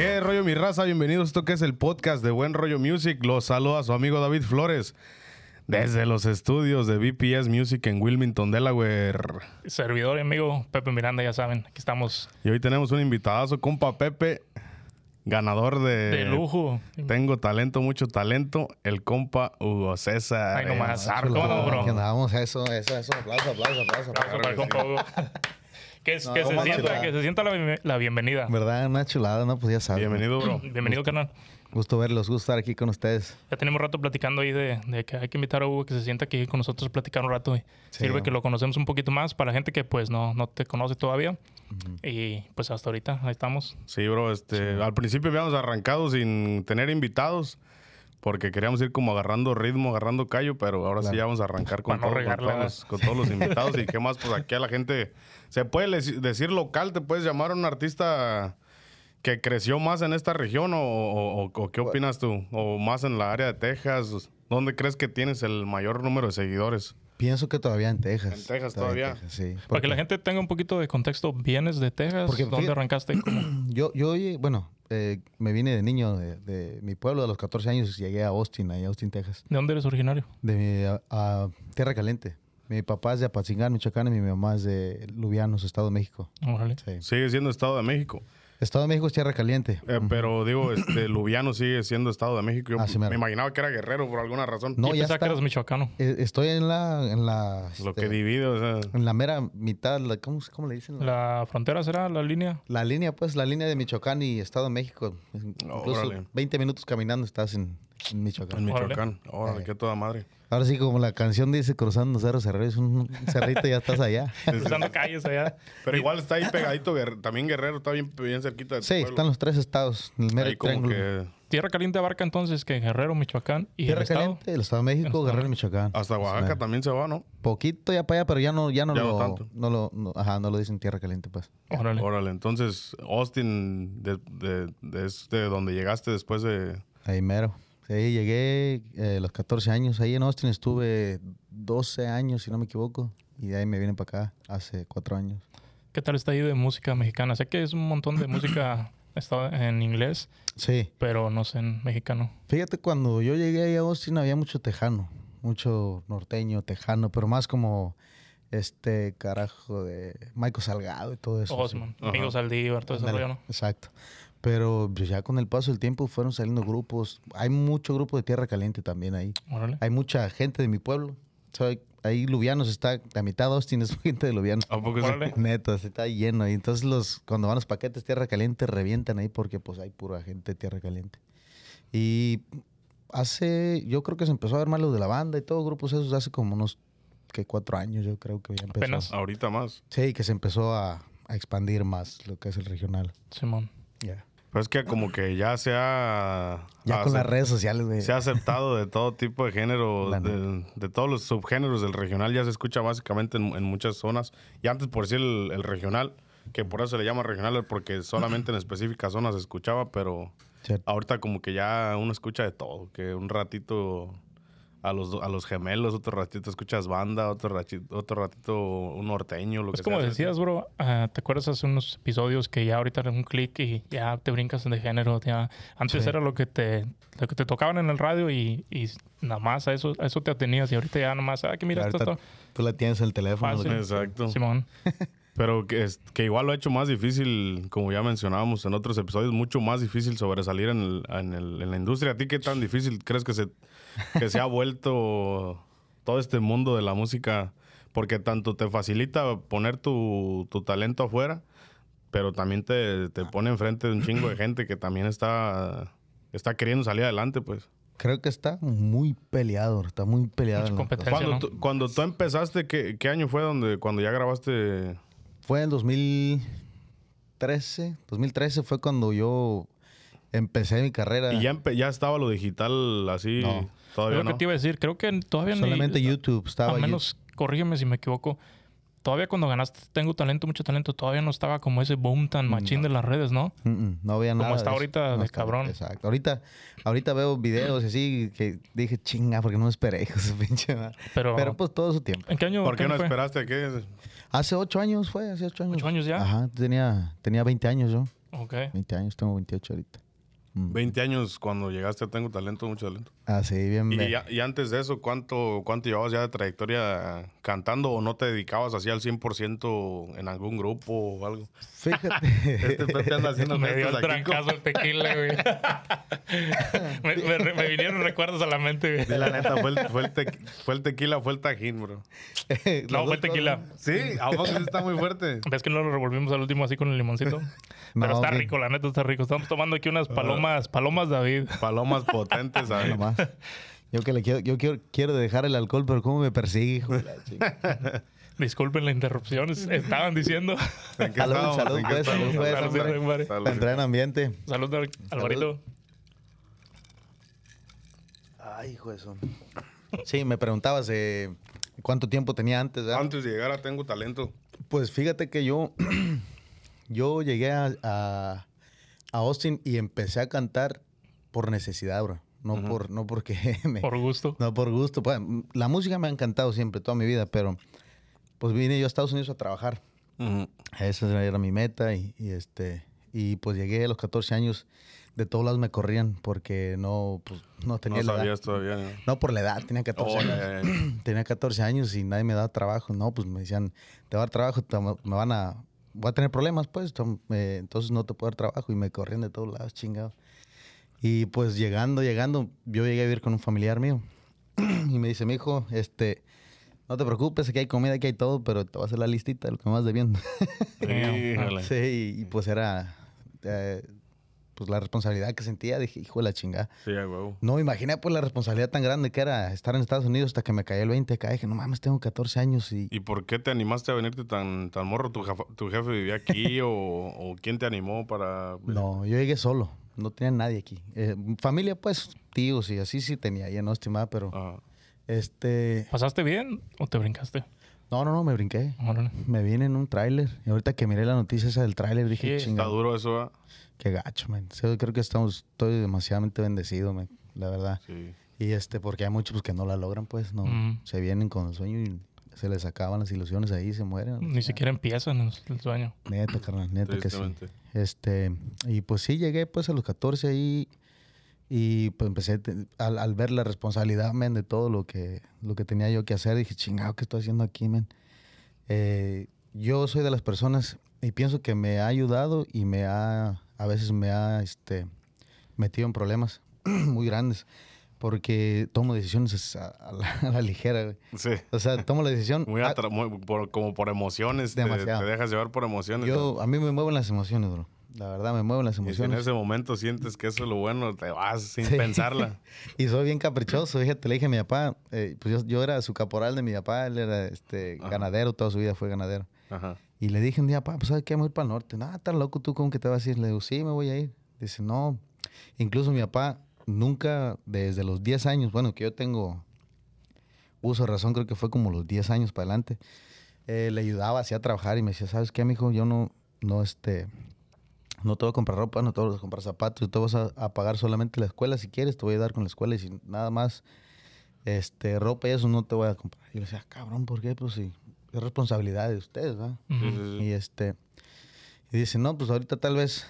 ¿Qué rollo mi raza? Bienvenidos a esto que es el podcast de Buen Rollo Music. Los saluda su amigo David Flores desde los estudios de BPS Music en Wilmington, Delaware. Servidor y amigo Pepe Miranda, ya saben, aquí estamos Y hoy tenemos un invitadazo, compa Pepe, ganador de... de lujo. Tengo talento, mucho talento, el compa Hugo César. Ay, nomás. Zarco. ¿Cómo no, bro? Que andamos, eso, eso, eso. Aplauso, aplauso, aplauso. Aplauso para el compa Hugo. Que, No, que se ¿cómo sienta, chulada? que se sienta la, la bienvenida. ¿Verdad? Una chulada, ¿no? Pues ya sabes. Bienvenido, bro. Bienvenido, carnal. Gusto verlos, gusto estar aquí con ustedes. Ya tenemos rato platicando ahí de, de que hay que invitar a Hugo que se sienta aquí con nosotros a platicar un rato. Y Sí, sirve ¿no? que lo conocemos un poquito más para la gente que pues no, no te conoce todavía. Y pues hasta ahorita ahí estamos. Sí, bro. Este, Al principio habíamos arrancado sin tener invitados porque queríamos ir como agarrando ritmo, agarrando callo, pero ahora sí ya vamos a arrancar con, no todos los, con todos los invitados. y qué más, pues aquí a la gente se puede decir local, te puedes llamar a un artista que creció más en esta región o, o- o- o qué opinas tú? ¿O más en la área de Texas? ¿Dónde crees que tienes el mayor número de seguidores? Pienso que todavía en Texas. En Texas todavía. en Texas, sí. Para que la gente tenga un poquito de contexto, ¿vienes de Texas? Porque ¿Dónde fíjate- arrancaste? Yo, yo, bueno, eh, me vine de niño de, de mi pueblo a los 14 años y llegué a Austin, ahí a Austin, Texas. ¿De dónde eres originario? De mi, a, a Tierra Caliente. Mi papá es de Apatzingán, Michoacán, y mi mamá es de Lubianos, Estado de México. Órale. Sí. Sigue siendo Estado de México. Estado de México es Tierra Caliente. Eh, pero digo, este, Lubiano sigue siendo Estado de México. Yo Ah, sí, mero. me imaginaba que era guerrero por alguna razón. No, ya pensaba está. que eras michoacano. Eh, Estoy en la, en la, Lo este, que divide, o sea. en la mera mitad, la- ¿cómo, cómo le dicen? ¿La frontera será la línea? La línea, pues, la línea de Michoacán y Estado de México. Incluso Órale. 20 minutos caminando estás en, en En Michoacán. Michoacán. Órale, Eh. qué toda madre. Ahora sí, como la canción dice, cruzando cerros, cerros, un cerrito y ya estás allá. Cruzando calles allá. Pero igual está ahí pegadito, también Guerrero está bien, bien cerquita de tu Sí, pueblo. están los tres estados, el mero Ahí como triángulo. que Tierra Caliente abarca entonces que Guerrero, Michoacán y Tierra el estado. Caliente, el Estado de México, Estado. Guerrero y Michoacán. hasta Oaxaca también se va, ¿no? Poquito ya para allá, pero ya no, ya no Ya no lo, tanto. no lo, no- ajá, no lo dicen Tierra Caliente, pues. Órale. Órale, entonces Austin, de, de, de, es de donde llegaste después de... Ahí mero. Sí, llegué eh, a los 14 años. Ahí en Austin estuve 12 años, si no me equivoco. Y de ahí me vine para acá hace cuatro años. ¿Qué tal está ahí de música mexicana? Sé que es un montón de música está en inglés, Sí. pero no sé en mexicano. Fíjate, cuando yo llegué ahí a Austin había mucho tejano. Mucho norteño, tejano, pero más como este carajo de Michael Salgado y todo eso. Osman. Amigos Saldívar, todo ese Ándale, rollo, ¿no? Exacto. Pero pues, ya con el paso del tiempo fueron saliendo grupos. Hay mucho grupo de Tierra Caliente también ahí. Órale. Hay mucha gente de mi pueblo. Soy, ahí Lubianos está, la mitad de Austin es gente de Lubianos. ¿A poco? Órale. Neta, se está lleno. Y entonces los, cuando van los paquetes Tierra Caliente revientan ahí porque pues hay pura gente de Tierra Caliente. Y hace, yo creo que se empezó a ver más lo de la banda y todo, grupos esos hace como unos que cuatro años yo creo que ya empezó. Apenas. Ahorita más. Sí, que se empezó a, a expandir más lo que es el regional. Simón. Ya. Pero es que como que ya se ha... Ya con las redes sociales, güey. Se ha aceptado de todo tipo de género, de, de todos los subgéneros del regional, ya se escucha básicamente en, en muchas zonas. Y antes por decir el, el regional, que por eso se le llama regional, porque solamente en específicas zonas se escuchaba, pero Cierto. ahorita como que ya uno escucha de todo, que un ratito a los, a los gemelos, otro ratito escuchas banda, otro ratito, otro ratito un norteño, lo Pues que como sea. decías, bro, ah, ¿te acuerdas hace unos episodios que ya ahorita era un clic y ya te brincas de género? Ya, antes Sí. era lo que te lo que te tocaban en el radio y, y nada más a eso, a eso te atenías y ahorita ya nada más, ah, que mira, esto. Tú la tienes en el teléfono. Fácil. Exacto. Simón. Pero que, es- que igual lo ha hecho más difícil, como ya mencionábamos en otros episodios, mucho más difícil sobresalir en, el- en el- en la industria. ¿A ti qué tan difícil crees que se, que se ha vuelto todo este mundo de la música? Porque tanto te facilita poner tu, tu talento afuera, pero también te, te pone enfrente de un chingo de gente que también está, está queriendo salir adelante, pues. Creo que está muy peleado, está muy peleado. Mucha competencia. Cuando, ¿no? tú, cuando tú empezaste, ¿qué, qué año fue donde cuando ya grabaste? Fue en 2013. 2013 fue cuando yo empecé mi carrera. Y ya, empe- ya estaba lo digital así, No. Todavía Lo que no. te iba a decir, creo que todavía ni- Solamente YouTube estaba. Al menos, corrígeme si me equivoco. Todavía cuando ganaste Tengo Talento, mucho talento, todavía no estaba como ese boom tan machín de las redes, ¿no? Mm, mm, no había Como nada. está de eso. ahorita de está- cabrón. Exacto. Ahorita, ahorita veo videos y así que dije, chinga, porque no me esperé, hijo de su pinche madre. Pero, Pero pues todo su tiempo. ¿en qué año, ¿Por qué año no fue? esperaste qué? Hace ocho años fue, hace ocho años. ¿Ocho años ya? Ajá, tenía, tenía 20 años yo. Ok. 20 años, tengo 28 ahorita. Mm. 20 años cuando llegaste a Tengo Talento, mucho talento. Ah, sí, bien. Y, y antes de eso, ¿cuánto, ¿cuánto llevabas ya de trayectoria cantando o no te dedicabas así al 100% en algún grupo o algo? Fíjate. Este Pepe anda haciendo Me dio el trancazo el tequila, güey. me, me- me vinieron recuerdos a la mente, güey. La neta, fue el, fue, el tequi- fue el tequila, fue el tajín, bro. No, fue el tequila. Sí, a sí está muy fuerte. ¿Ves que no lo revolvimos al último así con el limoncito? No, Pero está rico, la neta está rico. Estamos tomando aquí unas palomas, palomas David. Palomas potentes, ¿sabes? Nomás. Yo que le quiero, yo quiero, quiero dejar el alcohol, pero cómo me persigue, hijo de la chica. Disculpen la interrupción, es- estaban diciendo. ¿En qué Salud, salud, ¿En qué pues, salud, pues, Salud. Salud. Entrar en ambiente. Saludos, Alvarito. Ay, hijo de eso. Sí, me preguntabas eh, cuánto tiempo tenía antes, ¿verdad? Antes de llegar a Tengo Talento. Pues fíjate que yo, yo llegué a, a, a Austin y empecé a cantar por necesidad, bro. No, por, no porque me... Por gusto. No, por gusto. Pues, la música me ha encantado siempre, toda mi vida, pero pues vine yo a Estados Unidos a trabajar. Esa era mi meta y, y, este y pues llegué a los 14 años de todos lados me corrían porque no pues no tenía No la edad. sabías todavía. ¿no? No por la edad, tenía 14 Oh, años. Tenía 14 años y nadie me daba trabajo. No, pues me decían, te va a dar trabajo, te me van a voy a tener problemas, pues, entonces no te puedo dar trabajo y me corrían de todos lados, chingado. Y pues llegando, llegando, yo llegué a vivir con un familiar mío y me dice, mi hijo, este, no te preocupes, aquí hay comida, aquí hay todo, pero te voy a hacer la listita de lo que me vas debiendo. Sí, y, y, pues era eh, pues la responsabilidad que sentía, dije, hijo de la chingada. Sí, huevo. No me imaginé pues la responsabilidad tan grande que era estar en Estados Unidos hasta que me cayó el 20 acá. Dije, no mames, tengo 14 años y... ¿Y por qué te animaste a venirte tan, tan morro? ¿Tu, jefa- tu jefe vivía aquí o, o quién te animó para...? No, yo llegué solo. No tenía nadie aquí. Eh, familia, pues, tíos y así sí tenía, ya no estimaba, pero... Ah, Este... ¿Pasaste bien o te brincaste? No, no, no, me brinqué. Órale. Me vine en un tráiler. Y ahorita que miré la noticia esa del tráiler, dije, Sí, está chinga, duro eso, ¿verdad? Qué gacho, man. Creo que estamos, estoy demasiadamente bendecido, man, la verdad. Sí. Y este, porque hay muchos pues, que no la logran, pues, no. Mm. Se vienen con el sueño y se les acaban las ilusiones ahí y se mueren. Ni siquiera empiezan el sueño. Neta, carnal, neta que sí. Este, y pues sí, llegué pues a los 14 ahí y pues empecé, te- al, al ver la responsabilidad, men, de todo lo que, lo que tenía yo que hacer, dije, chingado, ¿qué estoy haciendo aquí, men? Eh, yo soy de las personas y pienso que me ha ayudado y me ha, a veces me ha, este, metido en problemas muy grandes porque tomo decisiones a, a la, a la ligera, güey. Sí. O sea, tomo la decisión. Muy atra- muy- por- como por emociones. Te, Demasiado. te dejas llevar por emociones. ¿no? yo, a mí me mueven las emociones, bro. La verdad, me mueven las Y si en emociones. ese momento sientes que eso es lo bueno, te vas sin Sí. pensarla. Y soy bien caprichoso, fíjate, le dije a mi papá, eh, pues yo, yo era su caporal de mi papá, él era este Ajá. ganadero, toda su vida fue ganadero. Ajá. Y le dije un día, papá, pues ¿sabes qué? Voy a ir para el norte. No, estás loco tú, ¿cómo que te vas a ir? Le digo, sí, me voy a ir. Dice, no. Incluso mi papá nunca, desde los 10 años, bueno, que yo tengo uso razón, creo que fue como los 10 años para adelante, eh, le ayudaba, hacía trabajar y me decía, ¿sabes qué, mijo? Yo no, no, este, no te voy a comprar ropa, no te voy a comprar zapatos, te vas a, pagar solamente la escuela si quieres, te voy a ayudar con la escuela y si nada más, este, ropa y eso no te voy a comprar. Y le decía, "Ah, cabrón, ¿por qué? Pues sí, es responsabilidad de ustedes, ¿verdad? Y este y dice, no, pues ahorita tal vez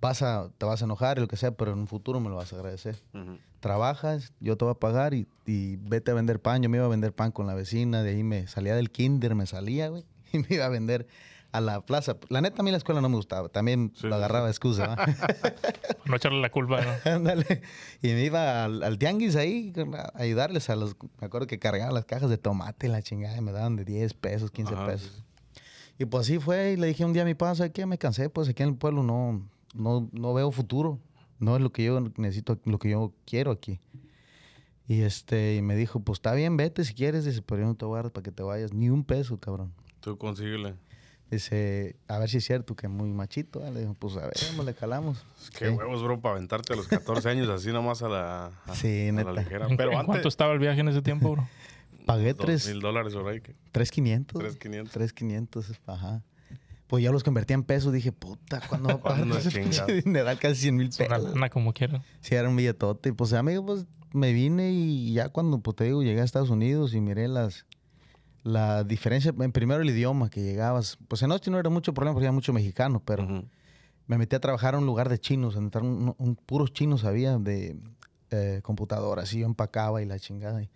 vas a, te vas a enojar y lo que sea, pero en un futuro me lo vas a agradecer. Trabajas, yo te voy a pagar y, y vete a vender pan. Yo me iba a vender pan con la vecina, de ahí me salía del kinder, me salía, güey, y me iba a vender a la plaza. La neta, a mí la escuela no me gustaba, también Sí, lo agarraba excusa, no echarle la culpa, ¿no? Ándale. Y me iba al, al tianguis ahí a ayudarles a los... Me acuerdo que cargaba las cajas de tomate, la chingada, y me daban de 10 pesos, 15 Ajá, pesos. sí, Y pues así fue, y le dije un día a mi papá, ¿sabes qué? Me cansé, pues aquí en el pueblo no, no, no veo futuro. No es lo que yo necesito, lo que yo quiero aquí. Y este, y me dijo, pues está bien, vete si quieres, dice, pero yo no te voy a dar para que te vayas, ni un peso, cabrón. Tú consíguele. Dice, a ver si es cierto que es muy machito. ¿eh? Le digo, pues a ver, vamos, le calamos. Qué Sí. huevos, bro, para aventarte a los 14 años así nomás a la, a, Sí, a la neta. ligera. ¿En, Pero en antes, cuánto estaba el viaje en ese tiempo, bro? Pagué dos tres, mil dólares quinientos. 3,500. Tres quinientos, ajá. Pues ya los convertí en pesos, dije, puta, ¿cuándo va a pagar ¿Cuándo, ese dineral? Casi 100 mil Es una pesos. lana como quiera. Sí, era un billetote. Pues, amigo, pues me vine y ya cuando, pues te digo, llegué a Estados Unidos y miré las la diferencia. En primero el idioma que llegabas. Pues en Austin no era mucho problema porque había mucho mexicano, pero me metí a trabajar a un lugar de chinos, en un, un- puros chinos había de eh, computadoras, y yo empacaba y la chingada. Y,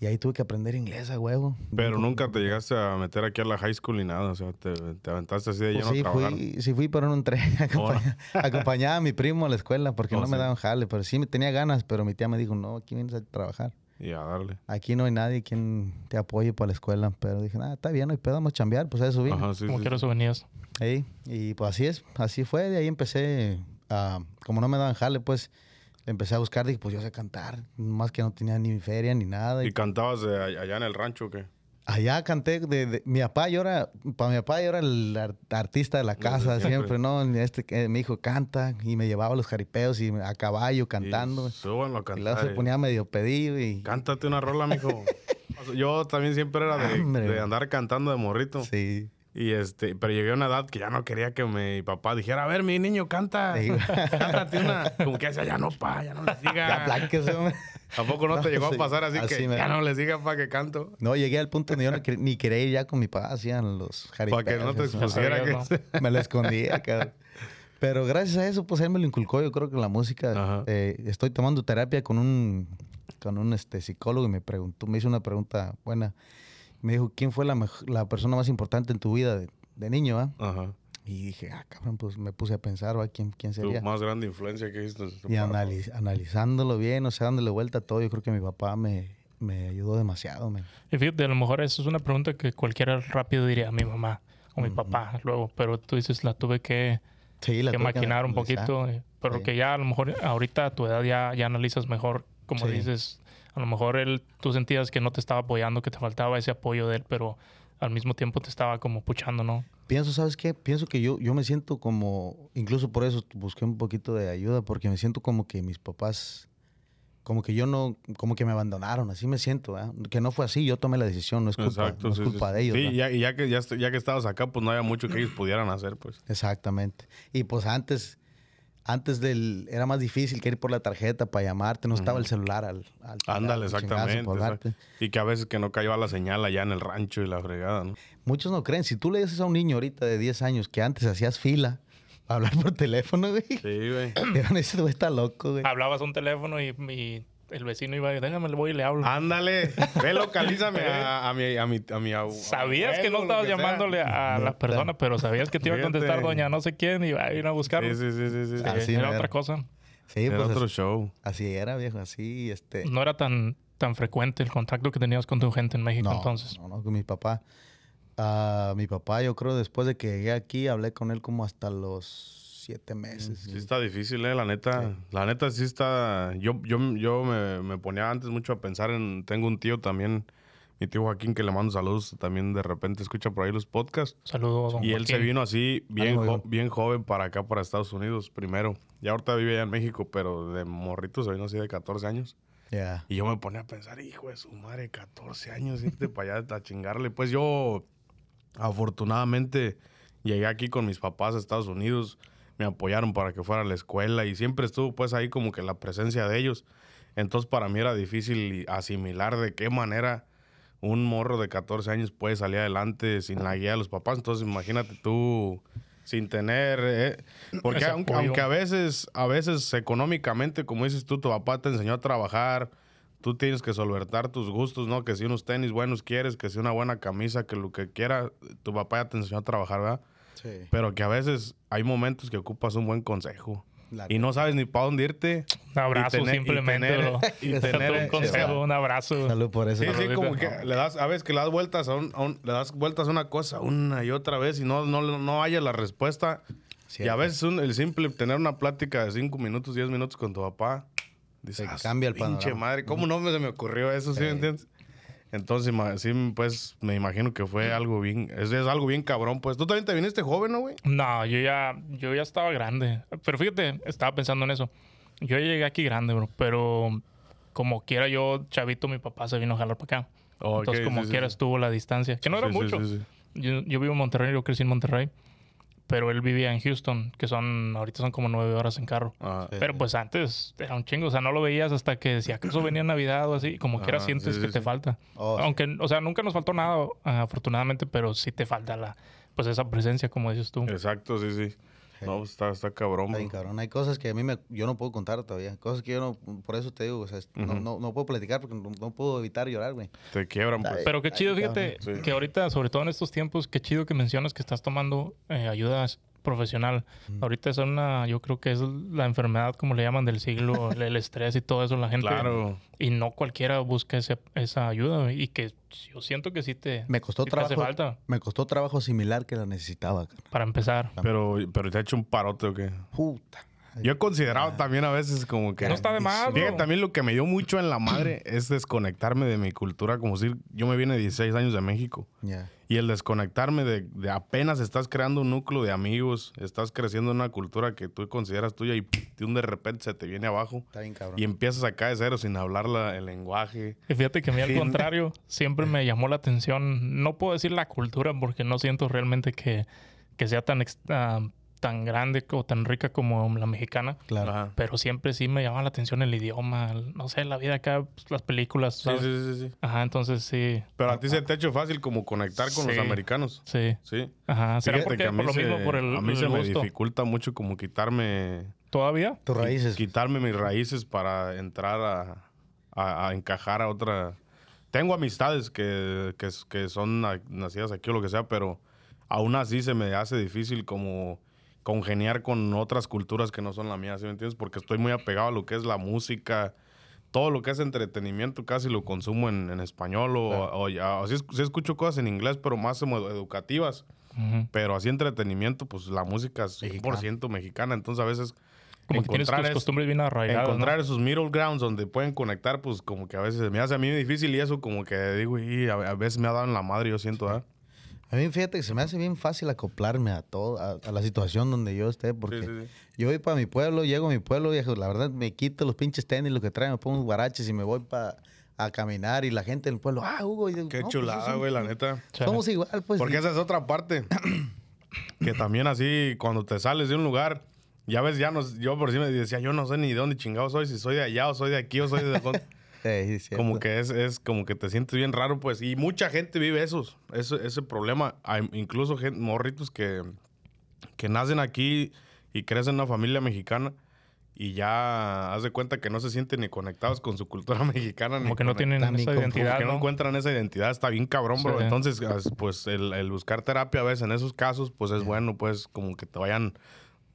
y ahí tuve que aprender inglés a huevo. Pero nunca te llegaste a meter aquí a la high school ni nada. O sea, te, te aventaste así de Pues lleno sí, a trabajar. fui, sí fui, pero no entré. Acompaña- Acompañaba a mi primo a la escuela porque Oh, no me daban jale. Pero sí me tenía ganas, pero mi tía me dijo, no, aquí vienes a trabajar. Y a darle. Aquí no hay nadie quien te apoye para la escuela. Pero dije, ah, está bien, no hay pedo, vamos a chambear. Pues a eso vine. Ajá, sí, Como sí, que sí. venías. Ey, y pues así es, así fue. De ahí empecé, a, como no me daban jale, pues empecé a buscar. Dije, pues yo sé cantar. Más que no tenía ni feria ni nada. ¿Y Y cantabas de all- allá en el rancho o qué? Allá canté. De, de- mi papá, yo era, para mi papá, yo era el ar- artista de la casa siempre. siempre, ¿no? Este, que me dijo, canta. Y me llevaba a los jaripeos y a caballo cantando. Y súbanlo a Y luego se cantar. ponía medio pedido y... Cántate una rola, mijo. Yo también siempre era de, de andar cantando de morrito. Sí. Y este, pero llegué a una edad que ya no quería que mi papá dijera, a ver, mi niño, canta. Sí. Cántate una. Como que decía, ya no, pa, ya no Ya, diga. hombre. Tampoco no te llegó sí. a pasar así, Así que me- ya no les diga pa que canto. No, llegué al punto donde yo no quer- ni quería ir ya con mi papá, hacían los. Para que no te expusiera. sabías, que-. Me lo escondía, cabrón. Pero gracias a eso, pues él me lo inculcó. Yo creo que la música. Eh, estoy tomando terapia con un, con un este, psicólogo y me preguntó, me hizo una pregunta buena. Me dijo, ¿quién fue la, la persona más importante en tu vida de, de niño? ah? Ajá. Y dije, ah, cabrón, pues me puse a pensar, ¿va? ¿Quién, quién Tu sería? más grande influencia que hiciste. Y analiz- analizándolo bien, o sea, dándole vuelta a todo, yo creo que mi papá me, me ayudó demasiado, man. Y fíjate, a lo mejor eso es una pregunta que cualquiera rápido diría mi mamá o mi papá luego, pero tú dices la tuve que, Sí, la que tuve que maquinar un analizar. poquito, eh, pero Sí. que ya a lo mejor ahorita a tu edad ya, ya analizas mejor, como Sí. dices, a lo mejor él, tú sentías que no te estaba apoyando, que te faltaba ese apoyo de él, pero al mismo tiempo te estaba como puchando, ¿no? Pienso, ¿sabes qué? Pienso que yo, yo me siento como, incluso por eso busqué un poquito de ayuda, porque me siento como que mis papás, como que yo no, como que me abandonaron, así me siento, ¿verdad? Que no fue así, yo tomé la decisión, no es culpa, Exacto, no es sí, culpa sí, de ellos. Sí, ya, y ya que, ya, ya que estabas acá, pues no había mucho que ellos pudieran hacer, pues. Exactamente. Y pues antes, antes del, era más difícil que ir por la tarjeta para llamarte, no estaba el celular al, al Ándale, exactamente. Y que a veces que no cayó a la señal allá en el rancho y la fregada, ¿no? Muchos no creen, si tú le dices a un niño ahorita de 10 años que antes hacías fila para hablar por teléfono, güey, Sí, güey. ese güey está loco, güey. Hablabas a un teléfono y, y el vecino iba, déjame, le voy y le hablo. Ándale, ve, localízame a, a mi, a mi, a mi abu- Sabías que no estabas sea. llamándole a Neta. la persona, pero sabías que te iba a contestar doña no sé quién y iba a ir a buscarlo. Sí, sí, sí, sí. sí. Así era otra cosa. Sí, Era pues otro así, show. así era, viejo, así, este... No era tan, tan frecuente el contacto que tenías con tu gente en México No, entonces. no, no, con mi papá. Ah, mi papá, yo creo, después de que llegué aquí, hablé con él como hasta los siete meses. Sí está difícil, eh, la neta. La neta sí está... Yo, yo, yo me, me ponía antes mucho a pensar en... Tengo un tío también, mi tío Joaquín, que le mando saludos. También de repente escucha por ahí los podcasts. Saludos, don Y él se vino así, bien, jo- bien joven para acá, para Estados Unidos, primero. Y ahorita vive allá en México, pero de morrito se vino así de 14 años. Ya. Y yo me ponía a pensar, hijo de su madre, 14 años, irte para allá a chingarle. Pues yo, afortunadamente, llegué aquí con mis papás a Estados Unidos. Me apoyaron para que fuera a la escuela y siempre estuvo pues ahí como que la presencia de ellos. Entonces para mí era difícil asimilar de qué manera un morro de 14 años puede salir adelante sin la guía de los papás. Entonces imagínate tú sin tener... eh, porque aunque a veces, a veces económicamente, como dices tú, tu papá te enseñó a trabajar, tú tienes que solventar tus gustos, ¿no? Que si unos tenis buenos quieres, que si una buena camisa, que lo que quiera, tu papá ya te enseñó a trabajar, ¿verdad? Sí. Pero que a veces hay momentos que ocupas un buen consejo. La Y no sabes ni para dónde irte. Un abrazo y tener- y simplemente, tener- bro. y tener un consejo, un abrazo. Salud por eso. Sí, sí, como que le das, a veces que le das vueltas a, un, a un- le das vueltas a una cosa una y otra vez y no, no, no haya la respuesta. Y a Cierto. veces un- el simple tener una plática de 5 minutos, 10 minutos con tu papá, dices, "Ah, cambia el pinche panorama". madre, ¿cómo no me, se me ocurrió eso? ¿Sí, me Sí. entiendes? Entonces, sí, pues, me imagino que fue algo bien, es, es algo bien cabrón, pues. Tú también te viniste joven, ¿no, güey? No, yo ya, yo ya estaba grande. Pero fíjate, estaba pensando en eso. Yo llegué aquí grande, bro. Pero como quiera yo, chavito, mi papá se vino a jalar para acá. Ok, Entonces, como sí, quiera, sí. estuvo la distancia. Que no era mucho. Yo, yo vivo en Monterrey, yo crecí en Monterrey. Pero él vivía en Houston, que son, ahorita son como nueve horas en carro. Ajá. Pero pues antes era un chingo, o sea, no lo veías hasta que si acaso venía Navidad o así, como quiera Ajá, sientes sí, que sí, te sí. falta. Oh, sí. Aunque, o sea, nunca nos faltó nada, afortunadamente, pero sí te falta la, pues esa presencia, como dices tú. Exacto, sí, sí. No, pues, está, está cabrón, Está bien cabrón. Hay cosas que a mí me, yo no puedo contar todavía. Cosas que yo no, por eso te digo, o sea, no, no, no puedo platicar porque no, no puedo evitar llorar, güey. Te quiebran, pues. Pero qué chido, fíjate. Sí. que ahorita, sobre todo en estos tiempos, qué chido que mencionas que estás tomando eh, ayuda profesional. Ahorita es una, yo creo que es la enfermedad, como le llaman, del siglo, el, el estrés y todo eso, la gente. Claro. Y no cualquiera busca ese- esa ayuda, güey, y que yo siento que sí te, Me costó sí te hace trabajo. falta Me costó trabajo similar que la necesitaba. para empezar. Pero, pero te ha hecho un parote o qué. Puta. Yo he considerado también a veces como que. No está de más, Fíjate, también lo que me dio mucho en la madre es desconectarme de mi cultura. Como si yo me vine 16 años de México. Ya. Y el desconectarme de, de apenas estás creando un núcleo de amigos, estás creciendo en una cultura que tú consideras tuya y de un de repente se te viene abajo. Está bien cabrón. Y empiezas acá de cero sin hablar la- el lenguaje. Y fíjate que a mí al contrario, siempre me llamó la atención, no puedo decir la cultura porque no siento realmente que, que sea tan, ah, tan grande o tan rica como la mexicana. Claro. Ajá. Pero siempre sí me llama la atención el idioma, el- no sé, la vida acá, pues, las películas, Sí, ¿sabes? sí, sí, sí. Ajá, entonces sí, Pero a ti se te ha hecho fácil como conectar con los americanos. sí. Sí. Ajá, será Fíjate porque que a mí por lo se, mismo, por el, a mí el se me dificulta mucho como quitarme ¿Todavía? Tus raíces. quitarme mis raíces para entrar a, a- a encajar a otra. Tengo amistades que, que, que son na- nacidas aquí o lo que sea, pero aún así se me hace difícil como congeniar con otras culturas que no son la mía, ¿sí me entiendes? Porque estoy muy apegado a lo que es la música, todo lo que es entretenimiento casi lo consumo en, en español o, o ya- o sí, es- sí escucho cosas en inglés, pero más educativas. Pero así entretenimiento, pues la música es 100% mexicana. Entonces a veces Como que tienes tus encontrar es- costumbres bien arraigadas, ¿no? encontrar esos middle grounds donde pueden conectar, pues como que a veces me hace a mí difícil y eso como que digo, y a, a veces me ha dado en la madre, yo siento, ¿ah? A mí fíjate que se me hace bien fácil acoplarme a todo, a, a la situación donde yo esté, porque Sí, sí, sí. yo voy para mi pueblo, llego a mi pueblo, viejo, la verdad me quito los pinches tenis, lo que traigo, me pongo unos guaraches y me voy para a caminar y la gente del pueblo, ah, Hugo, y digo, Qué "No, pues, chulada, güey, la neta. Somos igual, pues. Porque y- esa es otra parte. que también así, cuando te sales de un lugar, ya ves, ya nos, yo por sí me decía, yo no sé ni de dónde chingado soy, si soy de allá o soy de aquí o soy de. Sí, sí, como que es, es como que te sientes bien raro, pues. Y mucha gente vive esos, ese, ese problema. Hay incluso morritos que, que nacen aquí y crecen en una familia mexicana y ya haz de cuenta que no se sienten ni conectados con su cultura mexicana. como ni que no tienen esa identidad, que no ¿no? encuentran esa identidad, está bien cabrón, bro. Sí. Entonces, pues el, el buscar terapia a veces en esos casos, pues es bueno, pues como que te vayan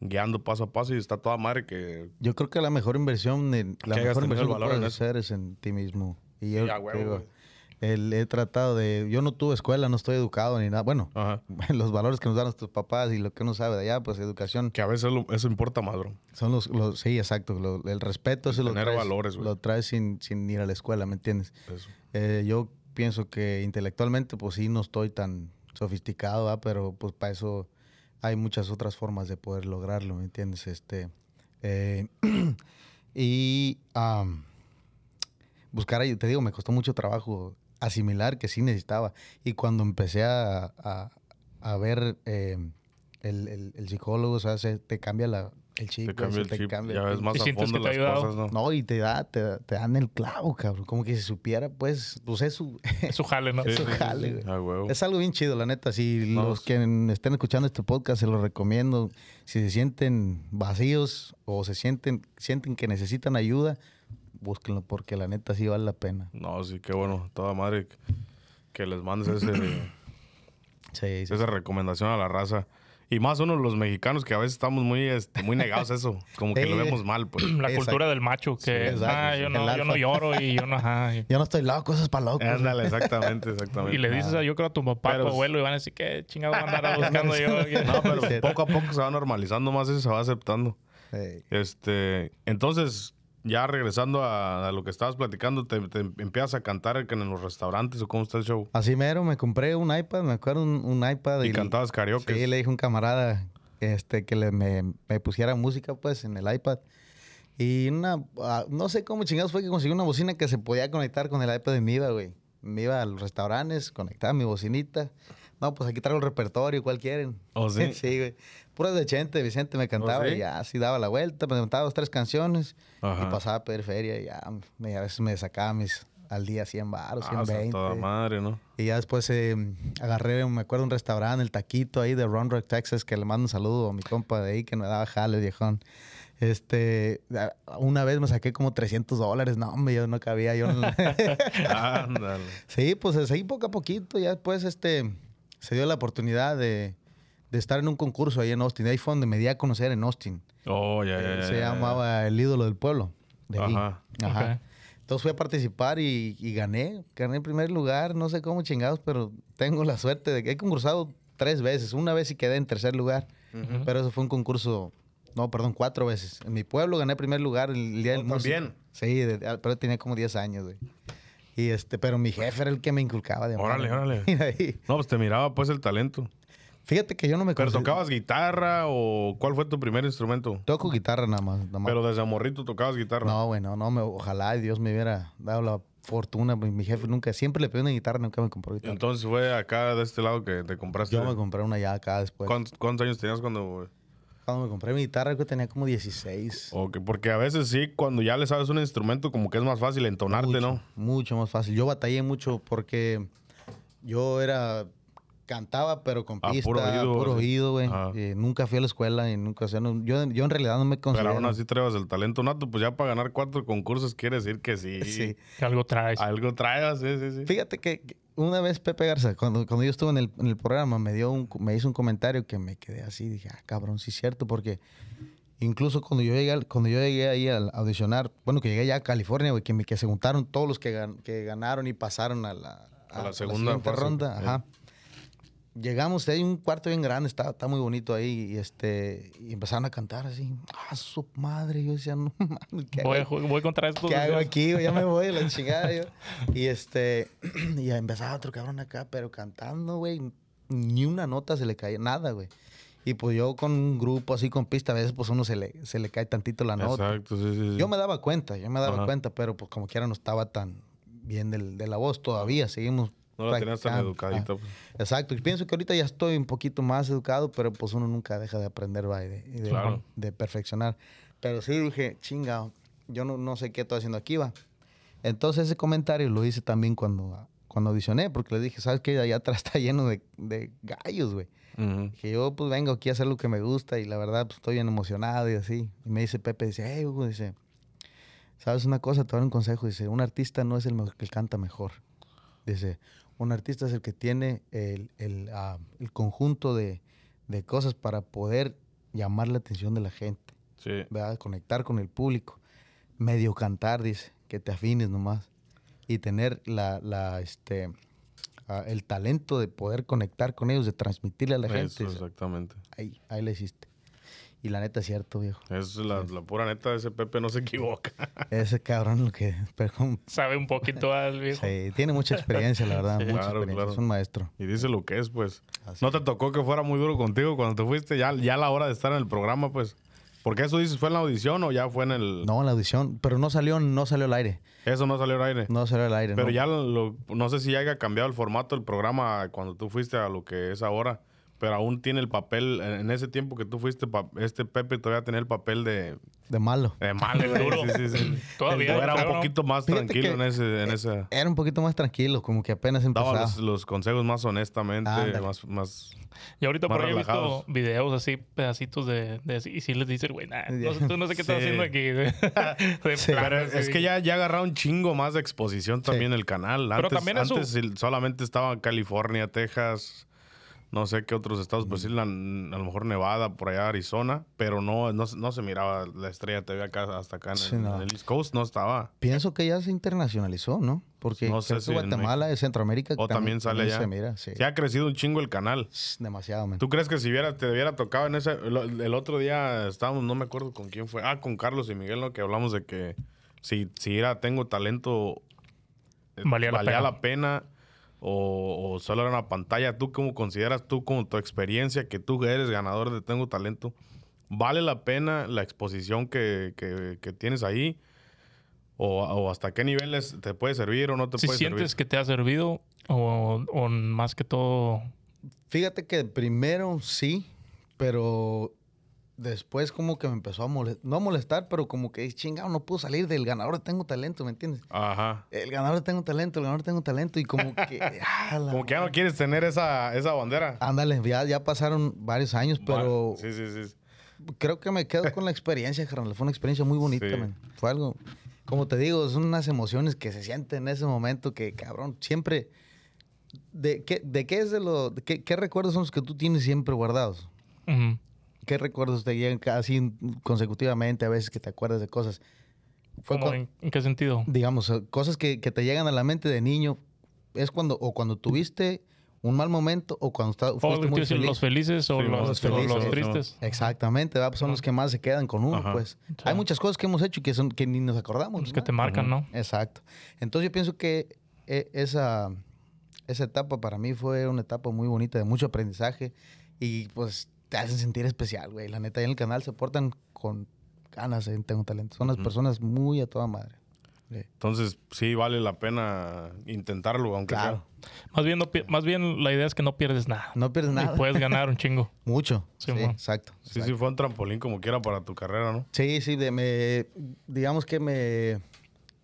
guiando paso a paso y está toda madre que... Yo creo que la mejor inversión, la mejor inversión el que en puedes eso. hacer es en ti mismo. Y yo Sí, a huevo, te digo, güey. el- he tratado de, yo no tuve escuela, no estoy educado ni nada. Bueno, Ajá. los valores que nos dan nuestros papás y lo que uno sabe de allá, pues educación Que a veces lo- eso importa más, bro. son los, los sí, exacto, lo- el respeto eso lo tener traes, valores, güey. lo traes sin, sin ir a la escuela, ¿me entiendes? Eso. Eh, yo pienso que intelectualmente, pues sí, no estoy tan sofisticado, ¿va? pero pues para eso hay muchas otras formas de poder lograrlo, ¿me entiendes? Este, eh, y am, buscar te digo, me costó mucho trabajo asimilar que sí necesitaba. Y cuando empecé a, a- a ver eh, el, el- el psicólogo, o sea, se te cambia la, el chip. Te cambia el chip, cambia ya ves más ¿Y a sientes fondo que te ha las ayudado? cosas, ¿no? no, y te da, te, te dan el clavo, cabrón. Como que si supiera, pues, pues es su, Es su jale, ¿no? Sí, es su jale, sí. güey. Ah, huevo. Es algo bien chido, la neta. Si No, los sí. que estén escuchando este podcast, se los recomiendo. Si se sienten vacíos o se sienten, sienten que necesitan ayuda, búsquenlo porque la neta sí vale la pena. No, sí, qué bueno. Toda madre que- les mandes ese, Sí, sí. esa recomendación a la raza. Y más uno los mexicanos que a veces estamos muy, este, muy negados a eso. Como que Sí. lo vemos mal, pues. La Exacto. cultura del macho, que exacto, ah, yo, no, yo alfa. no lloro y yo no, ajá. y- Yo no estoy loco, eso es para locos. Ándale, exactamente, exactamente. Y le dices, a, yo creo a tu papá, a Pero- tu abuelo, y van a decir, ¿qué chingado van a andar buscando yo? No, pero poco a poco se va normalizando más eso, se va aceptando. Sí. Este, entonces, ya regresando a, a lo que estabas platicando, te, te empiezas a cantar en los restaurantes o cómo está el show. Así mero, me compré un iPad, me acuerdo un, un iPad. Y cantabas karaoke. Sí, le dije a un camarada este, que le, me, me pusiera música, pues, en el iPad. Y una, ah, no sé cómo chingados fue que conseguí una bocina que se podía conectar con el iPad y me iba, güey. Me iba a los restaurantes, conectaba mi bocinita. No, pues aquí traigo el repertorio, ¿cuál quieren? ¿Oh, sí? sí, güey. Puras de Chente, Vicente me cantaba sí? y ya así daba la vuelta, me cantaba dos, tres canciones Ajá. y pasaba a pedir feria y ya me, a veces me sacaba mis al día 100 baros, Ah, o sea, 120. toda madre, ¿no? Y ya después eh, agarré, me acuerdo, un restaurante, el Taquito ahí de Round Rock, Texas, que le mando un saludo a mi compa de ahí que me daba jale, viejón. Este, una vez me saqué como 300 dólares. No, hombre, yo no cabía. Yo no- Ándale. sí, pues así poco a poquito. Ya después este, se dio la oportunidad de, de estar en un concurso ahí en Austin. Ahí fue donde me di a conocer en Austin. Oh, ya, ya, Eh, ya, se ya, ya. llamaba El ídolo del pueblo. De ahí. Ajá. Ajá. Ok. Entonces fui a participar y, y gané. Gané en primer lugar, no sé cómo chingados, pero tengo la suerte de que he concursado tres veces. Una vez y quedé en tercer lugar, Ujú. pero eso fue un concurso, no, perdón, cuatro veces. En mi pueblo gané primer lugar el día del Oh, músico. también. Sí, de- pero tenía como 10 años, güey. Y este, pero mi jefe era el que me inculcaba de Órale, órale. No, pues te miraba pues el talento. Fíjate que yo no me ¿Pero considero- tocabas guitarra o cuál fue tu primer instrumento? Toco guitarra nada más. nada más. Pero desde morrito tocabas guitarra. No, bueno, no, me, ojalá Dios me hubiera dado la fortuna. Mi mi jefe nunca, siempre le pidió una guitarra, nunca me compró guitarra. Entonces fue acá de este lado que te compraste. Yo me compré una ya acá después. ¿Cuántos, cuántos años tenías cuando.? Cuando me compré mi guitarra, que tenía como 16. o que- porque a veces sí, cuando ya le sabes un instrumento, como que es más fácil entonarte, mucho, ¿no? Mucho más fácil. Yo batallé mucho porque yo era. Cantaba, pero con A pista, puro oído, puro oído, güey. Ajá. Eh, nunca fui a la escuela y nunca, o sea, no- yo, yo en realidad no me Pero considero. aún así traes el talento nato, pues ya para ganar cuatro concursos quiere decir que sí. Sí. Que algo traes. Algo traes, sí, sí, sí. Fíjate que una vez Pepe Garza, cuando, cuando yo estuve en el, en el programa, me dio un, me hizo un comentario que me quedé así, dije, ah, cabrón, sí es cierto, porque incluso cuando yo llegué, cuando yo llegué ahí a audicionar, bueno, que llegué ya a California, güey, que me que se juntaron todos los que, gan- que ganaron y pasaron a la, A la segunda ronda, sí. ajá. Llegamos, hay un cuarto bien grande, está, está muy bonito ahí, y este, y empezaron a cantar así, ah, su madre, yo decía, no mames, ¿qué Voy, voy contra estos. ¿Qué hago aquí? Ya me voy, la chingada yo. Y este, y empezaba otro cabrón acá, pero cantando, güey, ni una nota se le caía, nada, güey. Y pues yo con un grupo así con pista, a veces pues uno se le, se le cae tantito la nota. Exacto, sí, sí. sí. Yo me daba cuenta, yo me daba Ajá. cuenta, pero pues como quiera no estaba tan bien del- de la voz todavía, seguimos. No la tenías tan practicando. educadita. Ah, pues. Exacto, y pienso que ahorita ya estoy un poquito más educado, pero pues uno nunca deja de aprender, va, y de, y de- Claro. de perfeccionar. Pero sí dije, chinga, yo no, no sé qué estoy haciendo aquí, va. Entonces ese comentario lo hice también cuando, cuando audicioné, porque le dije, ¿sabes qué? Allá atrás está lleno de, de gallos, güey. Ujú. Que yo pues vengo aquí a hacer lo que me gusta y la verdad pues estoy bien emocionado y así. Y me dice Pepe, dice, hey Hugo, dice, ¿sabes una cosa? Te voy a dar un consejo. Dice, un artista no es el que canta mejor. Dice, un artista es el que tiene el, el, ah, el conjunto de, de cosas para poder llamar la atención de la gente, Sí. ¿verdad? Conectar con el público. Medio cantar, dice, que te afines nomás. Y tener la, la, este, ah, el talento de poder conectar con ellos, de transmitirle a la gente. Eso, dice, exactamente. Ahí, ahí le hiciste. Y la neta es cierto, viejo. Es la, la pura neta, ese Pepe no se equivoca. Ese cabrón lo que... pero, Sabe un poquito al viejo. sí, tiene mucha experiencia, la verdad. Sí. mucha Claro, experiencia. claro. Es un maestro. Y dice lo que es, pues. Así ¿No te tocó que fuera muy duro contigo cuando te fuiste? Ya, ya a la hora de estar en el programa, pues. Porque eso dices, ¿fue en la audición o ya fue en el...? No, en la audición, pero no salió, no salió al aire. Eso no salió al aire. No salió al aire. Pero no. ya lo- no sé si ya haya cambiado el formato del programa cuando tú fuiste a lo que es ahora. Pero aún tiene el papel, en en ese tiempo que tú fuiste, pa- este Pepe todavía tenía el papel de, De malo. de malo. Duro. Sí, sí, sí. Todavía, era claro, un poquito más Fíjate tranquilo en ese... En ese Era un poquito más tranquilo, como que apenas daba empezaba. los, los consejos más honestamente, Ándale. más, más... Y ahorita Más por ahí he visto videos así, pedacitos de, de así, y sí les dices, güey, nah, no, tú no sé qué estás haciendo aquí. Pero es que ya, ya agarraron un chingo más de exposición también el canal. Pero Antes, también eso- antes solamente estaba California, Texas, no sé qué otros estados, pues sí, la- a lo mejor Nevada, por allá Arizona, pero no, no, se- no se miraba la estrella TV acá hasta acá en, Sí, el, no. en el East Coast, no estaba. Pienso que ya se internacionalizó, ¿no? Porque No sé si en Guatemala, de Centroamérica, O también sale allá. se mira, sí. Se ha crecido un chingo el canal. Demasiado, man. ¿Tú crees que si hubiera, te hubiera tocado en ese... lo- El, otro día estábamos, no me acuerdo con quién fue. Ah, con Carlos y Miguel, ¿no? Que hablamos de que si, si era Tengo Talento... eh, Valía la pena. la pena o, o solo era una pantalla. ¿Tú cómo consideras tú, como tu experiencia, que tú eres ganador de Tengo Talento? ¿Vale la pena la exposición que, que- que tienes ahí? O, o hasta qué niveles te puede servir o no te Si puede sientes servir? que te ha servido o, o más que todo... Fíjate que primero sí, pero después como que me empezó a molestar, no molestar, pero como que chingado, no puedo salir del ganador Tengo Talento, ¿me entiendes? Ajá. El ganador Tengo Talento, el ganador Tengo Talento y como que... ah, Como que ya no quieres tener esa, esa bandera. Ándale, ya, ya pasaron varios años, pero Sí, sí, sí. creo que me quedo con la experiencia, carnal. Fue una experiencia muy bonita, Sí. man. Fue algo, como te digo, son unas emociones que se sienten en ese momento que, cabrón, siempre... ¿De qué, de qué es de lo... de qué, qué recuerdos son los que tú tienes siempre guardados? Ujú. ¿Qué recuerdos te llegan así consecutivamente a veces que te acuerdas de cosas? Fue ¿Cómo, cuan- en, qué sentido? digamos, eh, cosas que, que te llegan a la mente de niño. Es cuando, o cuando tuviste un mal momento, o cuando está- ¿O fuiste muy feliz. los felices o Sí, los, los o felices, los ¿no? tristes? Exactamente, ¿verdad? Pues son los que más se quedan con uno, Ajá. pues. Sí. Hay muchas cosas que hemos hecho y que, son, que ni nos acordamos. Los que ¿no? te marcan, ¿no? Exacto. Entonces yo pienso que eh, esa, esa etapa para mí fue una etapa muy bonita, de mucho aprendizaje y pues te hacen sentir especial, güey. La neta, ahí en el canal se portan con ganas, eh, tengo talento. Son unas personas muy a toda madre. Sí. Entonces, sí vale la pena intentarlo, aunque Claro. Más bien, no más bien la idea es que no pierdes nada. No pierdes nada. Y puedes ganar un chingo. Mucho. Sí, Sí, exacto. sea. Sí, exacto. sí, fue un trampolín como quiera para tu carrera, ¿no? Sí, sí, de- me, digamos que me,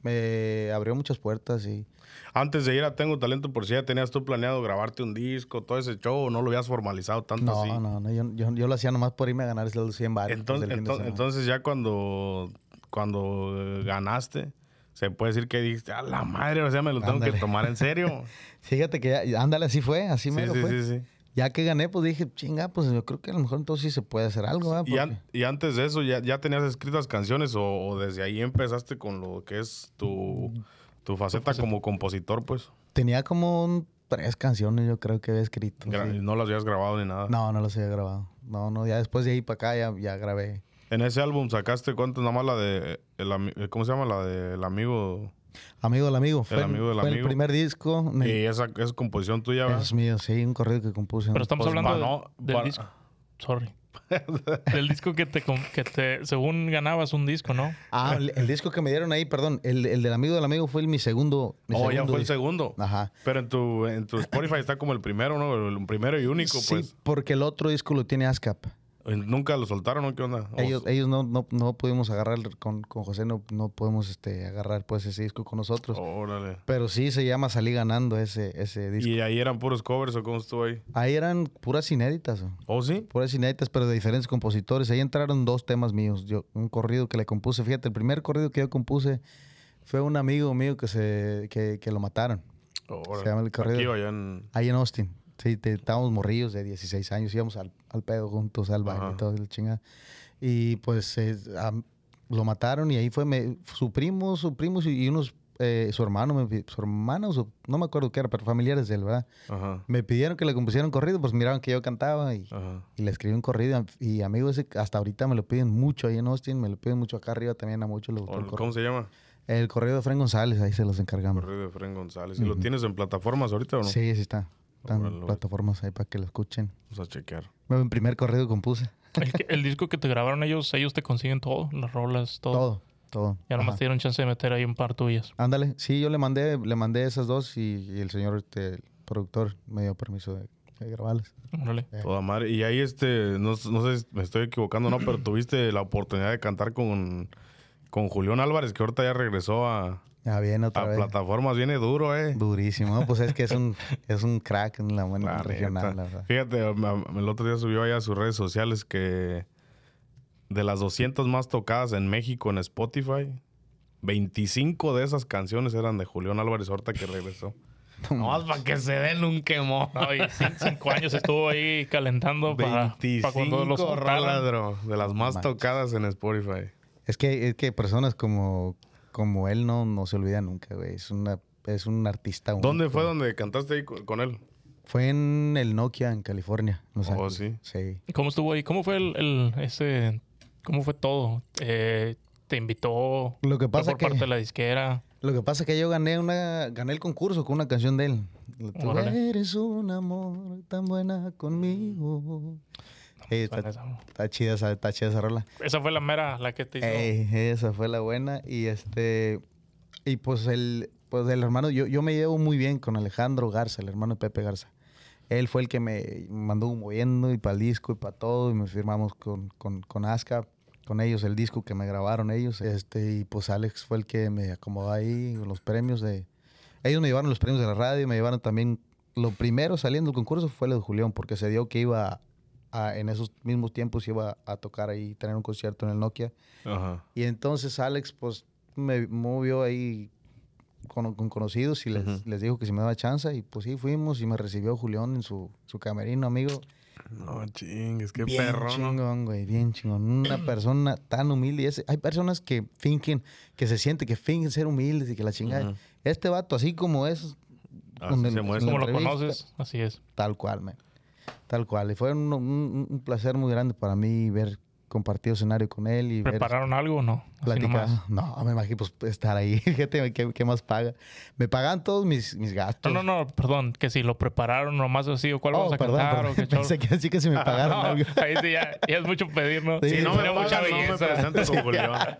me abrió muchas puertas y Antes de ir a Tengo Talento, por si ya tenías tú planeado grabarte un disco, todo ese show, o no lo habías formalizado tanto no, así. no, no, yo, yo, yo lo hacía nomás por irme a ganar los 100 bares. Entonces, entonces, entonces ya cuando, cuando eh, ganaste, se puede decir que dijiste, a la madre, o sea, me lo tengo Ándale. que tomar en serio. Fíjate que, ya- ándale, así fue, así sí, me sí, fue. sí, sí. Ya que gané, pues dije, chinga, pues yo creo que a lo mejor entonces sí se puede hacer algo. Y, Porque an- y antes de eso, ¿ya, ya tenías escritas canciones o, o desde ahí empezaste con lo que es tu, tu faceta como compositor, pues? Tenía como un- tres canciones, yo creo que había escrito. Gra- sí. No las habías grabado ni nada. No, no las había grabado. No, no, ya después de ahí para acá ya, ya grabé. En ese álbum sacaste cuántas, nada más la de, el ami- ¿cómo se llama? La del amigo. Amigo del amigo. Fue, amigo del fue amigo. el primer disco. Y esa es composición tuya, ¿verdad? es mío, sí, un corrido que compuse. Pero estamos Pues, hablando de- no, del para- disco. Sorry. del disco que te, que te, según ganabas un disco, ¿no? Ah, el, el disco que me dieron ahí, perdón, el, el del amigo del amigo fue el- mi segundo. Mi Oh, ya segundo fue el segundo. Ajá. Pero en tu, en tu Spotify está como el primero, ¿no? El primero y único, sí, pues. porque el otro disco lo tiene ASCAP. Nunca lo soltaron, ¿no? ¿Qué onda? O- Ellos, ellos no, no, no pudimos agarrar con, con José, no, no podemos este, agarrar pues ese disco con nosotros. Órale. Pero sí se llama Salí ganando ese, ese disco. ¿Y ahí eran puros covers o cómo estuvo ahí? Ahí eran puras inéditas, ¿o? ¿Oh, sí? puras inéditas, pero de diferentes compositores. Ahí entraron dos temas míos. Yo, un corrido que le compuse. Fíjate, el primer corrido que yo compuse fue un amigo mío que se que, que lo mataron. Órale. Se llama el corrido. Aquí o allá en... Ahí en Austin. Sí, te- estábamos morrillos de 16 años, íbamos al, al pedo juntos, al baile Ajá. y todo, la chingada. Y pues eh, am- lo mataron y ahí fue me- su primo, su primo y unos, eh, su hermano, me su hermano, su- no me acuerdo qué era, pero familiares de él, ¿verdad? Ajá. Me pidieron que le compusieran corrido, pues miraban que yo cantaba y, y le escribí un corrido. Y amigos, ese hasta ahorita me lo piden mucho ahí en Austin, me lo piden mucho acá arriba también a muchos les gustó el. ¿Cómo se llama? El corrido de Fren González, ahí se los encargamos. Correo de Fren González. ¿Y lo Ujú. tienes en plataformas ahorita o no? Sí, sí está. Están plataformas ahí para que lo escuchen. Vamos a chequear. Mi primer corrido compuse. El, que- el disco que te grabaron ellos, ellos te consiguen todo, las rolas, todo. Todo, todo. Ya nomás te dieron chance de meter ahí un par tuyas. Ándale, sí, yo le mandé, le mandé esas dos y, y el señor este, el productor me dio permiso de, de grabarlas. Órale. Eh. Toda madre. Y ahí, este, no, no sé si me estoy equivocando, ¿no? Pero tuviste la oportunidad de cantar con, con Julián Álvarez, que ahorita ya regresó a, Ya viene otra a vez. plataformas. Viene duro, ¿eh? Durísimo, ¿no? pues es que es un, es un crack en la buena La regional, la verdad. Fíjate, el otro día subió ahí a sus redes sociales que de las 200 más tocadas en México en Spotify, 25 de esas canciones eran de Julián Álvarez ahorita que regresó. No, para que se den un quemón. No, y cinco años estuvo ahí calentando para, 25 para cuando los bro, de las más tocadas en Spotify. Es que, es que personas como, como él no, no se olvidan nunca, güey. Es, una, es un artista único. ¿Dónde fue donde cantaste ahí con él? Fue en el Nokia, en California. Oh. Sí. ¿Cómo estuvo ahí? ¿Cómo fue el, el- ese, cómo fue todo? Eh, ¿Te invitó? Lo que ¿Fue pasa por que... parte de la disquera? Lo que pasa es que yo gané una gané el concurso con una canción de él. Tú Órale. eres un amor tan buena conmigo. Ey, está, chida esa, está chida esa rola. esa fue la mera, la que te hizo. Ey, esa fue la buena. Y este. Y pues el, pues el hermano, yo, yo me llevo muy bien con Alejandro Garza, el hermano de Pepe Garza. Él fue el que me mandó moviendo y para el disco y para todo. Y me firmamos con, con, con ASCAP, con ellos, el disco que me grabaron ellos. Este, y pues Alex fue el que me acomodó ahí los premios de... Ellos me llevaron los premios de la radio, me llevaron también... Lo primero saliendo del concurso fue lo de Julián, porque se dio que iba a- en esos mismos tiempos iba a tocar ahí, tener un concierto en el Nokia. Ajá. Y entonces Alex, pues, me movió ahí con, con conocidos y les, les dijo que si me daba chance. Y pues sí, fuimos y me recibió Julián en su, su camerino, amigo. No, chingues, qué bien perro, ¿no? chingón, güey, bien chingón. Una persona tan humilde. Y ese- hay personas que fingen, que se sienten, que fingen ser humildes y que la chingada. Este vato, así como es, Así el- se Como lo conoces, así es. Tal cual, man. Tal cual. Y fue un, un- placer muy grande para mí ver, compartir escenario con él y ver ¿Prepararon algo o no? Platicar. No, me imagino pues estar ahí. Fíjate ¿qué, qué más paga. Me pagan todos mis, mis gastos. No, no, no, perdón, que si lo prepararon nomás así, o cuál Oh, vamos a perdón, cantar, perdón. o qué show. Pensé que así que si me pagaron No, algo. ahí sí ya, ya es mucho pedir, ¿no? Sí, Si no me Tiene mucha pagan, no me belleza. con Julián.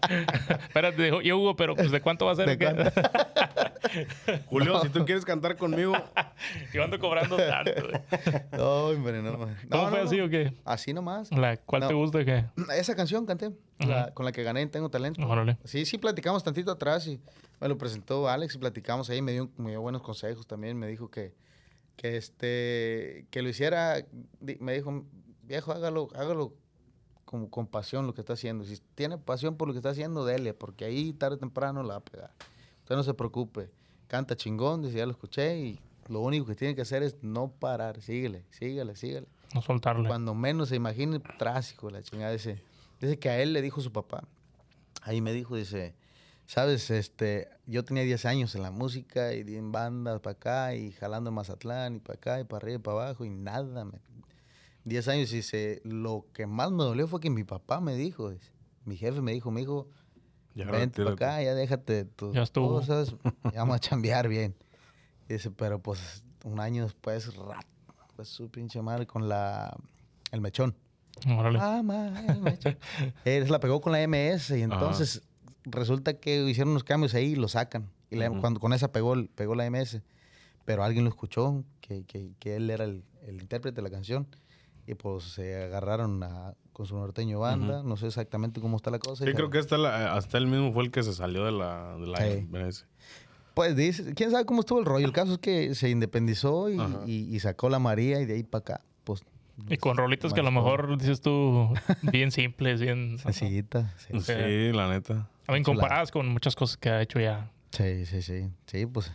Espérate, dijo, yo Hugo, pero pues ¿de cuánto va a ser? ¿De o qué? Julio, si tú quieres cantar conmigo, Yo ando cobrando tanto. Ay, hombre, no, man. ¿Cómo No, fue no, así no. o qué? Así nomás. La, ¿Cuál No. te gusta o qué? Esa canción canté, la- con la que gané en Tengo Talento. Órale. Sí, sí, platicamos tantito atrás y me lo presentó Alex y platicamos ahí, me dio, me dio buenos consejos también, me dijo que, que, este, que lo hiciera, me dijo, viejo, hágalo, hágalo como con pasión lo que está haciendo. Si tiene pasión por lo que está haciendo, dele, porque ahí tarde o temprano la va a pegar. Usted no se preocupe, canta chingón, dice, ya lo escuché y lo único que tiene que hacer es no parar, síguele, síguele, síguele. No soltarle. Cuando menos se imagine, trágico la chingada. Dice, dice que a él le dijo su papá. Ahí me dijo, dice, sabes, este, yo tenía 10 años en la música y en bandas para acá y jalando en Mazatlán y para acá y para arriba y para abajo y nada. me- 10 años y dice, lo que más me dolió fue que mi papá me dijo, dice, mi jefe me dijo, mi hijo, vente para acá, ya déjate tus Ya estuvo. cosas, ya vamos a chambear bien. Dice, pero pues un año después, rat, pues su pinche madre con la, el mechón. Órale. Ah. Eh, se la pegó con la MS y entonces resulta que hicieron unos cambios ahí y lo sacan. Y la- Ujú. cuando con esa pegó, pegó la MS. Pero alguien lo escuchó, que, que, que él era el, el intérprete de la canción. Y pues se agarraron a- con su norteño banda. No sé exactamente cómo está la cosa. Sí, y creo que hasta, la- hasta él mismo fue el que se salió de la, de la Sí. MS. Pues dice, quién sabe cómo estuvo el rollo. El caso es que se independizó y, Ajá. y- y sacó la María y de ahí para acá. Pues Y con rolitas que a lo mejor dices tú bien simples, bien... sencillita. Sí, Sí, la neta. A mí, comparadas con muchas cosas que ha hecho ya. sí, sí. Sí, sí pues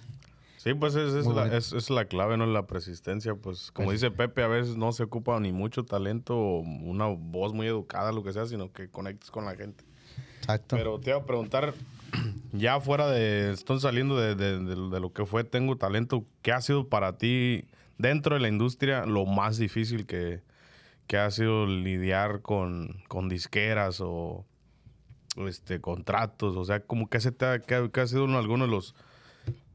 Sí, pues es, es la, bonito. es, es la clave, ¿no? La persistencia. Pues como Pues- dice Pepe, a veces no se ocupa ni mucho talento o una voz muy educada, lo que sea, sino que conectes con la gente. exacto. Pero te iba a preguntar, ya fuera de, estoy saliendo de, de- de- de lo que fue Tengo Talento, ¿qué ha sido para ti dentro de la industria lo más difícil que, que ha sido lidiar con, con disqueras o este, contratos? O sea, como que, se te ha, que, ha- sido uno, alguno de los,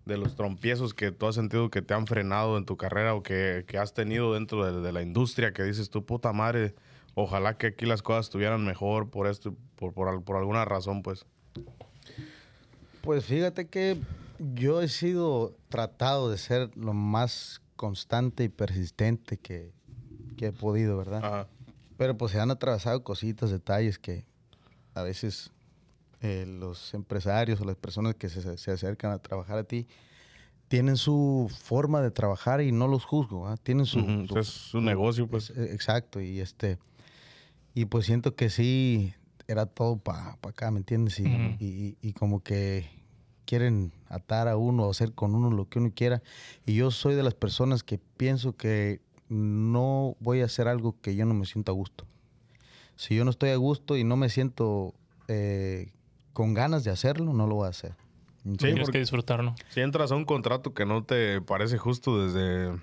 de los trompiezos que tú has sentido que te han frenado en tu carrera o que, que has tenido dentro de, la industria que dices tu puta madre, ojalá que aquí las cosas estuvieran mejor por esto, por, por alguna razón, pues. Pues fíjate que yo he sido tratado de ser lo más constante y persistente que, que he podido, ¿verdad? Ajá. Pero pues se han atravesado cositas, detalles que a veces eh, los empresarios o las personas que se, se acercan a trabajar a ti tienen su forma de trabajar y no los juzgo, ¿ah? Tienen su, su- Es su negocio, pues. es- eh, exacto, y este y pues siento que sí era todo para acá, ¿me entiendes? Y, y- y- y como que quieren atar a uno o hacer con uno lo que uno quiera. Y yo soy de las personas que pienso que no voy a hacer algo que yo no me siento a gusto. Si yo no estoy a gusto y no me siento eh, con ganas de hacerlo, no lo voy a hacer. Sí, Tienes porque- que disfrutarlo. Si entras a un contrato que no te parece justo desde...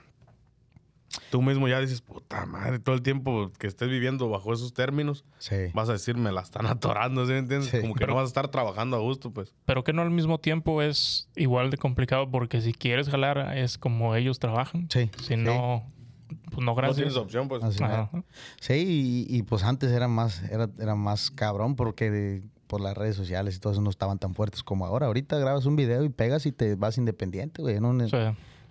Tú mismo ya dices, puta madre, todo el tiempo que estés viviendo bajo esos términos, Sí. vas a decir, me la están atorando, ¿sí me entiendes? Sí. Como que no vas a estar trabajando a gusto, pues. Pero que no al mismo tiempo es igual de complicado porque si quieres jalar es como ellos trabajan. Sí. Si sí. no, pues no No gracias. tienes opción, pues. Ajá. Sí, y, y, pues antes era más, era, era más cabrón porque de- por las redes sociales y todo eso no estaban tan fuertes como ahora. Ahorita grabas un video y pegas y te vas independiente, güey. En un,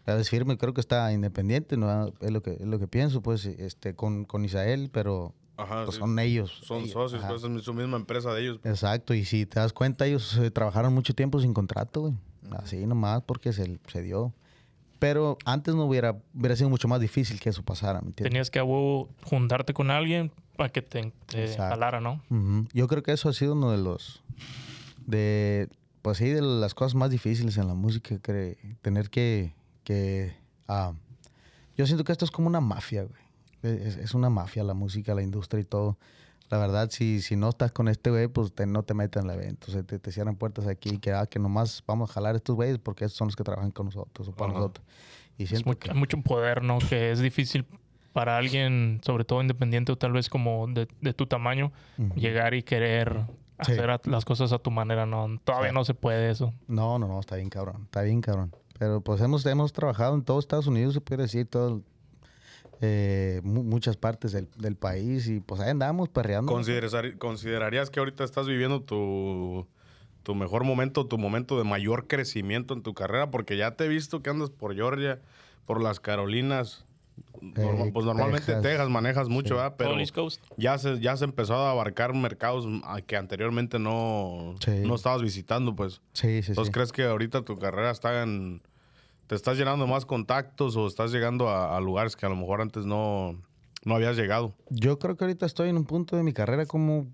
O sea, Es firme, creo que está independiente, ¿no? Es lo que, es lo que pienso, pues, este, con, con Isael, pero Ajá, pues sí. son ellos. Son ellos, socios, ajá. pues es su misma empresa de ellos. Exacto, y si te das cuenta, ellos eh, trabajaron mucho tiempo sin contrato, güey. Así nomás porque se, se dio. Pero antes no hubiera, hubiera sido mucho más difícil que eso pasara, ¿me entiendes? Tenías que a huevo juntarte con alguien para que te, te jalara, ¿no? Yo creo que eso ha sido uno de los, de, pues sí, de las cosas más difíciles en la música, que tener que, que, ah, yo siento que esto es como una mafia, güey. Es, es una mafia la música, la industria y todo. La verdad, si, si no estás con este güey, pues te- no te meten en el evento. O sea, te, te cierran puertas aquí, que, ah, que nomás vamos a jalar a estos güeyes porque estos son los que trabajan con nosotros o para Ajá. nosotros. Y Es siento mu- que- hay mucho poder, ¿no? Que es difícil para alguien, sobre todo independiente o tal vez como de, de tu tamaño, Ujú. llegar y querer Sí. hacer a- las cosas a tu manera, ¿no? Todavía Sí. no se puede eso. No, no, no, está bien cabrón, está bien cabrón. Pero pues hemos, hemos trabajado en todo Estados Unidos, se puede decir, todo, eh, mu- muchas partes del, del país y pues ahí andamos perreando. Considerar- ¿Considerarías que ahorita estás viviendo tu, tu mejor momento, tu momento de mayor crecimiento en tu carrera? Porque ya te he visto que andas por Georgia, por las Carolinas. Norma- Eh, pues normalmente Texas, Texas. manejas mucho, Sí. ¿verdad? Pero Coast. ya se, ya se empezó a abarcar mercados a- que anteriormente no, Sí. no estabas visitando, pues. Sí, sí, Entonces, sí. ¿crees que ahorita tu carrera está en... ¿Te estás llenando más contactos o estás llegando a, a lugares que a lo mejor antes no, no habías llegado? Yo creo que ahorita estoy en un punto de mi carrera como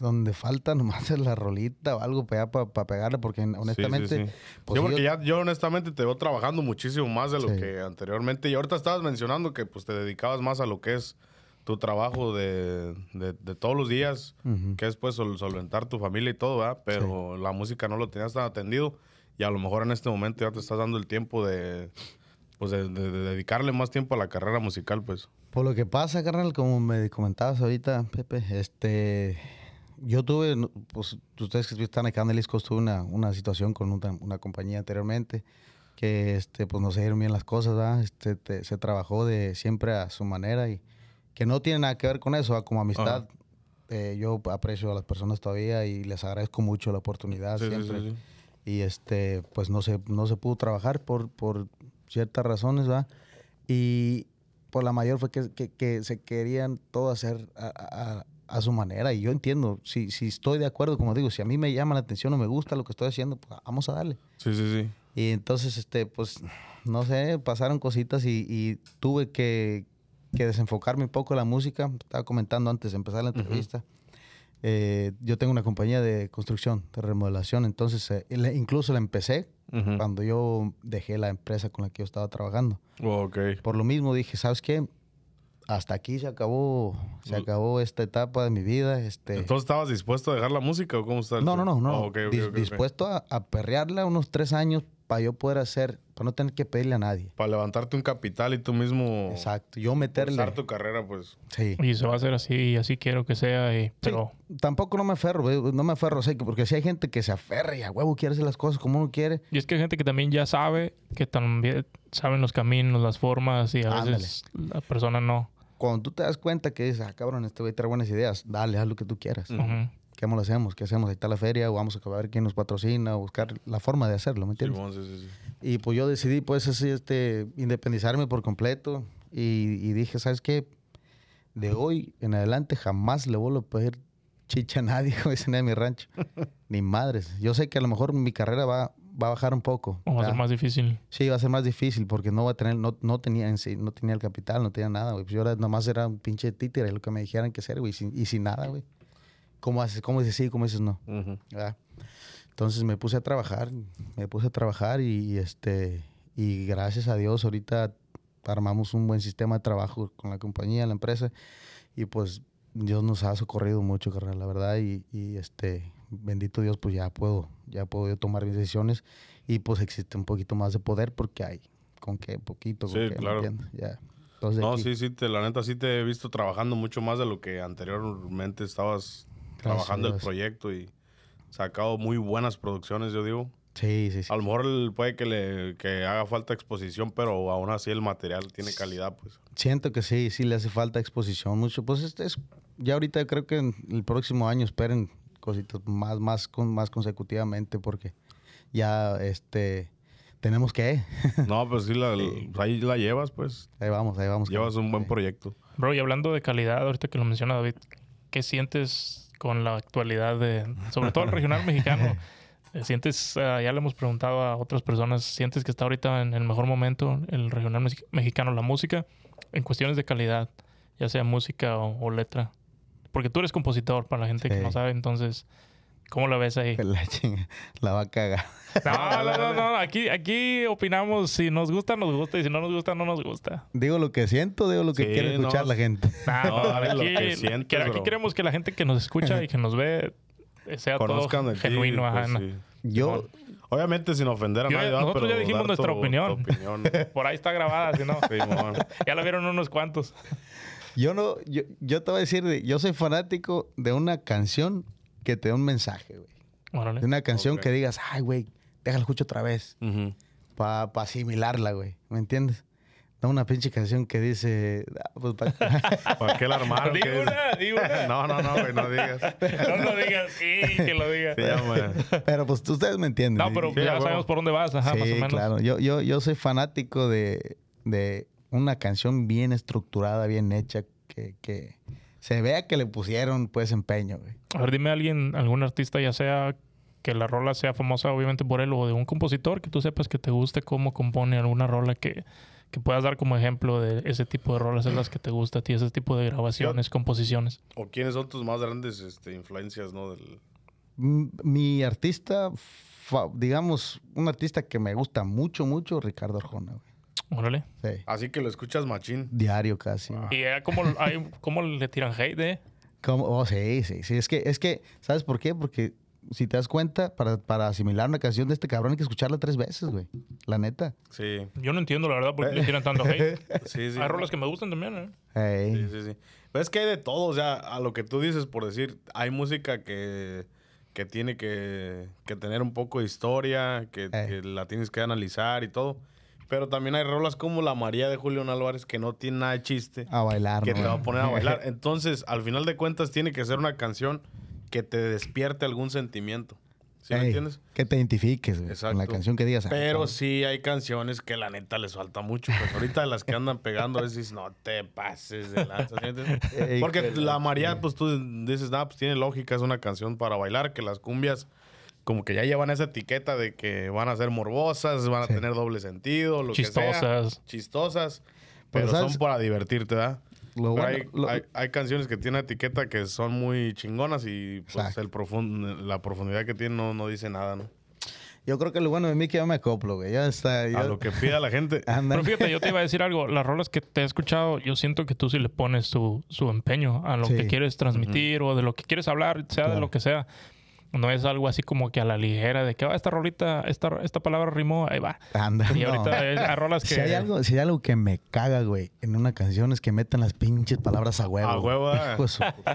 donde falta nomás la rolita o algo para, para, pegarle porque honestamente... Sí, sí, sí. pues, sí, porque yo- ya, yo honestamente te veo trabajando muchísimo más de lo que anteriormente. Y ahorita estabas mencionando que pues te dedicabas más a lo que es tu trabajo de, de- de todos los días, que es pues sol- solventar tu familia y todo, ¿verdad? Pero la música no lo tenías tan atendido. Y a lo mejor en este momento ya te estás dando el tiempo de, pues de, de- de dedicarle más tiempo a la carrera musical, pues. Por lo que pasa, carnal, como me comentabas ahorita, Pepe, este, yo tuve, pues ustedes que están acá en el tuve una, una situación con una, una compañía anteriormente que, este, pues no se dieron bien las cosas, ¿verdad? Este, te- se trabajó de siempre a su manera y que no tiene nada que ver con eso, ¿verdad? como amistad. eh, yo aprecio a las personas todavía y les agradezco mucho la oportunidad sí, siempre sí, sí. y este pues no se no se pudo trabajar por por ciertas razones va y por la mayor fue que, que- que se querían todo hacer a, a- a su manera. Y yo entiendo si, si estoy de acuerdo como digo si a mí me llama la atención o me gusta lo que estoy haciendo pues vamos a darle. Sí, sí, sí. y entonces este pues no sé pasaron cositas y, y tuve que, que desenfocarme un poco de la música. Estaba comentando antes de empezar la entrevista Eh, yo tengo una compañía de construcción, de remodelación, entonces eh, incluso la empecé Ujú. cuando yo dejé la empresa con la que yo estaba trabajando. Ok. Por lo mismo dije, ¿sabes qué? Hasta aquí se acabó, se acabó esta etapa de mi vida. Este, Entonces, ¿estabas dispuesto a dejar la música o cómo está? el no, no, no, no. Oh, ok, ok, Dis- dispuesto a, a perrearla unos tres años para yo poder hacer, para no tener que pedirle a nadie. Para levantarte un capital y tú mismo Exacto, yo meterle. tu carrera, pues. Sí. Y se va a hacer así y así quiero que sea. y- pero Sí, tampoco no me aferro, güey, no me aferro, o sea, porque si hay gente que se aferra y a huevo quiere hacer las cosas como uno quiere. Y es que hay gente que también ya sabe, que también saben los caminos, las formas y a Ándale. veces la persona no. Cuando tú te das cuenta que dices, ah, cabrón, este güey trae buenas ideas, dale, haz lo que tú quieras. Ujú. Ujú. ¿Qué lo hacemos? ¿Qué hacemos? Ahí está la feria, o vamos a ver quién nos patrocina, o buscar la forma de hacerlo, ¿me entiendes? Sí, sí, sí. Y pues yo decidí, pues, así, este, independizarme por completo. Y, y dije, ¿sabes qué? De hoy en adelante jamás le vuelvo a pedir chicha a nadie, como dicen en mi rancho. Ni madres. Yo sé que a lo mejor mi carrera va, va a bajar un poco. O va a ser más difícil. Sí, va a ser más difícil porque no va a tener, no, no tenía en sí, no tenía el capital, no tenía nada, güey. Pues yo era, nomás era un pinche títere, lo que me dijeran que hacer, güey, sin- y sin nada, güey. ¿Cómo haces? ¿Cómo dices sí? ¿Cómo dices no? Ujú. ¿verdad? Entonces me puse a trabajar, me puse a trabajar y, y, este y gracias a Dios ahorita armamos un buen sistema de trabajo con la compañía, la empresa y pues Dios nos ha socorrido mucho, carnal, la verdad y, y, este bendito Dios pues ya puedo ya puedo yo tomar mis decisiones y pues existe un poquito más de poder porque hay con qué poquito, con Sí, qué, ¿me claro. Ya. Entonces, No, aquí- sí, sí, te, la neta sí te he visto trabajando mucho más de lo que anteriormente estabas trabajando el proyecto y sacado muy buenas producciones, yo digo. sí, sí, sí. A lo mejor puede que le que haga falta exposición, pero aún así el material tiene calidad, pues. Siento que sí, sí le hace falta exposición mucho. Pues este es, ya ahorita creo que en el próximo año esperen cositas más, más, con, más consecutivamente porque ya este tenemos que. No, pues sí, la, ahí la llevas, pues. Ahí vamos, ahí vamos. Llevas un buen proyecto. Bro, y hablando de calidad, ahorita que lo menciona David, ¿qué sientes con la actualidad de, sobre todo el regional mexicano? Eh, ¿Sientes, ah, ya le hemos preguntado a otras personas, ¿sientes que está ahorita en el mejor momento el regional mexi- mexicano, la música, en cuestiones de calidad, ya sea música o, o letra? Porque tú eres compositor, para la gente que no sabe, entonces, ¿cómo la ves ahí? La chinga, la va a cagar. No, no, no, no, aquí, aquí opinamos, si nos gusta, nos gusta, y si no nos gusta, no nos gusta. Digo lo que siento, digo lo que Sí, quiere no, escuchar la gente. Nah, No, no, dale lo aquí, que sientes, que- aquí queremos que la gente que nos escucha y que nos ve sea Conozcan todo ti, genuino. pues, ajá, sí. Yo, Obviamente sin ofender a Yo nadie, nosotros ya dijimos nuestra tu- opinión. tu opinión. Por ahí está grabada, si no. Simón. ya la vieron unos cuantos. yo no, yo, yo te voy a decir, de- yo soy fanático de una canción que te dé un mensaje, güey. Órale. De una canción que digas, ay, güey, déjala escucho otra vez. Para asimilarla, güey. ¿Me entiendes? No una pinche canción que dice, ah, pues, pa- ¿Para qué la armaron? Di una, di una. No, no, no, güey, no digas. No lo digas, sí, que lo digas. Llama. pero pues ustedes me entienden. No, pero Sí, ya sabemos por dónde vas, ajá, sí, más o menos. claro. Yo, yo, yo soy fanático de, de una canción bien estructurada, bien hecha, que, que se vea que le pusieron pues empeño, güey. A ver, dime a alguien, algún artista, ya sea que la rola sea famosa obviamente por él o de un compositor que tú sepas que te guste cómo compone alguna rola que, que puedas dar como ejemplo de ese tipo de rolas en las que te gusta a ti, ese tipo de grabaciones, composiciones. ¿O quiénes son tus más grandes este, influencias, no? Del... Mi artista, digamos, un artista que me gusta mucho, mucho, Ricardo Arjona, güey. Órale. Sí. Así que lo escuchas machín. Diario casi. Y ya como, hay, como le tiran hate, ¿eh? ¿Cómo? Oh, sí, sí, sí. Es que, es que, ¿sabes por qué? Porque si te das cuenta, para, para asimilar una canción de este cabrón hay que escucharla tres veces, güey. La neta. Sí. Yo no entiendo la verdad por qué le tiran tanto hate. Sí, sí. Hay rolas que me gustan también, ¿eh? Sí, sí, sí. Pero es que hay de todo, o sea, a lo que tú dices, por decir, hay música que, que tiene que, que tener un poco de historia, que, que la tienes que analizar y todo. Pero también hay rolas como La María de Julián Álvarez que no tiene nada de chiste, A bailar, que ¿no? te va a poner a bailar. Entonces, al final de cuentas, tiene que ser una canción que te despierte algún sentimiento. ¿Sí me entiendes? Que te identifiques, güey. Con la canción que digas. ah, Pero sí hay canciones que la neta les falta mucho. Pues ahorita las que andan pegando a veces dices, no te pases de lanza. ¿sí? Ey, Porque que la María, pues tú dices, nah, pues tiene lógica, es una canción para bailar, que las cumbias como que ya llevan esa etiqueta de que van a ser morbosas, van a Sí. tener doble sentido, lo que sea. Chistosas. Chistosas. Pero Pero, ¿sabes? son para divertirte, ¿verdad? Lo Pero bueno- hay, lo- hay- hay canciones que tienen etiqueta que son muy chingonas y pues el profund- la profundidad que tiene no, no dice nada, ¿no? Yo creo que lo bueno de mí es que ya me acoplo, güey. Ya está. A lo que pida la gente. Pero fíjate, yo te iba a decir algo. Las rolas que te he escuchado, yo siento que tú sí le pones su, su empeño a lo Sí. que quieres transmitir o de lo que quieres hablar, sea de lo que sea. No es algo así como que a la ligera de que "Ah, esta rolita, esta, esta palabra rimó, ahí va. Anda. Y no. ahorita hay rolas que. Si hay, algo, si hay algo que me caga, güey, en una canción es que metan las pinches palabras a huevo. A huevo, ah.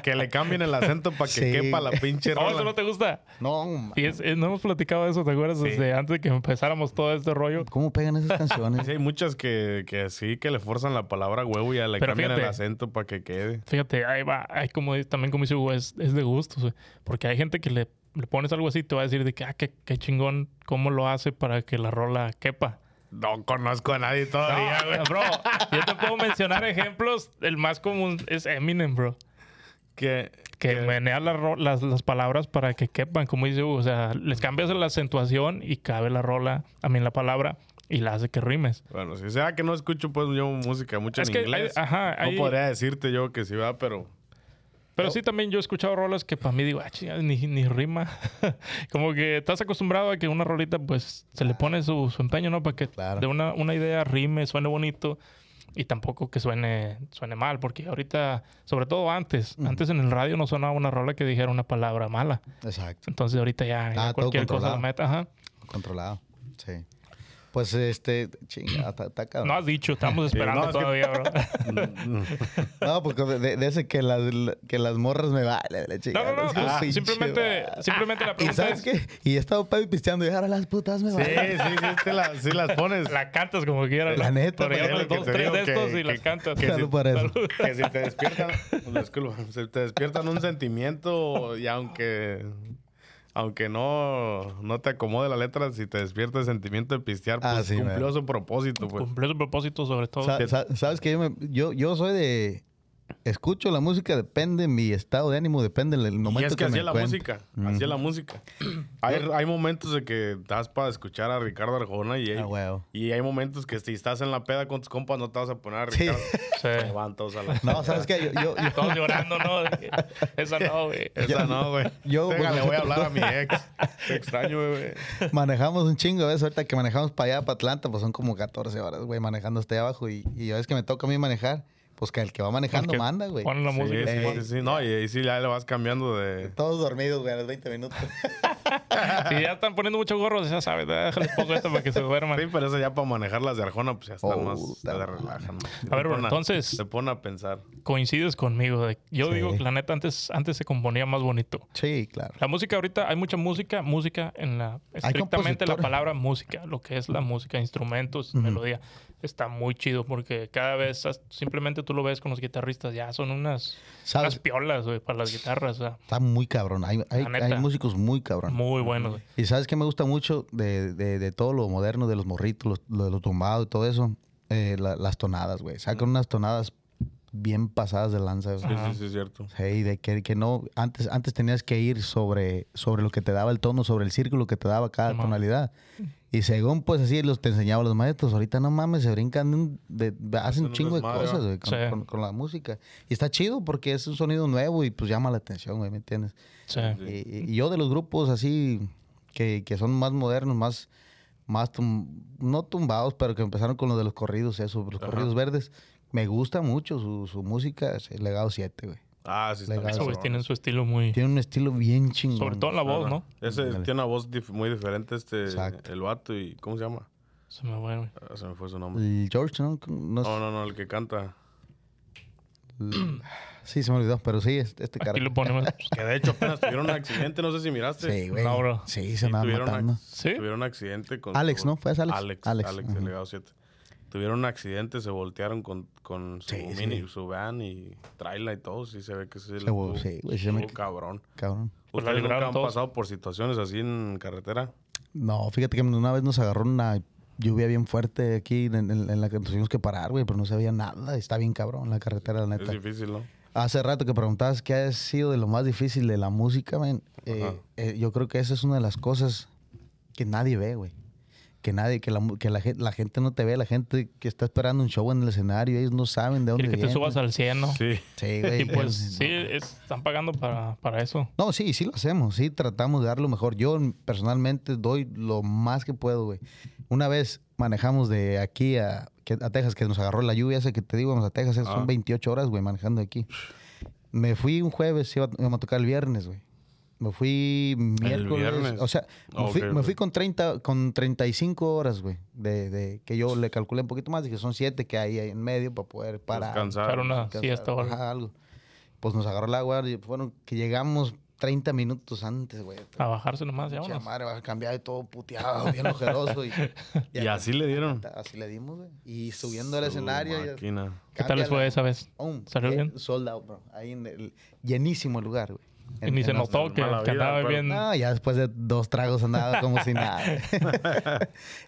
Que le cambien el acento para que Sí. quepa la pinche No, eso rola. no te gusta. No, ma- Y es, es- no hemos platicado de eso, ¿te acuerdas? Sí. Desde antes de que empezáramos todo este rollo. ¿Cómo pegan esas canciones? Sí, hay muchas que, que sí, que le forzan la palabra huevo y ya le Pero cambian el acento para que quede. Fíjate, ahí va, hay como también como dice Hugo, es, es de gustos, güey. Porque hay gente que le, le pones algo así te va a decir de que, ah, qué, qué chingón, cómo lo hace para que la rola quepa. No conozco a nadie todavía, No, güey. bro, yo te puedo mencionar ejemplos. El más común es Eminem, bro. Que, Que menea las, ro- las, las palabras para que quepan, como dice Hugo. O sea, les cambias la acentuación y cabe la rola, a mí la palabra, y la hace que rimes. Bueno, si sea que no escucho pues yo música mucho Es en que hay- inglés. ajá, hay- No podría decirte yo que sí va, pero Pero sí, también yo he escuchado rolas que para mí digo, ah, chingada, ni, ni rima. Como que estás acostumbrado a que una rolita, pues, se le pone su, su empeño, ¿no? Para que Claro. de una, una idea rime, suene bonito y tampoco que suene, suene mal. Porque ahorita, sobre todo antes, antes en el radio no sonaba una rola que dijera una palabra mala. Exacto. Entonces ahorita ya, ya Ah, cualquier cosa la meta. Ajá. Controlado. Sí. Pues este, chinga, está, está cabrón. No has dicho, estamos esperando no, es que- todavía, bro. No, porque de, de ese que las, que las morras me bailen. la No, chingada. no, no. Que pues, pinche simplemente, va- simplemente la ¿Y pregunta sabes es, qué? Y he estado pedo y pisteando y ahora las putas me sí, bailan. sí, sí, te la- sí las pones. la cantas como quieras. La ¿no? neta, Pero ya porque unos es lo que dos, tres de que- estos y que- las cantas. que Salud por eso. Que si te despiertan, disculpa, si te despiertan un sentimiento y aunque aunque no, no te acomode la letra, si te despierta el sentimiento de pistear, Ah, pues sí, cumplió man. su propósito, pues. Cumplió su propósito sobre todo. Sa- sa- Sabes que yo, me- yo, yo soy de... Escucho la música, depende mi estado de ánimo, depende del momento Y es que, que, es la encuentre. música, es la música. Hay, hay momentos de que das para escuchar a Ricardo Arjona y hay, Ah, y hay momentos que si estás en la peda con tus compas no te vas a poner a Sí. Ricardo. Sí. Se van todos a la... No, ¿sabes qué? Yo, yo, yo- Todos llorando, ¿no? Que, Esa no, güey. Esa no, güey. yo, Venga, le voy a hablar a mi ex. Te extraño, güey. manejamos un chingo veces. Ahorita que manejamos para allá, para Atlanta, pues son como 14 horas, güey, manejando hasta allá abajo. Y, y ya ves que me toca a mí manejar, pues que el que va manejando que manda, güey. Pon la Sí, música. sí, sí, sí. No, y, y sí, ya le vas cambiando de... Todos dormidos, güey, a los 20 minutos. Si ya están poniendo mucho gorro, ya sabes, déjales poco esto para que se duerman. Sí, pero eso ya para manejar las de Arjona, pues ya están Oh, más... madre. relajan. A ver, bueno, entonces- Se pone a pensar. Coincides conmigo. de- yo Sí. digo que la neta antes, antes se componía más bonito. Sí, claro. La música ahorita, hay mucha música, música en la... Estrictamente la palabra música, lo que es la música, instrumentos, melodía, está muy chido porque cada vez simplemente tú lo ves con los guitarristas, ya son unas, piolas, güey, para las guitarras, o sea, Está muy cabrón. Hay, hay, hay músicos muy cabrón. muy buenos. güey. Y sabes que me gusta mucho de, de, de todo lo moderno, de los morritos, los, lo de los tumbados y todo eso. Eh, la- las tonadas, güey. Sacan unas tonadas bien pasadas de lanza. Sí, sí, sí, es cierto. Sí, de que, que no, antes, antes tenías que ir sobre, sobre lo que te daba el tono, sobre el círculo que te daba cada tonalidad. Y según pues así los te enseñaba los maestros, ahorita no mames, se brincan, de hacen un chingo de cosas con, Sí. con- con la música. Y está chido porque es un sonido nuevo y pues llama la atención, güey, ¿me entiendes? Sí. Y, y yo de los grupos así que, que son más modernos, más, más tum- no tumbados, pero que empezaron con lo de los corridos, eso, los Ajá. corridos verdes, me gusta mucho su, su música, es el Legado 7, güey. Ah, sí, está Legal. bien Esos güeyes tienen su estilo muy... Tiene un estilo bien chingón. Sobre todo la voz, ¿no? Ese tiene una voz dif- muy diferente, este, Exacto. el vato, y ¿cómo se llama? Se me fue, güey. Ah, se me fue su nombre. El George, ¿no? No, No, no, no, el que canta. Sí, se me olvidó, pero sí, este, este cara. Aquí lo ponemos. Que de hecho apenas tuvieron un accidente, no sé si miraste. Sí, güey. No, bro. Sí, se Sí, andaba tuvieron, matando. ac- ¿Sí? tuvieron un accidente con... Alex, su- ¿no? ¿Fue ese Alex? Alex, Alex, Alex, ajá. el legado 7. Tuvieron un accidente, se voltearon con, con su Sí, mini, sí. su van y traila y todo. Sí se ve que Se sí, güey, se me- estuvo cabrón. Cabrón. ¿Ustedes nunca han todos. pasado por situaciones así en carretera? No, fíjate que una vez nos agarró una lluvia bien fuerte aquí en, en- en la que nos tuvimos que parar, güey, pero no se veía nada. Está bien cabrón la carretera, la Es neta. difícil, ¿no? Hace rato que preguntabas qué ha sido de lo más difícil de la música, man. Eh, eh, yo creo que esa es una de las cosas que nadie ve, güey. Que nadie, que, la, que la, la gente no te ve, la gente que está esperando un show en el escenario, ellos no saben de dónde Quiere que te subas al 100, ¿no? Sí. Sí, güey. Y pues sí, es- están pagando para, para eso. No, sí, sí lo hacemos, sí tratamos de dar lo mejor. Yo personalmente doy lo más que puedo, güey. Una vez manejamos de aquí a, Texas, que nos agarró la lluvia, ese que te digo, vamos a Texas, Ah. son 28 horas, güey, manejando de aquí. Me fui un jueves, iba, íbamos a tocar el viernes, güey. Me fui miércoles. viernes? O sea, me, fui, Ok, me fui con 30, con 35 horas, güey. De, de, que yo le calculé un poquito más, dije, son 7 que hay ahí en medio para poder parar. Descansar. Para una Descansar, siesta o algo. Pues nos agarró el agua y fueron que llegamos 30 minutos antes, güey. A bajarse nomás, ya vámonos. madre, va a cambiar de todo puteado, bien ojeroso. Y, Y así le dieron. Así le dimos, güey. Y subiendo al Su escenario. ya-. ¿Qué tal les fue esa vez? Pum, ¿Salió eh, bien? Sold out, bro. Ahí en el, llenísimo el lugar, güey. Y ni se notó que, que vida, andaba pero- bien. No, ya después de dos tragos andaba como si nada.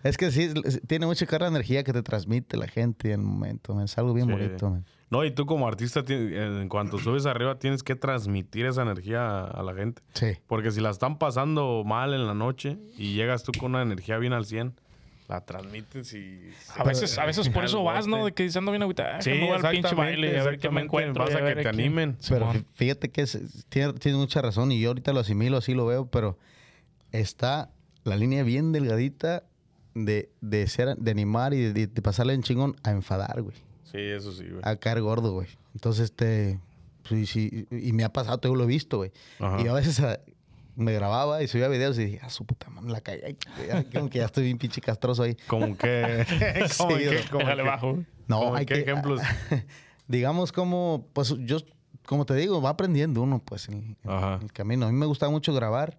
es que sí, tiene mucha carga de energía que te transmite la gente en el momento, man. Es algo bien Sí. bonito, man. No, y tú como artista, ti- en cuanto subes arriba, tienes que transmitir esa energía a la gente. Sí. Porque si la están pasando mal en la noche y llegas tú con una energía bien al 100, la transmites y... A veces, a veces por eso vas, ¿no? De que diciendo bien ahorita, Sí, sí, voy al pinche baile y a ver qué me encuentro. Vas a que ver te animen. Pero fíjate que es- tiene, tiene mucha razón y yo ahorita lo asimilo, así lo veo, pero está la línea bien delgadita de, de ser, de animar y de, de pasarle en chingón a enfadar, güey. Sí, eso sí, güey. A caer gordo, güey. Entonces, este, sí, sí, y me ha pasado, te lo he visto, güey. Ajá. Y a veces ah, me grababa y subía videos y dije, ah, su puta madre, la ay, Como que ya estoy bien pinche castroso ahí. Como que... como Sí, que... como que- bajo. No, hay qué que... ejemplos? digamos como, pues yo, como te digo, va aprendiendo uno, pues, en, el camino. A mí me gustaba mucho grabar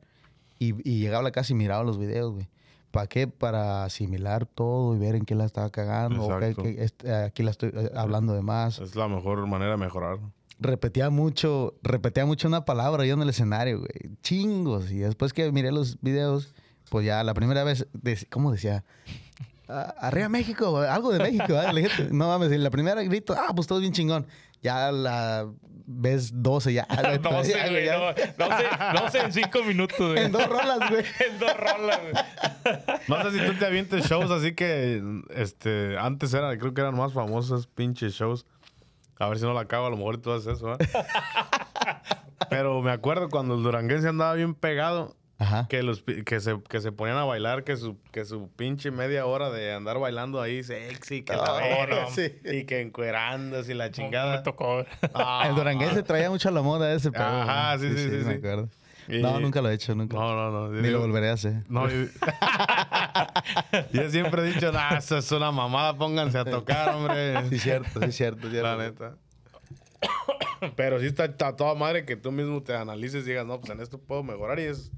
y, y llegaba a la casa y miraba los videos, güey. ¿Para qué? Para asimilar todo y ver en qué la estaba cagando. o qué- Exacto. qué- este, aquí la estoy eh, hablando de más. Es la mejor manera de mejorar. Repetía mucho, repetía mucho una palabra yo en el escenario, güey. Chingos. Y después que miré los videos, pues ya la primera vez, ¿cómo decía? "Ah, arriba México, algo de México. dije, no mames, la primera grito, ah, pues todo bien chingón. Ya la vez 12, ya. No sé, ya, güey. ya. No, no sé, no sé en cinco minutos, güey. En dos rolas, güey. En dos rolas, güey. No sé si tú te avientes shows así que este antes era, creo que eran más famosos pinches shows. A ver si no la acabo, a lo mejor tú haces eso, ¿eh? Pero me acuerdo cuando el duranguense andaba bien pegado, Ajá. que los pi- que se, que se ponían a bailar, que su, que su pinche media hora de andar bailando ahí sexy, que la Ah, verga, sí. y que encuerándose y la Me chingada. tocó. Ah, El duranguense traía mucho a la moda ese pedo. Ajá, sí, sí, sí, me sí. acuerdo. Y- No, nunca lo he hecho, nunca. No, no, no. Ni lo volveré a hacer. No, yo, yo siempre he dicho, nah, eso es una mamada, pónganse a tocar, hombre. Sí, cierto, sí, cierto. cierto. La neta. Pero sí está, está toda madre que tú mismo te analices y digas, no, pues en esto puedo mejorar y es.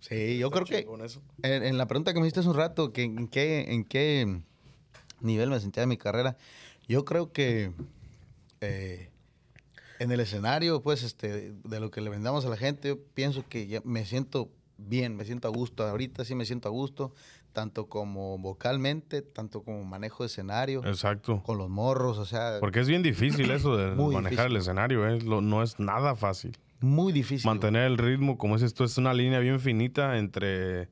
Sí, yo creo que eso. en, en la pregunta que me hiciste hace un rato, que en qué, en qué nivel me sentía en mi carrera, yo creo que eh, en el escenario, pues, este, de lo que le vendamos a la gente, yo pienso que ya me siento bien, me siento a gusto. Ahorita sí me siento a gusto, tanto como vocalmente, tanto como manejo de escenario, Exacto. con los morros, o sea, Porque es bien difícil eso de manejar difícil. el escenario, ¿eh? Lo- no es nada fácil. muy difícil. güey. Mantener el ritmo, como dices tú, es una línea bien finita entre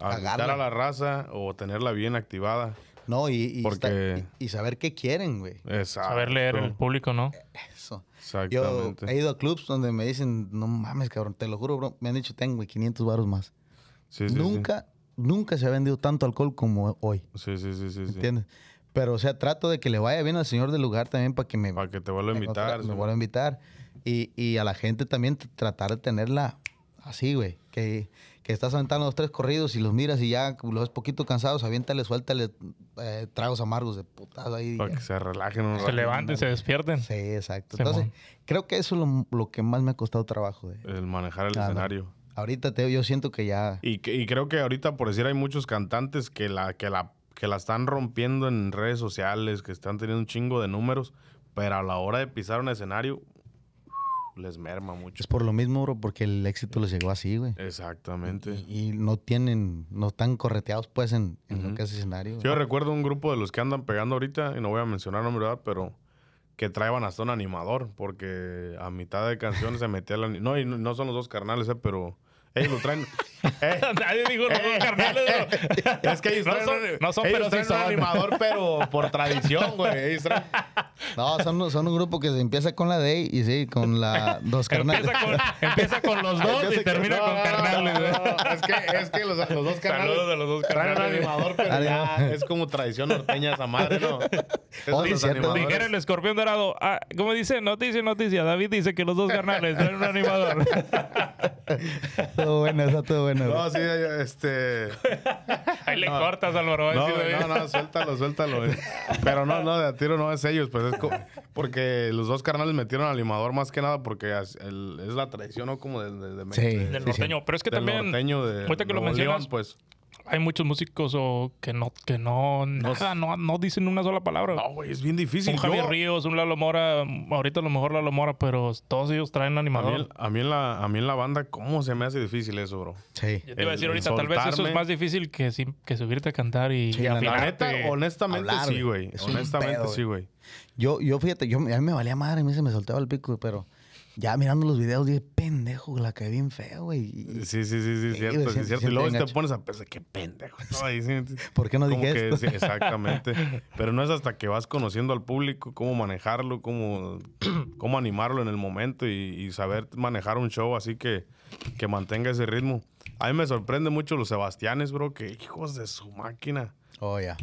agitar Agarra. a la raza o tenerla bien activada. No, y, y, Porque- está- y- y saber qué quieren, güey. Exacto. Saber leer el público, ¿no? Eso. Yo Exactamente. he ido a clubs donde me dicen, no mames, cabrón, te lo juro, bro. Me han dicho, tengo güey, 500 baros más. Sí, sí, nunca, nunca se ha vendido tanto alcohol como hoy, Sí, sí, sí, sí. sí. ¿entiendes? Pero, o sea, trato de que le vaya bien al señor del lugar también para que me, Para que te vuelva a invitar. me vuelva a invitar. Y, y a la gente también tratar de tenerla así, güey. Que, que estás aventando los tres corridos y los miras y ya los ves poquito cansados, aviéntale, suéltale eh, tragos amargos de putazo ahí. Para ya. que se relajen un Se levanten, se despierten. Sí, exacto. Entonces, creo que eso es lo, lo que más me ha costado trabajo. De, El manejar el Ah, no. escenario. Ahorita te, yo siento que ya... Y, que- y creo que ahorita, por decir, hay muchos cantantes que la, que, la, que la están rompiendo en redes sociales, que están teniendo un chingo de números, pero a la hora de pisar un escenario, les merma mucho. Es por lo mismo, bro, porque el éxito les llegó así, güey. Exactamente. Y, y no tienen, no están correteados, pues, en, en Ujú. lo que es escenario. Sí, yo recuerdo un grupo de los que andan pegando ahorita, y no voy a mencionar nombre, ¿verdad? Pero que traían hasta un animador, porque a mitad de canciones se metía el ani- No, y no, no son los dos carnales, ¿eh? Pero ellos lo traen... Eh, Nadie dijo los dos Eh, carnales, bro. Es que ellos No traen, son- un- no son, ellos pero sí traen un son. animador, pero por tradición, güey. Traen- No, son, son un grupo que se empieza con la D y sí, con la dos carnales. Empieza con, empieza con los dos y Empieza termina No, con no, carnales. no, güey. no, no, Es que, es que los, los dos carnales Saludos a los dos traen un carnales. animador, pero ya Ánimo. es como tradición norteña esa madre, ¿no? Oh. Dijera el escorpión dorado. Ah, como dice, noticia, noticia. David dice que los dos carnales traen un animador. Todo bueno, está todo bueno. No, sí, este... Ahí le cortas, Álvaro. No, no, no, suéltalo, suéltalo. Pero no, no, de a tiro no es ellos, pues es co- porque los dos carnales metieron al animador más que nada porque el- es la tradición, ¿no? Como de, de, de Sí. de- Del sí. norteño. Pero es que del también norteño de ahorita que lo mencionas, León, pues. Hay muchos músicos o que no, que no, nada, no, no dicen una sola palabra. No, güey, es bien difícil. un Javier Yo- Ríos, un Lalo Mora, ahorita a lo mejor Lalo Mora, pero todos ellos traen a, mí, animador. a, mí en la, a mí en la banda, ¿cómo se me hace difícil eso, bro? Sí. Yo te iba a decir ahorita, tal vez eso es más difícil que, que subirte a cantar y, Sí, y la neta, honestamente hablar, sí, güey. Honestamente pedo, sí, güey. Yo, yo fíjate, yo, a mí me valía madre, a mí se me soltaba el pico, pero ya mirando los videos dije, pendejo, la que bien fea, güey. Sí, sí, sí, sí, cierto, sí, cierto. Y luego te pones a pensar, qué pendejo. No, ahí sí, ¿Por qué no dije que, esto? sí, exactamente. Pero no es hasta que vas conociendo al público, cómo manejarlo, cómo, cómo animarlo en el momento y, y saber manejar un show así que, que mantenga ese ritmo. A mí me sorprende mucho los Sebastianes, bro, que hijos de su máquina. Oh, ya.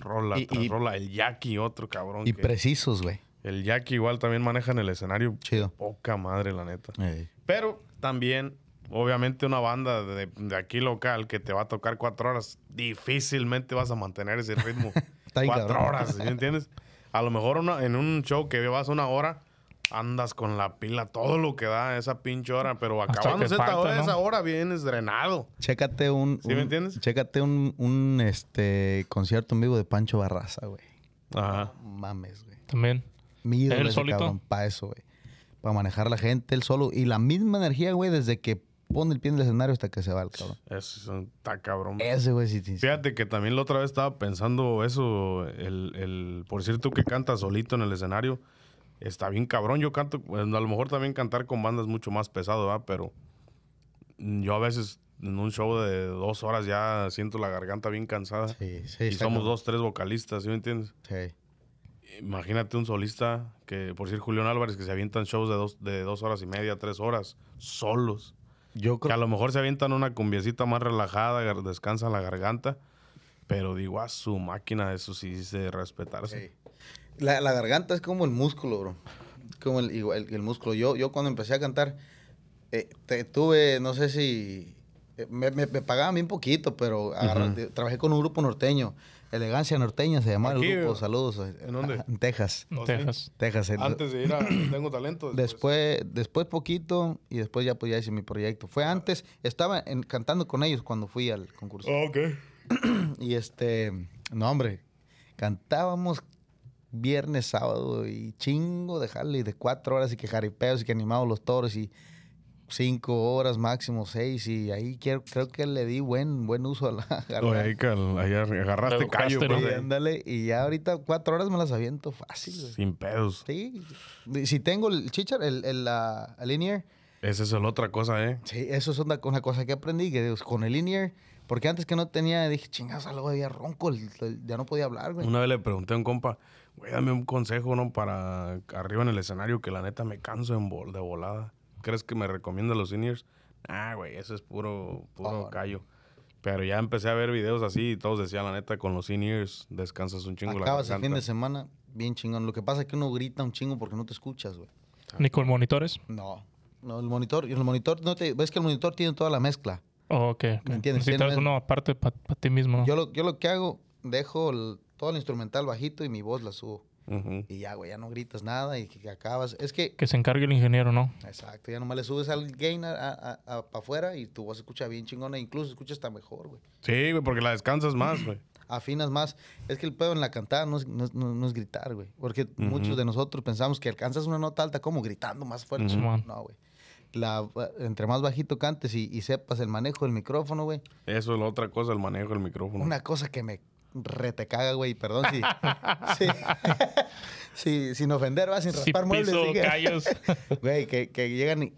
Rola Y- tras y- rola. El Jackie, otro cabrón. Y que- precisos, güey. El Jackie igual también maneja en el escenario. Chido. Poca madre, la neta. Ey. Pero también, obviamente, una banda de, de aquí local que te va a tocar cuatro horas, difícilmente vas a mantener ese ritmo. Está cuatro cabrón. horas, ¿sí me entiendes? A lo mejor una- en un show que vas una hora, andas con la pila todo lo que da esa pinche hora, pero que esta falta, hora, ¿no? esa hora vienes drenado. Chécate un, ¿Sí me entiendes? Chécate un, un este concierto en vivo de Pancho Barraza, güey. Ajá. Mames, güey. También. Mi ídolo ¿Él ese solito? cabrón, para eso, güey. Para manejar la gente, él solo. Y la misma energía, güey, desde que pone el pie en el escenario hasta que se va el cabrón. Eso está cabrón. Ese, güey, sí, sí. sí. Fíjate que también la otra vez estaba pensando eso, el, el, por decir tú que cantas solito en el escenario, está bien cabrón. Yo canto, bueno, a lo mejor también cantar con bandas mucho más pesado, ¿verdad? Pero yo a veces en un show de dos horas ya siento la garganta bien cansada. Sí, sí. y somos cabrón. dos, tres vocalistas, ¿sí me entiendes? Sí. Imagínate un solista que, por decir Julián Álvarez, que se avientan shows de dos, de dos horas y media, tres horas, solos. Yo Que a creo lo mejor se avientan una cumbiecita más relajada, descansan la garganta. Pero digo, a su máquina, eso sí de respetarse. La, la garganta es como el músculo, bro. Como el, igual, el músculo. Yo, yo cuando empecé a cantar, eh, te- tuve, no sé si... eh, Me, me- me pagaban bien poquito, pero trabajé con un grupo norteño. Elegancia Norteña se llamaba Aquí, el grupo. Saludos. ¿En dónde? En Texas. ¿Oh, sí? Texas. Texas. Antes de ir a Tengo Talento. Después, después poquito y después ya pues ya hice mi proyecto. Fue antes, estaba en- cantando con ellos cuando fui al concurso. ok. Y este, no hombre, cantábamos viernes, sábado y chingo de jale de cuatro horas y que jaripeos y que animados los toros y cinco horas máximo, seis y ahí quiero, creo que le di buen, buen uso a la ahí, garganta. ahí agarraste Lo callo. pues, ¿no? Y ahí. ándale, y ya ahorita cuatro horas me las aviento fácil, güey. Sin pedos. Sí, si tengo el chichar, el, el, la- el linear, Esa es la otra cosa, ¿eh? Sí, eso es una, una cosa que aprendí, que digo, con el linear, porque antes que no tenía, dije, chingados, algo había ronco, el- el- ya no podía hablar, güey. Una vez le pregunté a un compa, güey, dame un consejo, ¿no? Para arriba en el escenario, que la neta me canso en vol- de volada. ¿Crees que me recomienda los seniors? Ah, güey, eso es puro, puro Oh, callo. Pero ya empecé a ver videos así y todos decían, la neta, con los seniors descansas un chingo Acabas la el fin de semana bien chingón. Lo que pasa es que uno grita un chingo porque no te escuchas, güey. Ni con monitores. No. No, el monitor, el monitor, no te, ves que el monitor tiene toda la mezcla. Oh, ok. ¿Me entiendes? Necesitas Tiene- uno aparte para ti mismo. ¿no? Yo lo, yo lo que hago, dejo el- todo el instrumental bajito y mi voz la subo. Y ya, güey, ya no gritas nada y que, que acabas. Es que, Que se encargue el ingeniero, ¿no? exacto, ya nomás le subes al gain para afuera y tu voz se escucha bien chingona. Incluso se escucha hasta mejor, güey. Sí, güey, porque la descansas más, güey. afinas más. Es que el pedo en la cantada no es, no es- no- no es gritar, güey. Porque muchos de nosotros pensamos que alcanzas una nota alta como gritando más fuerte. No, güey. La, entre más bajito cantes y, y sepas el manejo del micrófono, güey. Eso es la otra cosa, el manejo del micrófono. Una cosa que me rete caga, güey. Perdón si... sí. Sí, sin ofender, va, sin Si raspar muebles. piso dije. callos. Güey, que, que llegan y...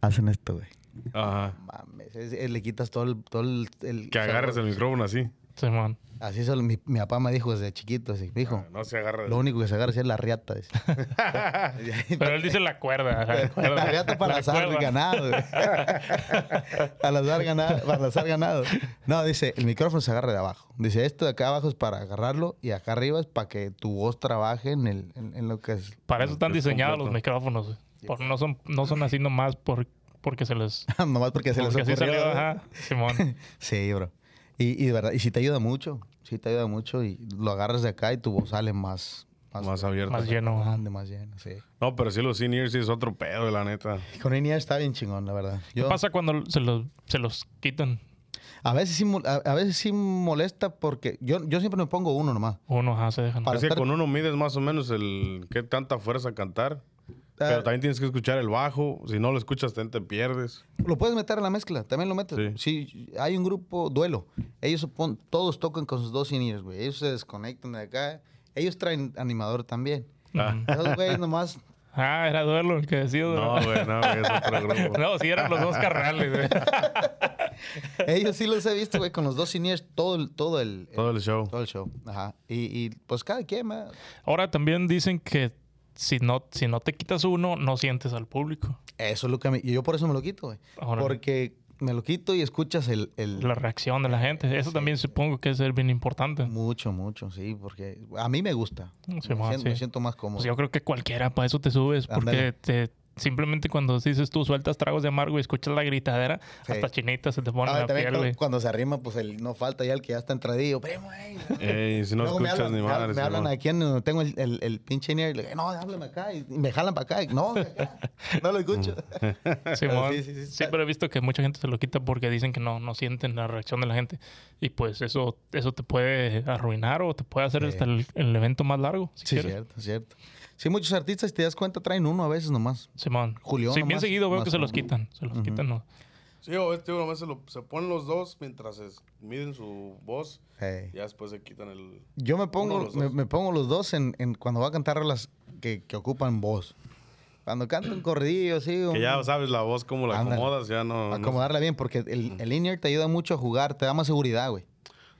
Hacen esto, güey. Ajá. Mames, es- es- le quitas todo el... Todo el, el Que agarres el micrófono así. Simón. Así es, mi, mi papá me dijo desde chiquito, así, dijo, Ah, No se agarra. lo único que se agarra es la riata. Pero él dice la cuerda. La cuerda. La riata para La cuerda. ganado. para lazar ganado. Para lazar ganado. No, dice, el micrófono se agarra de abajo. Dice, esto de acá abajo es para agarrarlo y acá arriba es para que tu voz trabaje en, el, en, en lo que es... Para eso están Es diseñados los micrófonos. Por- no, son, no son así nomás por, porque se les... Nomás porque se les porque así ocurrió. salió, Simón. Sí, bro. Y, y de verdad, y sí te ayuda mucho. Sí te ayuda mucho y lo agarras de acá y tu voz sale más... Más abierto. Más lleno. ajá. grande, más lleno, sí. No, pero sí, los sí es otro pedo, la neta. Con Inia está bien chingón, la verdad. ¿Qué pasa cuando se los, se los quitan? a, veces sí, a, a veces sí molesta porque yo, yo siempre me pongo uno nomás. Uno, ajá, se dejan. Para es que estar- con uno mides más o menos el qué tanta fuerza cantar. Pero también tienes que escuchar el bajo. Si no lo escuchas, también te pierdes. Lo puedes meter en la mezcla, también lo metes. Sí. hay un grupo duelo. Ellos supon- todos tocan con sus dos in güey. Ellos se desconectan de acá. Ellos traen animador también. Ah. Esos güeyes nomás. Ah, era duelo el que decía. No, güey, no, güey, es otro grupo. No, sí eran los dos carnales, güey. Ellos sí los he visto, güey, con los dos in todo el, todo el, el- Todo el show. todo el show. Ajá. Y, y, pues cada quien. Ahora también dicen que si no, si no te quitas uno, no sientes al público. Eso es lo que a mí. Y yo por eso me lo quito, güey. Porque me lo quito y escuchas el. el La reacción de la gente. Eso también supongo que es bien importante. Mucho, mucho, sí. Porque a mí me gusta. Sí, me, ma, siento, sí. me siento más cómodo. Pues yo creo que cualquiera para eso te subes. Porque te, simplemente cuando dices tú sueltas tragos de amargo y escuchas la gritadera, Sí. hasta chinita se te pone Ah, la también piel, cuando, cuando se arrima, pues el, no falta ya el que ya está entradillo. Primo, ey. Ey, si no Luego escuchas hablan, ni me madre. Me hablan aquí en donde tengo el, el, el pinche INER y le digo, no, háblame acá. Y me jalan para acá. Y, no, acá. no lo escucho. Simón. Sí, sí, sí. Sí, pero he visto que mucha gente se lo quita porque dicen que no, no sienten la reacción de la gente. Y pues eso, eso te puede arruinar o te puede hacer Sí. hasta el, el evento más largo. Si Sí, quieres. cierto, cierto. Sí, muchos artistas, si te das cuenta, traen uno a veces nomás. Simón. Julián Sí, bien nomás, seguido veo que se los uno. quitan. Se los quitan, ¿no? Sí, o este nomás se, lo- se ponen los dos mientras es- miden su voz. Hey. Ya después se quitan el. Yo me Uno pongo, me, pongo los dos en, en cuando va a cantar las que, que ocupan voz. Cuando canta un corridillo así, Que ya sabes la voz, cómo la Ándale. acomodas, ya no. no- acomodarla bien, porque el, el in-ear te ayuda mucho a jugar, te da más seguridad, güey.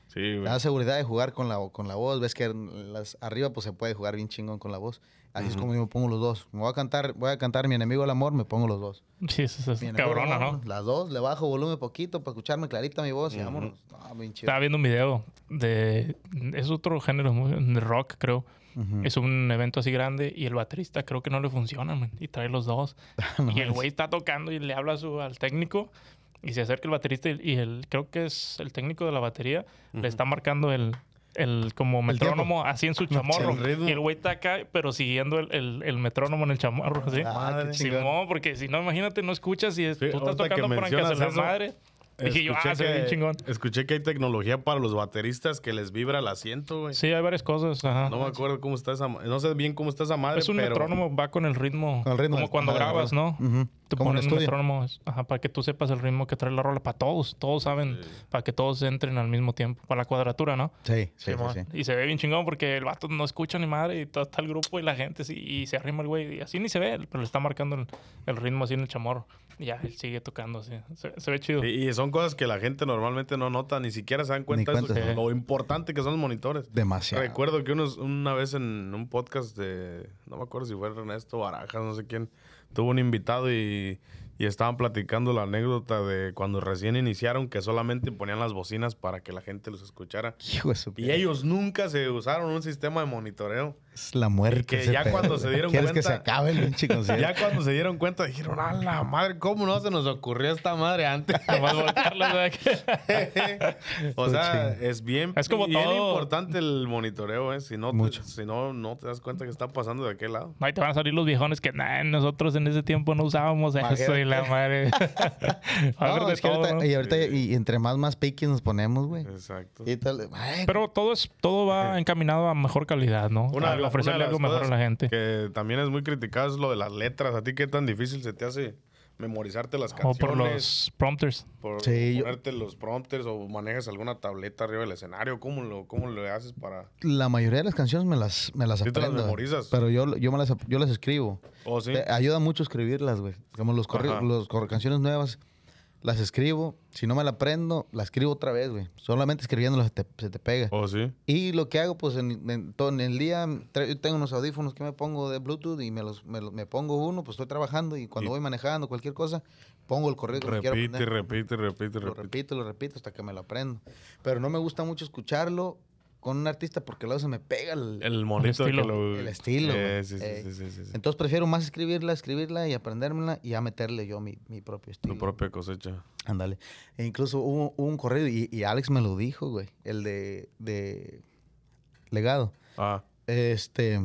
Sí, Te güey. da seguridad de jugar con la, con la voz. Ves que las, arriba pues se puede jugar bien chingón con la voz. Así es como yo me pongo los dos. Me voy a cantar, voy a cantar Mi enemigo el amor, me pongo los dos. Sí, es, es cabrona, amor, ¿no? Las dos, le bajo volumen poquito para escucharme clarita mi voz y vámonos. No, bien chido. Estaba viendo un video de... Es otro género muy- de rock, creo. Ujú. Es un evento así grande y el baterista creo que no le funciona, man, Y trae los dos. No y el güey está tocando y le habla a su, al técnico y se acerca el baterista y, y el creo que es el técnico de la batería le está marcando el, el como metrónomo así en su chamorro. el y el güey está acá, pero siguiendo el, el- el metrónomo en el chamorro. Ah, qué Madre. chingón. Simón, porque si no, imagínate, no escuchas y es- Sí, tú estás tocando por mencionas la eso, madre. Dije yo, ah, se ve bien chingón. escuché que hay tecnología para los bateristas que les vibra el asiento, güey. Sí, hay varias cosas. Ajá. No me acuerdo cómo está esa No sé bien cómo está esa madre, es un pero... metrónomo, va con el ritmo. Con el ritmo, Como cuando grabas, ¿no? Ujú. Te ponen un metrónomo ajá, para que tú sepas el ritmo que trae la rola para todos. Todos saben, para que todos entren al mismo tiempo. Para la cuadratura, ¿no? Sí, sí, sí. Y se ve bien chingón porque el vato no escucha ni madre y todo está el grupo y la gente sí, y se arrima el güey. Y así ni se ve, pero le está marcando el, el ritmo así en el chamorro. Ya, él sigue tocando así. Se, se ve chido. Y, y son cosas que la gente normalmente no nota, ni siquiera se dan cuenta de eso, cuenta. que- lo importante que son los monitores. Demasiado. Recuerdo que unos- una vez en un podcast de, no me acuerdo si fue Ernesto Barajas, no sé quién, tuvo un invitado y, y estaban platicando la anécdota de cuando recién iniciaron que solamente ponían las bocinas para que la gente los escuchara. Hijo de su Y ellos nunca se usaron un sistema de monitoreo. Es la muerte. Y que ya pedo, cuando se dieron ¿Quieres que cuenta- se acabe el pinche concierto? Ya cuando se dieron cuenta dijeron, a la madre, ¿cómo no se nos ocurrió esta madre antes? O sea, es bien, Es como bien todo. importante el monitoreo, ¿eh? Si no, te, Mucho. si no, no te das cuenta que está pasando de aquel lado. Ahí te van a salir los viejones que nah, nosotros en ese tiempo no usábamos eso y la madre. No, de es que todo, ahorita, ¿no? y ahorita, y entre más más piqui nos ponemos, güey. Exacto. Y tal, ay, Pero todo es todo va encaminado a mejor calidad, ¿no? Una ofrecerle algo mejor a la gente. Que también es muy criticado es lo de las letras. ¿A ti qué tan difícil se te hace memorizarte las O canciones? por los prompters. por Sí, yo- ponerte los prompters o manejas alguna tableta arriba del escenario. ¿Cómo lo, cómo lo haces para...? la mayoría de las canciones me las, me las ¿Sí te las aprendo. memorizas? Pero yo, yo, me las, yo las escribo. ¿O sí? Te ayuda mucho escribirlas, güey. Como los, corri- los cor- canciones nuevas, las escribo. Si no me la aprendo, la escribo otra vez, güey. Solamente escribiéndolas se te, se te pega. ¿O sí? Y lo que hago, pues, en, en todo en el día, yo tengo unos audífonos que me pongo de Bluetooth y me los me, me pongo uno, pues estoy trabajando y cuando Y- voy manejando cualquier cosa, pongo el correo que me quiero Repite, aprender. repite, repite, Lo repite. repito, lo repito hasta que me lo aprendo. Pero no me gusta mucho escucharlo con un artista porque luego se me pega el, El monito estilo. lo... el estilo. Eh, güey. sí, sí, Eh, sí, sí, sí, sí. Entonces prefiero más escribirla, escribirla y aprendérmela y ya meterle yo mi, mi propio estilo. Tu propia cosecha. Ándale. E incluso hubo, hubo un corrido y, y Alex me lo dijo, güey. El de, de Legado. Ah, Este.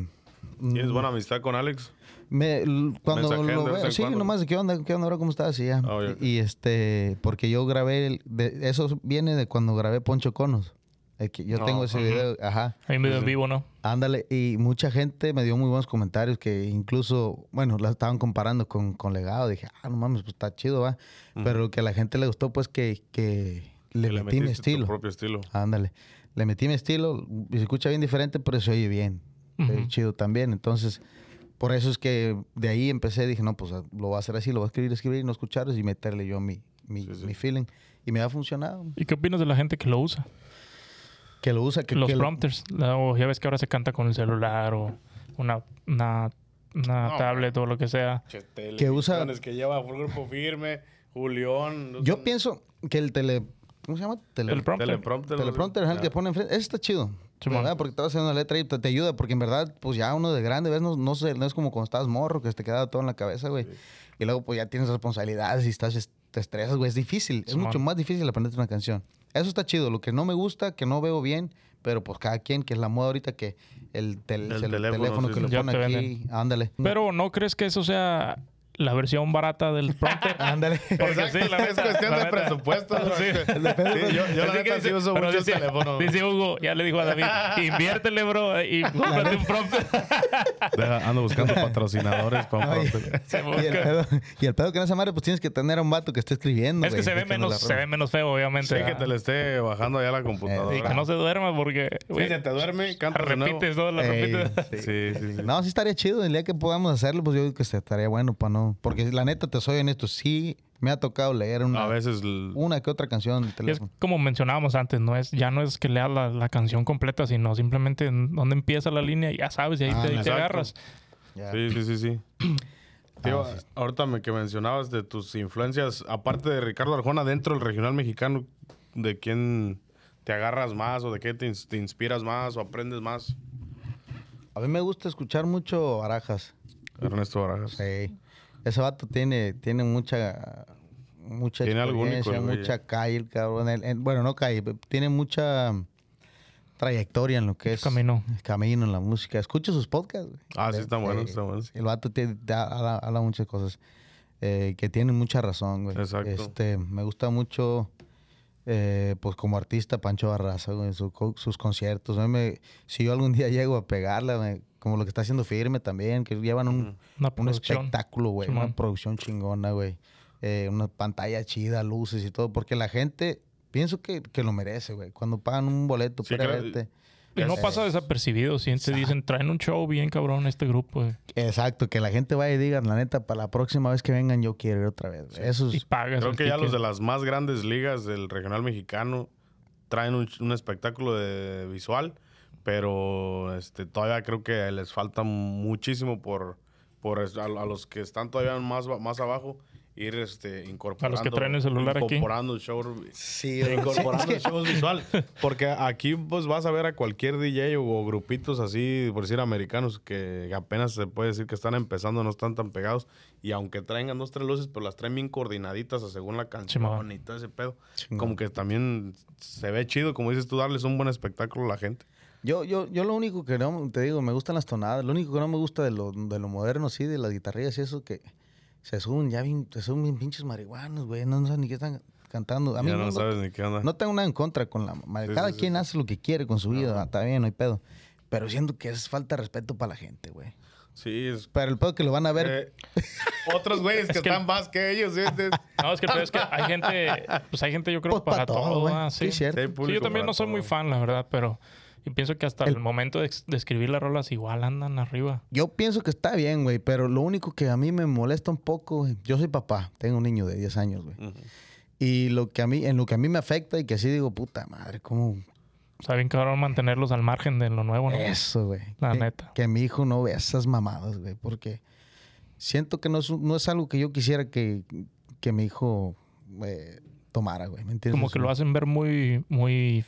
¿tienes mm, buena amistad con Alex? Me, cuando lo veo, sí, cuando. nomás qué onda, qué onda, ahora cómo estás, y ya. Ah, y, este, porque yo grabé, el- de- eso viene de cuando grabé Poncho Conos. Que yo tengo ese video, ajá. Video Sí, en vivo, ¿no? Ándale, y mucha gente me dio muy buenos comentarios que incluso, bueno, la estaban comparando con, con Legado. Dije, ah, no mames, pues está chido, va. Pero lo que a la gente le gustó, pues que, que le metí mi metiste tu estilo. propio estilo. Ándale. Le metí mi estilo. y Se escucha bien diferente, pero se oye bien. Ujú. chido también. Entonces, por eso es que de ahí empecé. Dije, no, pues lo voy a hacer así, lo voy a escribir, escribir, no escucharlos y meterle yo mi, mi, Sí, sí. mi feeling. Y me ha funcionado. ¿Y qué opinas de la gente que lo usa? Que lo usa, que, Los que prompters. O ya ves que ahora se canta con el celular o una, una, una No, tablet o lo que sea. Que usa- Que lleva un grupo firme, Julián. Yo pienso que el tele... ¿Cómo se llama? Tele- El prompter. Teleprompter. teleprompter es el que Ah. pone enfrente. Ese está chido. Porque te vas haciendo una letra y te, te ayuda. Porque en verdad, pues ya uno de grande, ¿ves? No, no, sé, no es como cuando estabas morro, que te queda todo en la cabeza, güey. Y luego, pues ya tienes responsabilidades y estás, te estresas, güey. Es difícil. Es Simón. mucho más difícil aprenderte una canción. Eso está chido. Lo que no me gusta, que no veo bien, pero pues cada quien, que es la moda ahorita, que el, tel- El cel- teléfono, teléfono, sí, que sí. lo pone aquí, ándale. Pero ¿no crees que eso sea la versión barata del prompter. Ándale. Porque sí, la es cuestión la de presupuesto. ¿no? Sí. Sí, yo, yo la neta sí dice- uso mucho dice- el teléfono. Dice Hugo, ya le dijo a David, inviértele, bro, y cómprate un prompter. Deja, ando buscando patrocinadores para Ay. Se Y el, pedo, y el pedo que en esa madre, pues tienes que tener a un vato que esté escribiendo. Es que güey, se ve no menos, se ve menos feo, obviamente. Sí, que te le esté bajando allá la computadora. Y que no se duerma porque, Sí, güey, se te duerme, canta repites, ¿no? La repites. sí. Sí, sí, sí. No, sí estaría chido. El día que podamos hacerlo, pues yo digo que se estaría bueno para no. Porque la neta, te soy honesto, sí me ha tocado leer una, A veces una que otra canción es como mencionábamos antes, no es, ya no es que leas la, la canción completa, sino simplemente en dónde empieza la línea y ya sabes, y ahí Ah, te, ahí te exacto. agarras. Sí, sí, sí, sí. Tío, Ah, ahorita me, que mencionabas de tus influencias, aparte de Ricardo Arjona, dentro del regional mexicano, ¿de quién te agarras más o de qué te, te inspiras más o aprendes más? A mí me gusta escuchar mucho Barajas. Ernesto Barajas. Sí. Ese vato tiene, tiene mucha, mucha Tiene algo único, experiencia, güey, mucha eh. calle, el cabrón. El- el- bueno, no calle, tiene mucha trayectoria en lo que es Camino. el camino en la música. Escucho sus podcasts. güey. Ah, sí, está bueno, Eh, está bueno. El vato tiene- da- habla, habla muchas cosas eh, que tienen mucha razón, güey. Exacto. Este, me gusta mucho, eh, pues como artista, Pancho Barraza, güey, su sus conciertos. A mí me- si yo algún día llego a pegarla, me- como lo que está haciendo Firme también, que llevan un, Una un espectáculo, güey. Una producción chingona, güey. Eh, una pantalla chida, luces y todo. Porque la gente, pienso que, que lo merece, güey. Cuando pagan un boleto Sí, para claro. verte. Y no Eh, pasa desapercibido, si te dicen, traen un show bien cabrón este grupo, güey, Exacto, que la gente vaya y diga, la neta, para la próxima vez que vengan yo quiero ir otra vez. Eso y pagas. Creo que ya los de las más grandes ligas del regional mexicano traen un, un espectáculo de visual, pero este todavía creo que les falta muchísimo por, por a, a los que están todavía más, más abajo ir este incorporando A los que traen el celular aquí. incorporando el show Sí, incorporando el show visual porque aquí pues vas a ver a cualquier DJ o, grupitos así por decir americanos que apenas se puede decir que están empezando no están tan pegados y aunque traigan dos tres luces pero las traen bien coordinaditas a según la canción y todo ese pedo. Como que también se ve chido como dices tú darles un buen espectáculo a la gente Yo, yo, yo lo único que no, te digo, me gustan las tonadas. Lo único que no me gusta de lo, de lo moderno, sí, de las guitarrillas y eso, que se suben ya bien, se suben bien pinches marihuanos, güey. No, no saben ni qué están cantando. A mí ya no, no, sabes ni qué onda no tengo nada en contra con la... Sí, Cada sí, quien sí. hace lo que quiere con su vida, está bien, no hay pedo. Pero siento que es falta de respeto para la gente, güey. sí es Pero el pedo que lo van a ver... eh, otros güeyes que, que- están más que ellos ¿sí? No, es que, pero es que hay gente, pues hay gente yo creo Pues para, pa' todo, todo, güey. ah, Sí, sí. cierto. Sí, yo también para no soy muy todo. fan, la verdad, pero yo pienso que hasta el, El- momento de, escribir las rolas igual andan arriba. Yo pienso que está bien, güey, pero lo único que a mí me molesta un poco, güey, yo soy papá, tengo un niño de 10 años, güey. Y lo que a mí, en lo que a mí me afecta y que así digo, puta madre, ¿cómo O sea, bien cabrón mantenerlos al margen de lo nuevo, ¿no? eso, güey? La que, neta. Que mi hijo no vea esas mamadas, güey, porque siento que no es, un- no es algo que yo quisiera que, que mi hijo eh, tomara, güey, ¿me entiendes? Como que lo hacen ver muy, muy,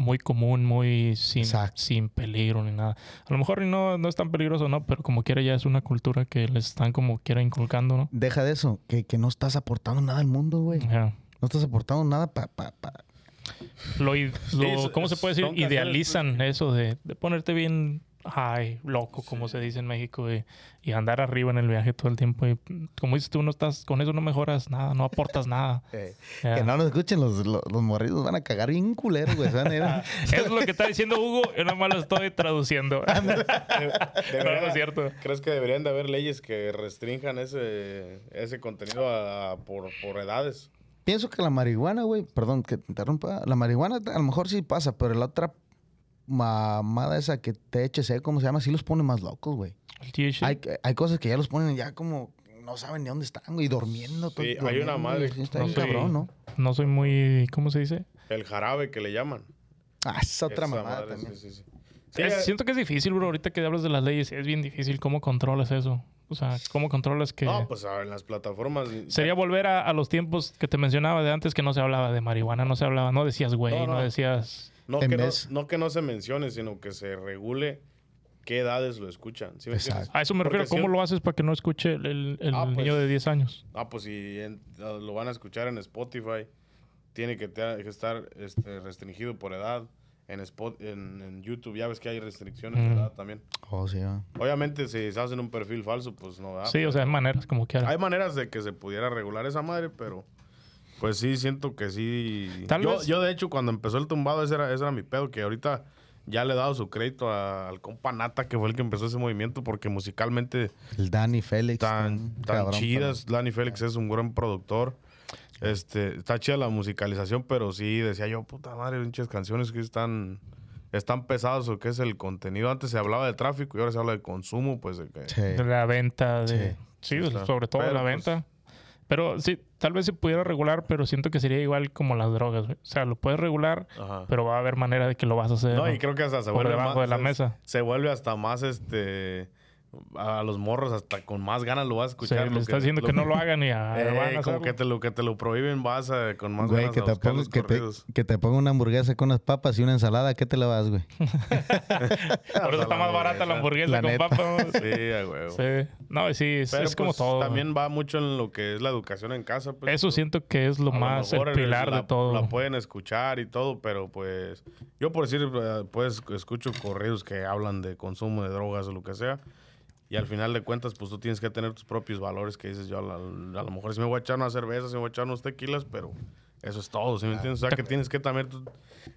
muy común, muy sin, sin peligro ni nada. A lo mejor no, no es tan peligroso, ¿no? Pero como quiera ya es una cultura que les están como quiera inculcando, ¿no? Deja de eso, que, que no estás aportando nada al mundo, güey. No estás aportando nada para... Pa, pa. Lo, lo- ¿Cómo se puede decir? Idealizan eso de, de ponerte bien high, loco, como se dice en México, y, y andar arriba en el viaje todo el tiempo. Y como dices tú, no estás, con eso no mejoras nada, no aportas nada. Eh. Que no nos escuchen, los, los, los morridos van a cagar bien culeros, güey. es lo que está diciendo Hugo, yo nomás lo estoy traduciendo. no, no es cierto. ¿Crees que deberían de haber leyes que restrinjan ese, ese contenido a- por, por edades? Pienso que la marihuana, güey, perdón que te interrumpa, la marihuana a lo mejor sí pasa, pero la otra mamada esa que THC, ¿cómo se llama? Sí los pone más locos, güey. El THC. Hay, hay cosas que ya los ponen ya como no saben ni dónde están, güey, durmiendo. todo- hay una madre. Está No sé. cabrón, ¿no? No soy muy, ¿cómo se dice? El jarabe que le llaman. Ah, es otra Esa mamada madre, también. sí, sí, sí. Sí, Es- siento que es difícil, bro. Ahorita que hablas de las leyes, es bien difícil. ¿Cómo controlas eso? O sea, ¿cómo controlas que...? No, pues a ver, en las plataformas. Sería volver a, a los tiempos que te mencionaba de antes que no se hablaba de marihuana, no se hablaba, no decías güey, No, no, no. decías... No En que no, vez- no que no se mencione, sino que se regule qué edades lo escuchan. ¿sí. A eso me refiero, ¿cómo lo haces para que no escuche el, el- el Ah, pues. niño de 10 años? Ah, pues si en- lo van a escuchar en Spotify, tiene que, te- que estar este, restringido por edad. en, Spot, en, en YouTube. Ya ves que hay restricciones, Mm. ¿verdad? También. Oh, sí, va. Obviamente, si se hacen un perfil falso, pues no da. Sí, o sea, hay maneras como. Hay maneras de que se pudiera regular esa madre, pero pues sí, siento que sí. Tal yo, vez- yo, de hecho, cuando empezó el tumbado, ese era, ese era mi pedo, que ahorita ya le he dado su crédito a- al compa Nata, que fue el que empezó ese movimiento, porque musicalmente El Danny Félix. tan, tan tan cabrón, chidas. Danny Félix es un gran productor. Este, está chida la musicalización, pero sí decía yo, puta madre, pinches canciones que están, están pesadas o qué es el contenido. Antes se hablaba de tráfico y ahora se habla de consumo, pues de que- Sí. de la venta, de... Sí, Sí, está. sobre todo de Pero, la pues- venta. Pero sí, tal vez se pudiera regular, pero siento que sería igual como las drogas. güey. O sea, lo puedes regular, Ajá. pero va a haber manera de que lo vas a hacer No, y creo que hasta se por vuelve debajo más- de la se- mesa. Se vuelve hasta más, este, a los morros hasta con más ganas lo vas a O sea, escuchar. le lo está diciendo que, no lo hagan y ah, Eh, van a como que te lo que te lo prohíben vas a, con más Güey, ganas que a te, buscar los que, te, corridos. que te ponga una hamburguesa con unas papas y una ensalada, ¿qué te la vas, güey? Por eso está más barata la hamburguesa La con neta. papas. Sí, a huevo. Sí. No, sí, es, Pero es como pues, todo. También va mucho en lo que es la educación en casa. Pues, Eso pues, siento que es lo a más, el mejor pilar la- de todo. La pueden escuchar y todo, pero pues yo por decir, eh, pues escucho corridos que hablan de consumo de drogas o lo que sea. Y al final de cuentas, pues tú tienes que tener tus propios valores que dices yo, a, la- a lo mejor si me voy a echar una cerveza, si me voy a echar unos tequilas, pero eso es todo, ¿sí me entiendes? O sea, que tienes que también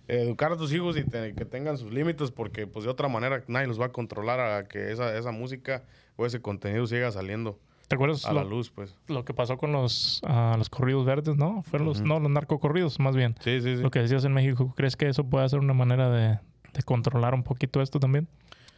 educar a tus hijos y te- que tengan sus límites, porque pues de otra manera nadie los va a controlar a que esa, esa música o ese contenido siga saliendo ¿Te acuerdas a la luz, pues. lo que pasó con los, ah, los corridos verdes, no? Fueron los, no, los narcocorridos, más bien. Sí, sí, sí. Lo que decías en México, ¿crees que eso puede ser una manera de, de controlar un poquito esto también?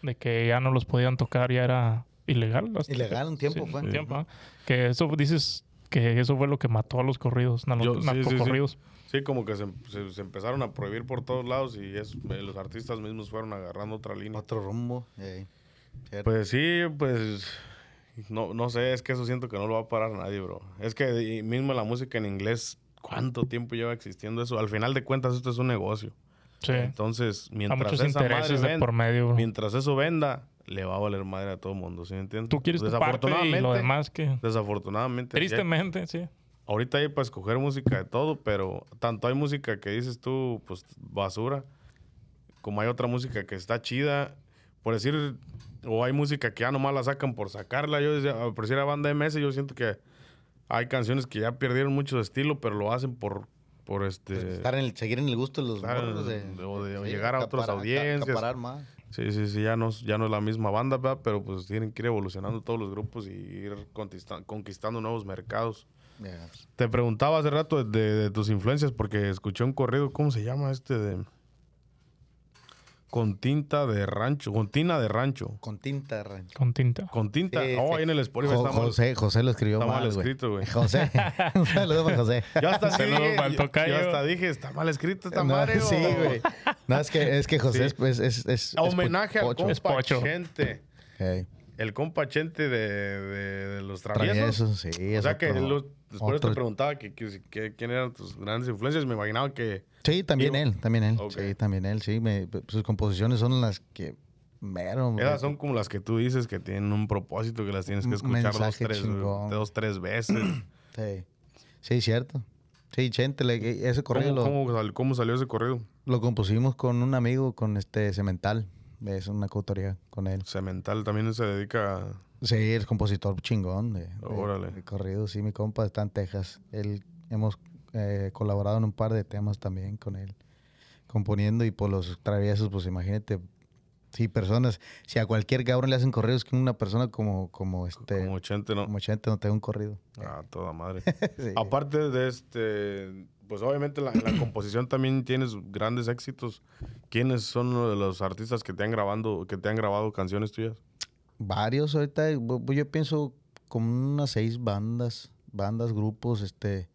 De que ya no los podían tocar, ya era ilegal. hasta- Ilegal un tiempo Sí, fue. un tiempo. Que eso dices que eso fue lo que mató a los corridos, a los Yo- sí, sí, sí. narcocorridos. Sí, como que se, se- se empezaron a prohibir por todos lados y es- eh, los artistas mismos fueron agarrando otra línea. Otro rumbo. Pues sí, pues no, no sé, es que eso siento que no lo va a parar nadie, bro. Es que mismo la música en inglés, ¿cuánto tiempo lleva existiendo eso? Al final de cuentas esto es un negocio. Sí. Entonces, mientras muchos esa madre intereses de ven- por medio. bro. mientras eso venda, le va a valer madre a todo el mundo, ¿sí me entiendes? Tú quieres tu parte y lo demás que... Desafortunadamente. hay- Tristemente, sí. ahorita hay para escoger música de todo, pero tanto hay música que dices tú, pues basura, como hay otra música que está chida, por decir, o hay música que ya nomás la sacan por sacarla. Yo decía, por decir a banda MS, yo siento que hay canciones que ya perdieron mucho de estilo, pero lo hacen por, por este... Estar en el, seguir en el gusto de los morros de, o de- sí, llegar a otras audiencias. más. Sí, sí, sí, ya no, ya no es la misma banda, ¿verdad? Pero pues tienen que ir evolucionando todos los grupos y ir conquista- conquistando nuevos mercados. Te preguntaba hace rato de, de tus influencias porque escuché un corrido, ¿cómo se llama este de con tinta de rancho, con tina de rancho, Con tinta de rancho. Con tinta. con tinta. Sí, oh, sí. ahí en el Spotify Jo- está mal, José, José lo escribió está mal escrito, güey. José. Un saludo para José. Yo hasta sí dije, yo- yo hasta dije, está mal escrito esta No, madre. sí, güey. No, es que, es que José Sí. es, es, es, Homenaje al compa pocho. Chente. Ey, El compa Chente de, de- de los traviesos. Traviesos, sí. O sea que los- después te otro- preguntaba que, que- que- quién eran tus grandes influencias. Me imaginaba que Sí, también Digo, él, también él. Sí, también él, sí. Me- sus composiciones son las que mero. esas son como las que tú dices que tienen un propósito que las tienes que escuchar dos tres, dos, tres veces. Sí, sí, cierto. Sí, Chente, le- ese corrido ¿Cómo, lo, cómo sal- cómo salió ese corrido? lo compusimos con un amigo, con este Cemental. Es una coautoría con él. Cemental también se dedica a... Sí, es compositor chingón de, Órale. de corridos. Sí, mi compa está en Texas. Él hemos eh, colaborado en un par de temas también con él, componiendo y por los traviesos, pues imagínate, sí, personas, si a cualquier cabrón le hacen corridos que una persona como, como este, como Chente, ¿no? como Chente no tenga un corrido. Ah, toda madre. Sí. Aparte de este, pues obviamente la, la composición también tienes grandes éxitos. ¿Quiénes son los artistas que te han grabando, que te han grabado canciones tuyas? Varios ahorita, yo pienso como unas seis bandas, bandas, grupos, este,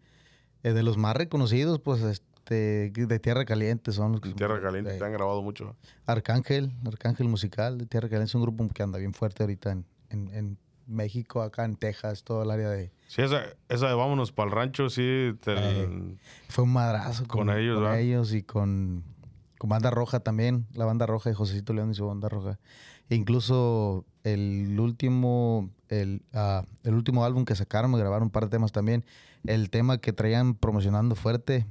eh, de los más reconocidos, pues, este, de Tierra Caliente son los que Tierra Caliente te han grabado mucho. Arcángel, Arcángel Musical de Tierra Caliente es un grupo que anda bien fuerte ahorita en, en- en México, acá en Texas, todo el área de... Sí, esa, esa de vámonos para el rancho, sí. te- Eh, Fue un madrazo con, Con ellos, con ellos y con, con Banda Roja también, la Banda Roja de Josecito León y su Banda Roja. E incluso el último, el, ah, el último álbum que sacaron, me grabaron un par de temas también. El tema que traían promocionando fuerte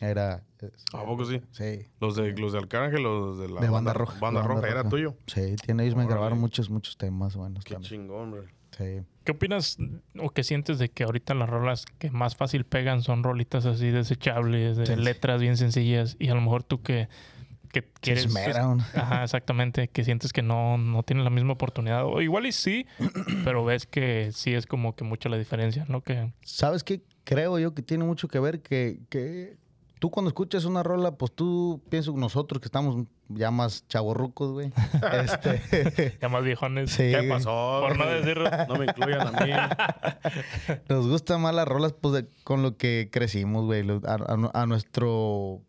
Era. eh, ¿A poco sí? Sí. Los de, los de Arcángel, los de la De Banda Roja. Banda Banda Roja, ¿era Roja. tuyo? Sí, tiene, ellos me grabaron muchos, muchos temas buenos Qué también. chingón, güey. Sí. ¿Qué opinas o qué sientes de que ahorita las rolas que más fácil pegan son rolitas así desechables, de Sí. letras bien sencillas y a lo mejor tú que, que quieres... esmeran. Ajá, exactamente, que sientes que no, no tienes la misma oportunidad. O igual y sí, pero ves que sí es como que mucha la diferencia, ¿no? Que ¿Sabes qué? Creo yo que tiene mucho que ver que, que tú cuando escuchas una rola, pues tú pienso nosotros que estamos ya más chavorrucos, güey. este, ya más viejones. Sí. ¿Qué pasó? Por no decirlo. No me incluyan a mí. nos gustan más las rolas pues de- con lo que crecimos, güey. A, a- a nuestro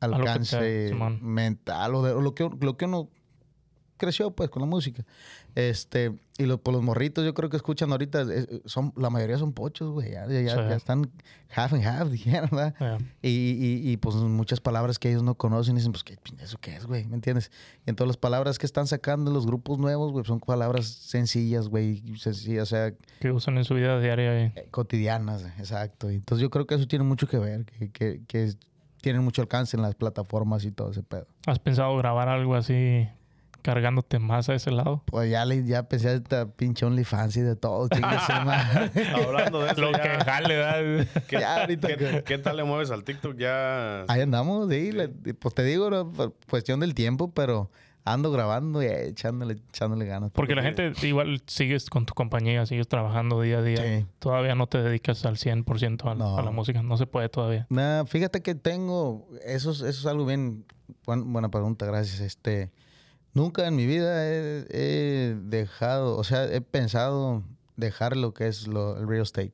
alcance mental o, de, o lo, que, lo que uno creció pues con la música. Este, y lo, por los morritos yo creo que escuchan ahorita, eh, son, la mayoría son pochos, güey. Ya, ya- ya- Sí. ya están half and half, dijeron, ¿verdad? Y, y, y, pues muchas palabras que ellos no conocen dicen, pues, ¿qué, ¿eso qué es, güey? ¿Me entiendes? Y entonces las palabras que están sacando los grupos nuevos, güey, son palabras sencillas, güey, sencillas, o sea, que usan en su vida diaria. y- eh, cotidianas, exacto. Y entonces yo creo que eso tiene mucho que ver, que, que, que tienen mucho alcance en las plataformas y todo ese pedo. ¿Has pensado grabar algo así cargándote más a ese lado? Pues ya, le, ya pensé esta pinche OnlyFans y de todo. Hablando de eso, Lo ya, que jale, ¿verdad? ¿qué, Ya, ahorita qué- que- qué tal le mueves al TikTok? Ya. Ahí andamos, sí, le- pues te digo, cuestión del tiempo, pero ando grabando y echándole, echándole ganas. Porque la gente igual sigues con tu compañía, sigues trabajando día a día. Sí. Todavía no te dedicas al 100% a, No. a la música. No se puede todavía. Nah, fíjate que tengo, eso, es- eso es algo bien, buen- buena pregunta, gracias. Este, nunca en mi vida he, he dejado, o sea, he pensado dejar lo que es lo, el real estate.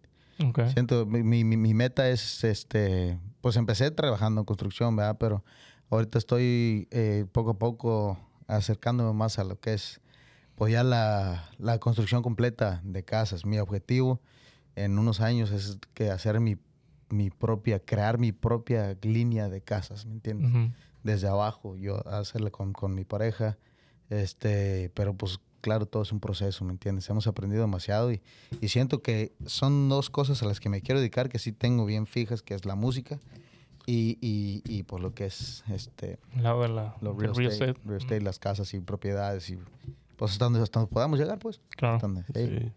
Siento, mi, mi- mi- mi meta es, este, pues empecé trabajando en construcción, ¿verdad? Pero ahorita estoy eh, poco a poco acercándome más a lo que es, pues ya la, la construcción completa de casas. Mi objetivo en unos años es que hacer mi, mi propia, crear mi propia línea de casas, ¿me entiendes? Desde abajo, yo hacerla con, con mi pareja, este, pero pues claro, todo es un proceso, ¿me entiendes? Hemos aprendido demasiado y, y siento que son dos cosas a las que me quiero dedicar, que sí tengo bien fijas, que es la música y, y, y por lo que es este, la real, estate, real estate, las casas y propiedades y pues hasta donde, hasta donde podamos llegar, pues. Claro. Hasta donde- sí. Sí.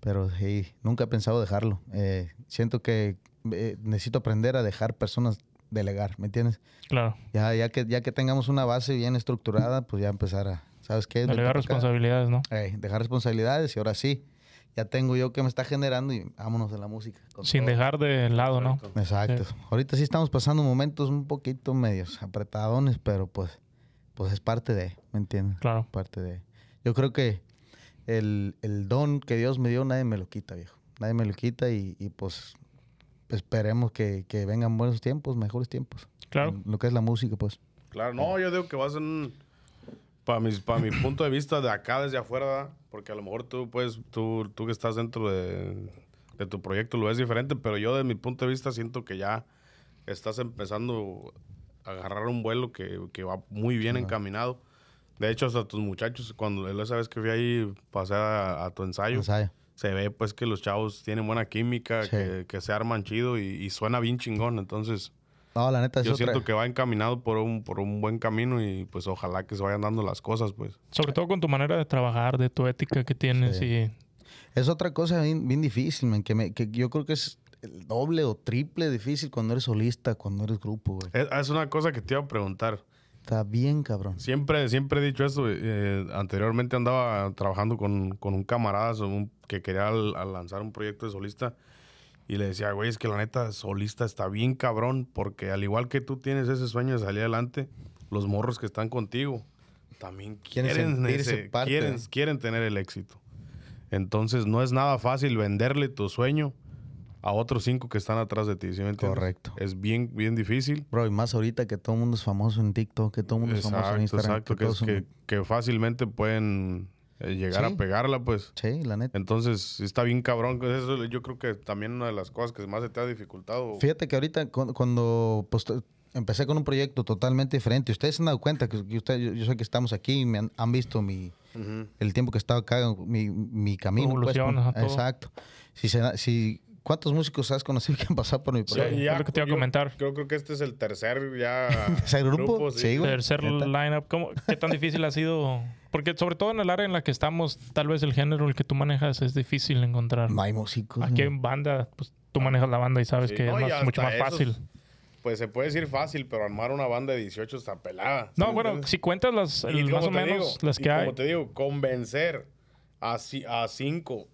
Pero sí, nunca he pensado dejarlo. Eh, siento que eh, necesito aprender a dejar personas delegar, ¿me entiendes? Claro. Ya, ya, que, ya que tengamos una base bien estructurada, pues ya empezar a, ¿sabes qué? Delegar responsabilidades, ¿no? Dejar responsabilidades y ahora sí, ya tengo yo que me está generando y vámonos de la música. Sin todo. dejar de lado, ¿no? Exacto. Ahorita sí estamos pasando momentos un poquito medios apretadones, pero pues, pues es parte de, ¿me entiendes? Claro. Parte de. Yo creo que el, el don que Dios me dio, nadie me lo quita, viejo. Nadie me lo quita y, y, pues esperemos que, que vengan buenos tiempos, mejores tiempos. Claro. En Lo que es la música, pues. Claro, no, yo digo que va a ser un. Para mi, para mi punto de vista de acá, desde afuera, ¿verdad? Porque a lo mejor tú, pues, tú, tú que estás dentro de, de tu proyecto lo ves diferente, pero yo, desde mi punto de vista, siento que ya estás empezando a agarrar un vuelo que, que va muy bien encaminado. De hecho, hasta tus muchachos, cuando esa vez que fui ahí, pasé a, a tu ensayo, Ensayo. se ve pues que los chavos tienen buena química, Sí. que, que se arman chido y, y suena bien chingón. Entonces, No, la neta es yo otra- siento que va encaminado por un, por un buen camino y pues ojalá que se vayan dando las cosas, pues. Sobre todo con tu manera de trabajar, de tu ética que tienes Sí. y Es otra cosa bien, bien difícil, man, que, me, que yo creo que es el doble o triple difícil cuando eres solista, cuando eres grupo, güey. Es, es una cosa que te iba a preguntar. Está bien, cabrón. Siempre, siempre he dicho esto. eh, anteriormente andaba trabajando con, con un camarada un- que quería al- al lanzar un proyecto de solista. Y le decía, güey, es que la neta solista está bien cabrón. Porque al igual que tú tienes ese sueño de salir adelante, los morros que están contigo también Quieren quieren, sentirse ese- parte. quieren, quieren tener el éxito. Entonces no es nada fácil venderle tu sueño a otros cinco que están atrás de ti. ¿sí me entiendes? Correcto. Es bien, bien difícil. Bro, y más ahorita que todo el mundo es famoso en TikTok, que todo el mundo es famoso en Instagram. exacto, que, es que, que fácilmente pueden llegar Sí. a pegarla, pues. Sí, la neta. Entonces, está bien cabrón. Eso yo creo que también una de las cosas que más se te ha dificultado. Fíjate que ahorita cu- cuando, pues, empecé con un proyecto totalmente diferente, ustedes se han dado cuenta que, usted, yo, yo sé que estamos aquí y me han, han visto mi, el tiempo que he estado acá, mi, mi camino. pues, Evolución, ajá, todo. exacto. Si, se, da- si ¿cuántos músicos has conocido que han pasado por mi Sí, proyecto? es lo que te iba a yo comentar. Creo, creo que este es el tercer ya. ¿Ese grupo? Sí, güey. Tercer lineup, ¿cómo, ¿qué tan difícil ha sido? Porque sobre todo en el área en la que estamos, tal vez el género el que tú manejas es difícil encontrar. No hay músicos. Aquí en banda, pues tú manejas la banda y sabes Sí, que no, es más- mucho más esos, fácil. Pues se puede decir fácil, pero armar una banda de 18 está pelada. ¿sí No, bueno, entiendes? si cuentas las, el- más o menos digo, las y que hay. Como te digo, convencer a cinco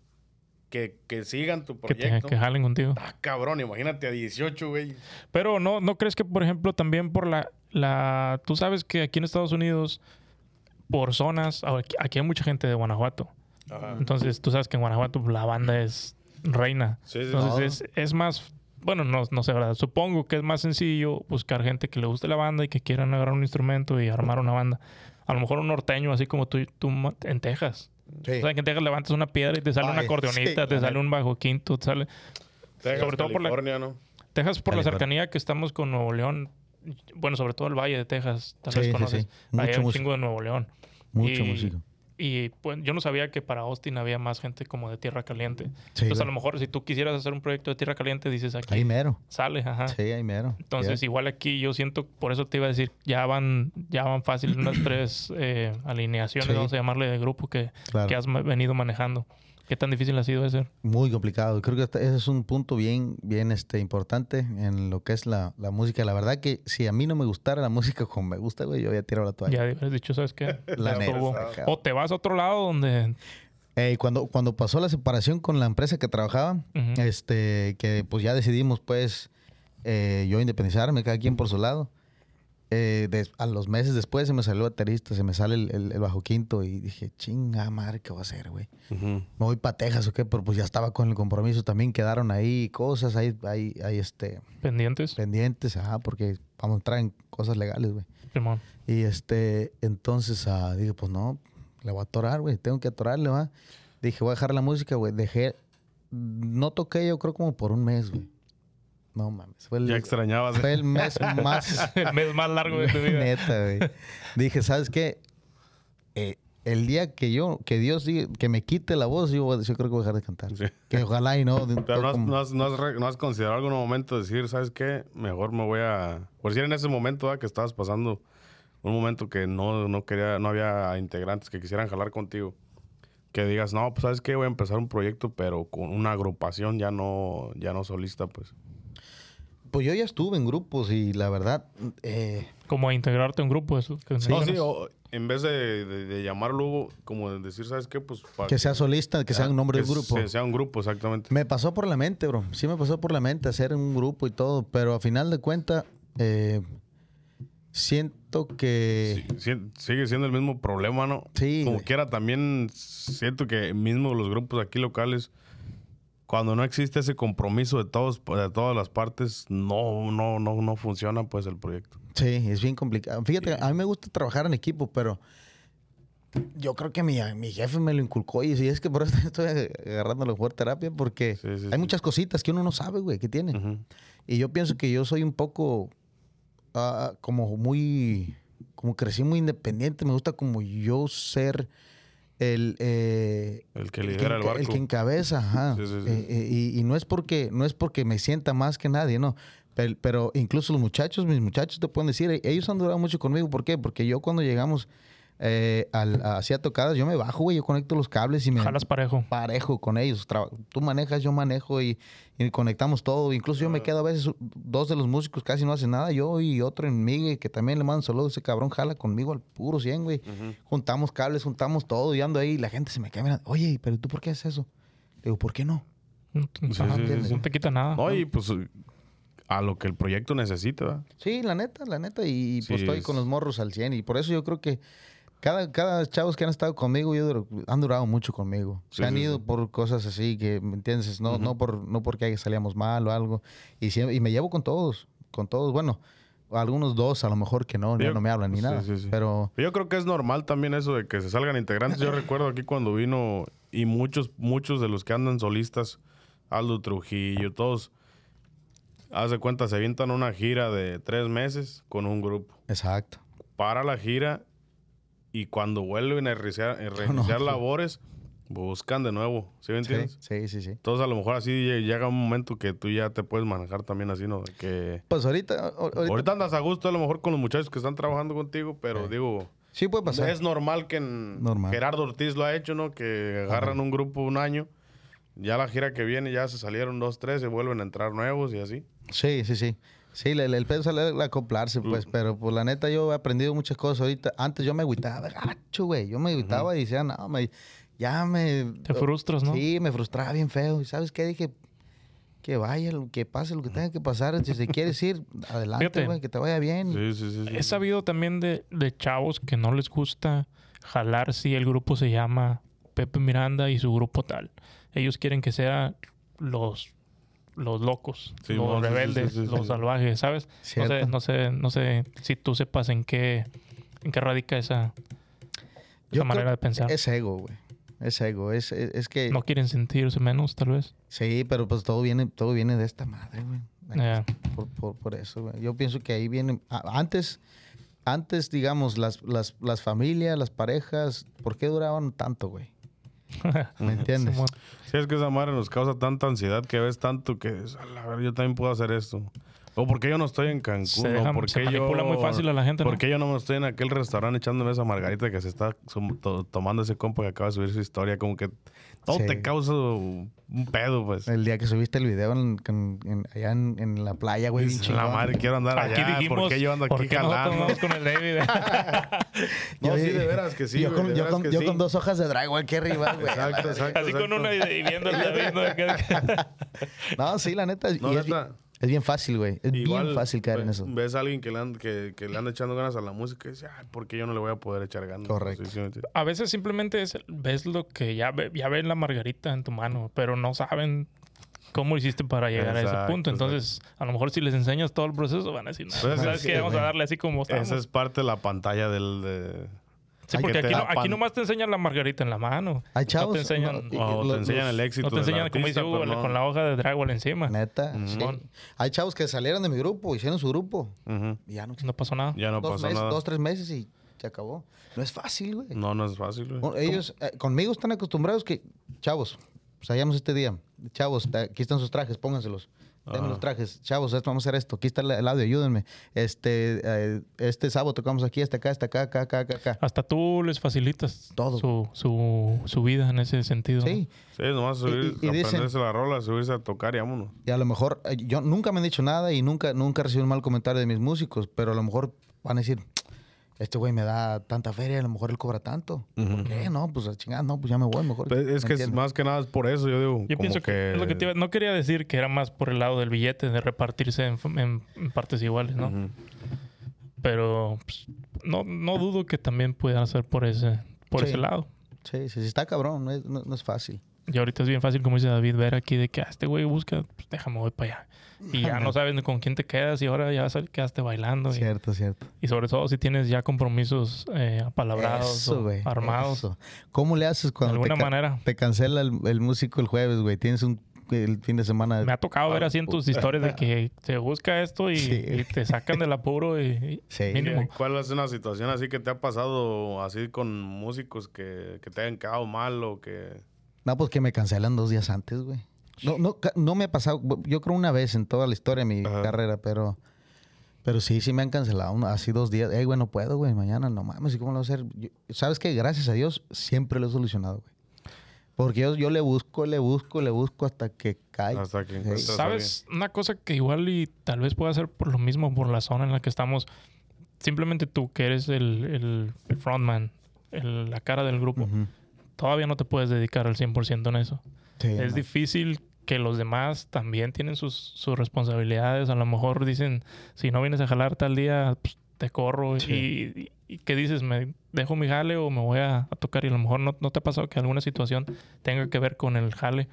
que, que sigan tu Que, te, proyecto. que jalen contigo. Ah, cabrón, imagínate a 18, güey. Pero no, ¿no crees que, por ejemplo, también por la, la... Tú sabes que aquí en Estados Unidos, por zonas, aquí, hay mucha gente de Guanajuato. Ajá. Entonces, tú sabes que en Guanajuato pues, la banda es reina. Sí, sí, Entonces, es, es más... Bueno, no, no sé, ¿verdad? Supongo que es más sencillo buscar gente que le guste la banda y que quieran agarrar un instrumento y armar una banda. A lo mejor un norteño, así como tú, tú en Texas. Sí. O sea, que en Texas levantas una piedra y te sale una Ay, acordeonita, sí, te la sale un bajo quinto, te sale... Texas, sobre todo por la- California, ¿no? Texas por la California. cercanía que estamos con Nuevo León. Bueno, sobre todo el Valle de Texas, tal vez sí, conoces. hay Mucho un músico. chingo de Nuevo León. Mucho y- músico. Y pues yo no sabía que para Austin había más gente como de Tierra Caliente. Sí, Entonces a lo mejor si tú quisieras hacer un proyecto de Tierra Caliente, dices aquí Ahí mero. sale, ajá. Sí, ahí mero. Entonces igual aquí yo siento, por eso te iba a decir, ya van, ya van fácil unas tres eh, alineaciones, Sí. vamos a llamarle de grupo que, Claro. que has venido manejando. ¿Qué tan difícil ha sido de ser? Muy complicado. Creo que ese es un punto bien, bien este, importante en lo que es la, la música. La verdad que si a mí no me gustara la música como me gusta, güey, yo ya tiro la toalla. Ya hubieras dicho, ¿sabes qué? La neta. O te vas a otro lado donde... Eh, cuando, cuando pasó la separación con la empresa que trabajaba, este, que pues ya decidimos pues eh, yo independizarme, cada quien por su lado. Eh, a los meses después se me salió el baterista, se me sale el, el- el bajo quinto y dije, chinga madre, ¿qué voy a hacer, güey? Me voy para Texas o qué, pero pues ya estaba con el compromiso, también quedaron ahí cosas, ahí, ahí, ahí este, pendientes. pendientes, ajá, porque vamos a entrar en cosas legales, güey. Simón. Y este, entonces ah, dije, pues no, le voy a atorar, güey, tengo que atorarle, va. Dije, voy a dejar la música, güey. Dejé, no toqué yo creo como por un mes, güey. No mames, fue el, Ya extrañabas. fue el mes más el mes más largo de tu vida. neta, güey. Dije, ¿sabes qué? Eh, el día que yo, que Dios diga, que me quite la voz, yo, yo creo que voy a dejar de cantar. Sí. Que ojalá y no. Pero no has, como- no, has, no has no has considerado algún momento decir, ¿sabes qué? Mejor me voy a... Por decir en ese momento ¿verdad? que estabas pasando un momento que no, no quería, no había integrantes que quisieran jalar contigo. Que digas, no, pues ¿sabes qué? Voy a empezar un proyecto, pero con una agrupación ya no, ya no solista, pues. Pues yo ya estuve en grupos y la verdad, eh, Como a integrarte a un grupo. Eso que No, mencionas. sí, o en vez de, de- de llamarlo como de decir, ¿sabes qué? Pues para que sea solista, que sea un nombre que del grupo. se- sea un grupo, exactamente. Me pasó por la mente, bro. Sí me pasó por la mente hacer un grupo y todo, pero a final de cuentas, eh, siento que... Sí, sí, sigue siendo el mismo problema, ¿no? Sí, Como quiera, también siento que mismo los grupos aquí locales, cuando no existe ese compromiso de todos, de todas las partes, no, no, no, no funciona pues el proyecto. Sí, es bien complicado. Fíjate, a mí me gusta trabajar en equipo, pero yo creo que mi, mi jefe me lo inculcó y es que por eso estoy agarrándolo por terapia porque Sí, sí, hay muchas cositas que uno no sabe, güey, que tiene. Ujú. Y yo pienso que yo soy un poco ah, como muy, como crecí muy independiente. Me gusta como yo ser el, eh, El que el que, lidera el enca- barco. el que encabeza, ajá. Sí, sí, sí. Eh, eh, y, y no es porque no es porque me sienta más que nadie, no. Pero, pero incluso los muchachos, mis muchachos te pueden decir, ellos han durado mucho conmigo. ¿Por qué? Porque yo cuando llegamos eh, al, hacia tocadas, yo me bajo, güey, yo conecto los cables y me Jalas parejo. parejo con ellos. Tú manejas, yo manejo y, y conectamos todo. Incluso yo Ah. me quedo a veces, dos de los músicos casi no hacen nada. Yo y otro en Miguel, que también le mando saludos. Ese cabrón jala conmigo al puro 100, güey. Juntamos cables, juntamos todo y ando ahí. Y la gente se me queda mirando. Oye, pero ¿tú por qué haces eso? Le digo, ¿por qué no? No, Sí, ajá, sí, sí, sí. no te quita nada. No, y pues a lo que el proyecto necesita, ¿verdad? Sí, la neta, la neta. Y pues estoy es- con los morros al 100. Y por eso yo creo que cada, cada chavos que han estado conmigo, yo han durado mucho conmigo. Se Sí, han sí, ido sí. por cosas así que, ¿me entiendes? No, no, por, no porque salíamos mal o algo. Y, siempre- y me llevo con todos, con todos. Bueno, algunos dos a lo mejor que no, ya Yo- no me hablan ni sí, nada. sí, sí. Pero Yo creo que es normal también eso de que se salgan integrantes. Yo recuerdo aquí cuando vino y muchos, muchos de los que andan solistas, Aldo Trujillo, todos, haz de cuenta, se avientan una gira de tres meses con un grupo. exacto. Para la gira y cuando vuelven a reiniciar, a no, reiniciar sí. labores, buscan de nuevo, ¿sí me Sí, entiendes? sí, sí, sí. Entonces a lo mejor así lle- llega un momento que tú ya te puedes manejar también así, ¿no? De que Pues ahorita, ahorita, ahorita andas a gusto a lo mejor con los muchachos que están trabajando contigo, pero digo, sí puede pasar. es normal que en- Normal. Gerardo Ortiz lo ha hecho, ¿no? Que agarran un grupo un año, ya la gira que viene ya se salieron dos, tres y vuelven a entrar nuevos y así. Sí, sí, sí. Sí, el, el pedo es el acoplarse, pues. Pero, pues, la neta, yo he aprendido muchas cosas ahorita. Antes yo me agüitaba, gacho, güey. Yo me agüitaba y decía, no, me, ya me... Te frustras, ¿no? Sí, me frustraba bien feo. ¿Y sabes qué? Dije, que vaya, lo- que pase lo que tenga que pasar. Si se quieres ir, adelante, Fíjate. güey, que te vaya bien. Sí, sí, sí. sí. He sabido también de, de chavos que no les gusta jalar si el grupo se llama Pepe Miranda y su grupo tal. Ellos quieren que sea los los locos, Sí, los rebeldes, sí, sí, sí, los salvajes, ¿sabes? No sé, no sé, no sé si tú sepas en qué en qué radica esa, Yo esa manera de pensar. Es ego, güey. Es ego. Es, es, es que... No quieren sentirse menos, tal vez. Sí, pero pues todo viene, todo viene de esta madre, güey. Por, por, por eso, güey. Yo pienso que ahí viene. Antes, antes, digamos, las, las, las familias, las parejas, ¿por qué duraban tanto, güey? ¿Me entiendes? Sí, es que esa madre nos causa tanta ansiedad que ves tanto que, a la ver, yo también puedo hacer esto. O porque yo no estoy en Cancún, Se, o deja- porque se yo... manipula muy fácil a la gente, ¿no? Porque yo no me estoy en aquel restaurante echándome esa margarita que se está sum- to- tomando ese compa que acaba de subir su historia. Como que todo Sí. te causa un pedo, pues. El día que subiste el video en- en- en- allá en, en la playa, güey, bien Dices, la chingón. madre, quiero andar Aquí allá. dijimos, ¿Por qué yo ando ¿por aquí qué nosotros jalando? vamos con el David? No, Yo- sí, de veras que sí. yo güey, con, de yo veras con- que yo sí. con dos hojas de dragón aquí arriba, güey. Exacto, exacto. Así con exacto. una y viendo el David. No, sí, la neta. No, y es, neta. Es bien fácil, güey. Es Igual bien fácil caer en eso. Ves a alguien que le, anda, que, que le anda echando ganas a la música y dice, ay, ¿por qué yo no le voy a poder echar ganas? Correcto. Sí, sí, sí. A veces simplemente es- ves lo que ya, ve- ya ven la margarita en tu mano, pero no saben cómo hiciste para llegar a ese punto. Entonces, a lo mejor si les enseñas todo el proceso, van a decir, no, Pues, ¿sabes sí, qué? Vamos a darle así como estamos. Esa es parte de la pantalla del... De... Sí, porque que aquí, no, aquí nomás te enseñan la margarita en la mano. Hay no te enseñan, no, y- O los- te enseñan los- el éxito no te enseñan como dice Hugo, no. con la hoja de dragón encima. Neta, sí. Hay chavos que salieron de mi grupo, hicieron su grupo. Y ya no No pasó nada. Ya no dos pasó meses, nada. dos, tres meses y se acabó. No es fácil, güey. No, no es fácil, güey. Bueno, ellos eh, conmigo están acostumbrados que, chavos, salíamos este día. Chavos, aquí están sus trajes, pónganselos. Denme Ajá. los trajes. Chavos, esto, vamos a hacer esto. Aquí está el, audio, ayúdenme. Este, eh, este sábado tocamos aquí, hasta acá, hasta acá, acá, acá, acá, acá. Hasta tú les facilitas Todo. Su, su, su vida en ese sentido. ¿no? Sí. Sí, nomás subir, y dicen- aprenderse la rola, subirse a tocar y vámonos. Y a lo mejor, eh, yo nunca me han dicho nada y nunca, nunca recibí un mal comentario de mis músicos, pero a lo mejor van a decir, este güey me da tanta feria, a lo mejor él cobra tanto. ¿Por qué? No, pues a chingada, no, pues ya me voy mejor. Pues, es ¿Me que es entiendes? más que nada es por eso, yo digo. Yo como pienso que, es lo que te iba- no quería decir que era más por el lado del billete, de repartirse en, en- en partes iguales, ¿no? Pero pues, no, no dudo que también puedan hacer por ese, por Sí. ese lado. Sí, sí, sí, está cabrón, no es, no- no es fácil. Y ahorita es bien fácil, como dice David, ver aquí de que ah, este güey busca, pues déjame voy para allá. Y ya no sabes ni con quién te quedas y ahora ya sal- quedaste bailando. Y, Cierto, cierto. y sobre todo si tienes ya compromisos eh, apalabrados Eso, armados. eso. ¿Cómo le haces De cuando te, alguna ca- manera. te cancela el, el músico el jueves, güey? Tienes un el fin de semana. Me ha tocado ver así en tus historias de que se busca esto y, Sí. y te sacan del apuro y, y Sí. mínimo. ¿Cuál es una situación así que te ha pasado así con músicos que, que te hayan quedado mal o que... No, pues que me cancelan dos días antes, güey. No, no, ca- no me ha pasado, yo creo una vez en toda la historia de mi Ajá. carrera, pero, pero sí, sí me han cancelado así dos días. Ey, güey, no puedo, güey, mañana no mames, ¿y cómo lo voy a hacer? Yo- ¿Sabes qué? Gracias a Dios siempre lo he solucionado, güey. Porque yo, yo le busco, le busco, le busco hasta que cae. Hasta que Sí. encuentras a ¿Sabes? Una cosa que igual y tal vez pueda ser por lo mismo, por la zona en la que estamos. Simplemente tú, que eres el, el- el frontman, el- la cara del grupo. Todavía no te puedes dedicar al 100% en eso. Sí, es no. difícil que los demás también tienen sus, sus responsabilidades. A lo mejor dicen, si no vienes a jalar tal día, pues, te corro. Sí. Y, y, ¿qué dices? ¿Me dejo mi jale o me voy a, a tocar? Y a lo mejor no, no te ha pasado que alguna situación tenga que ver con el jale,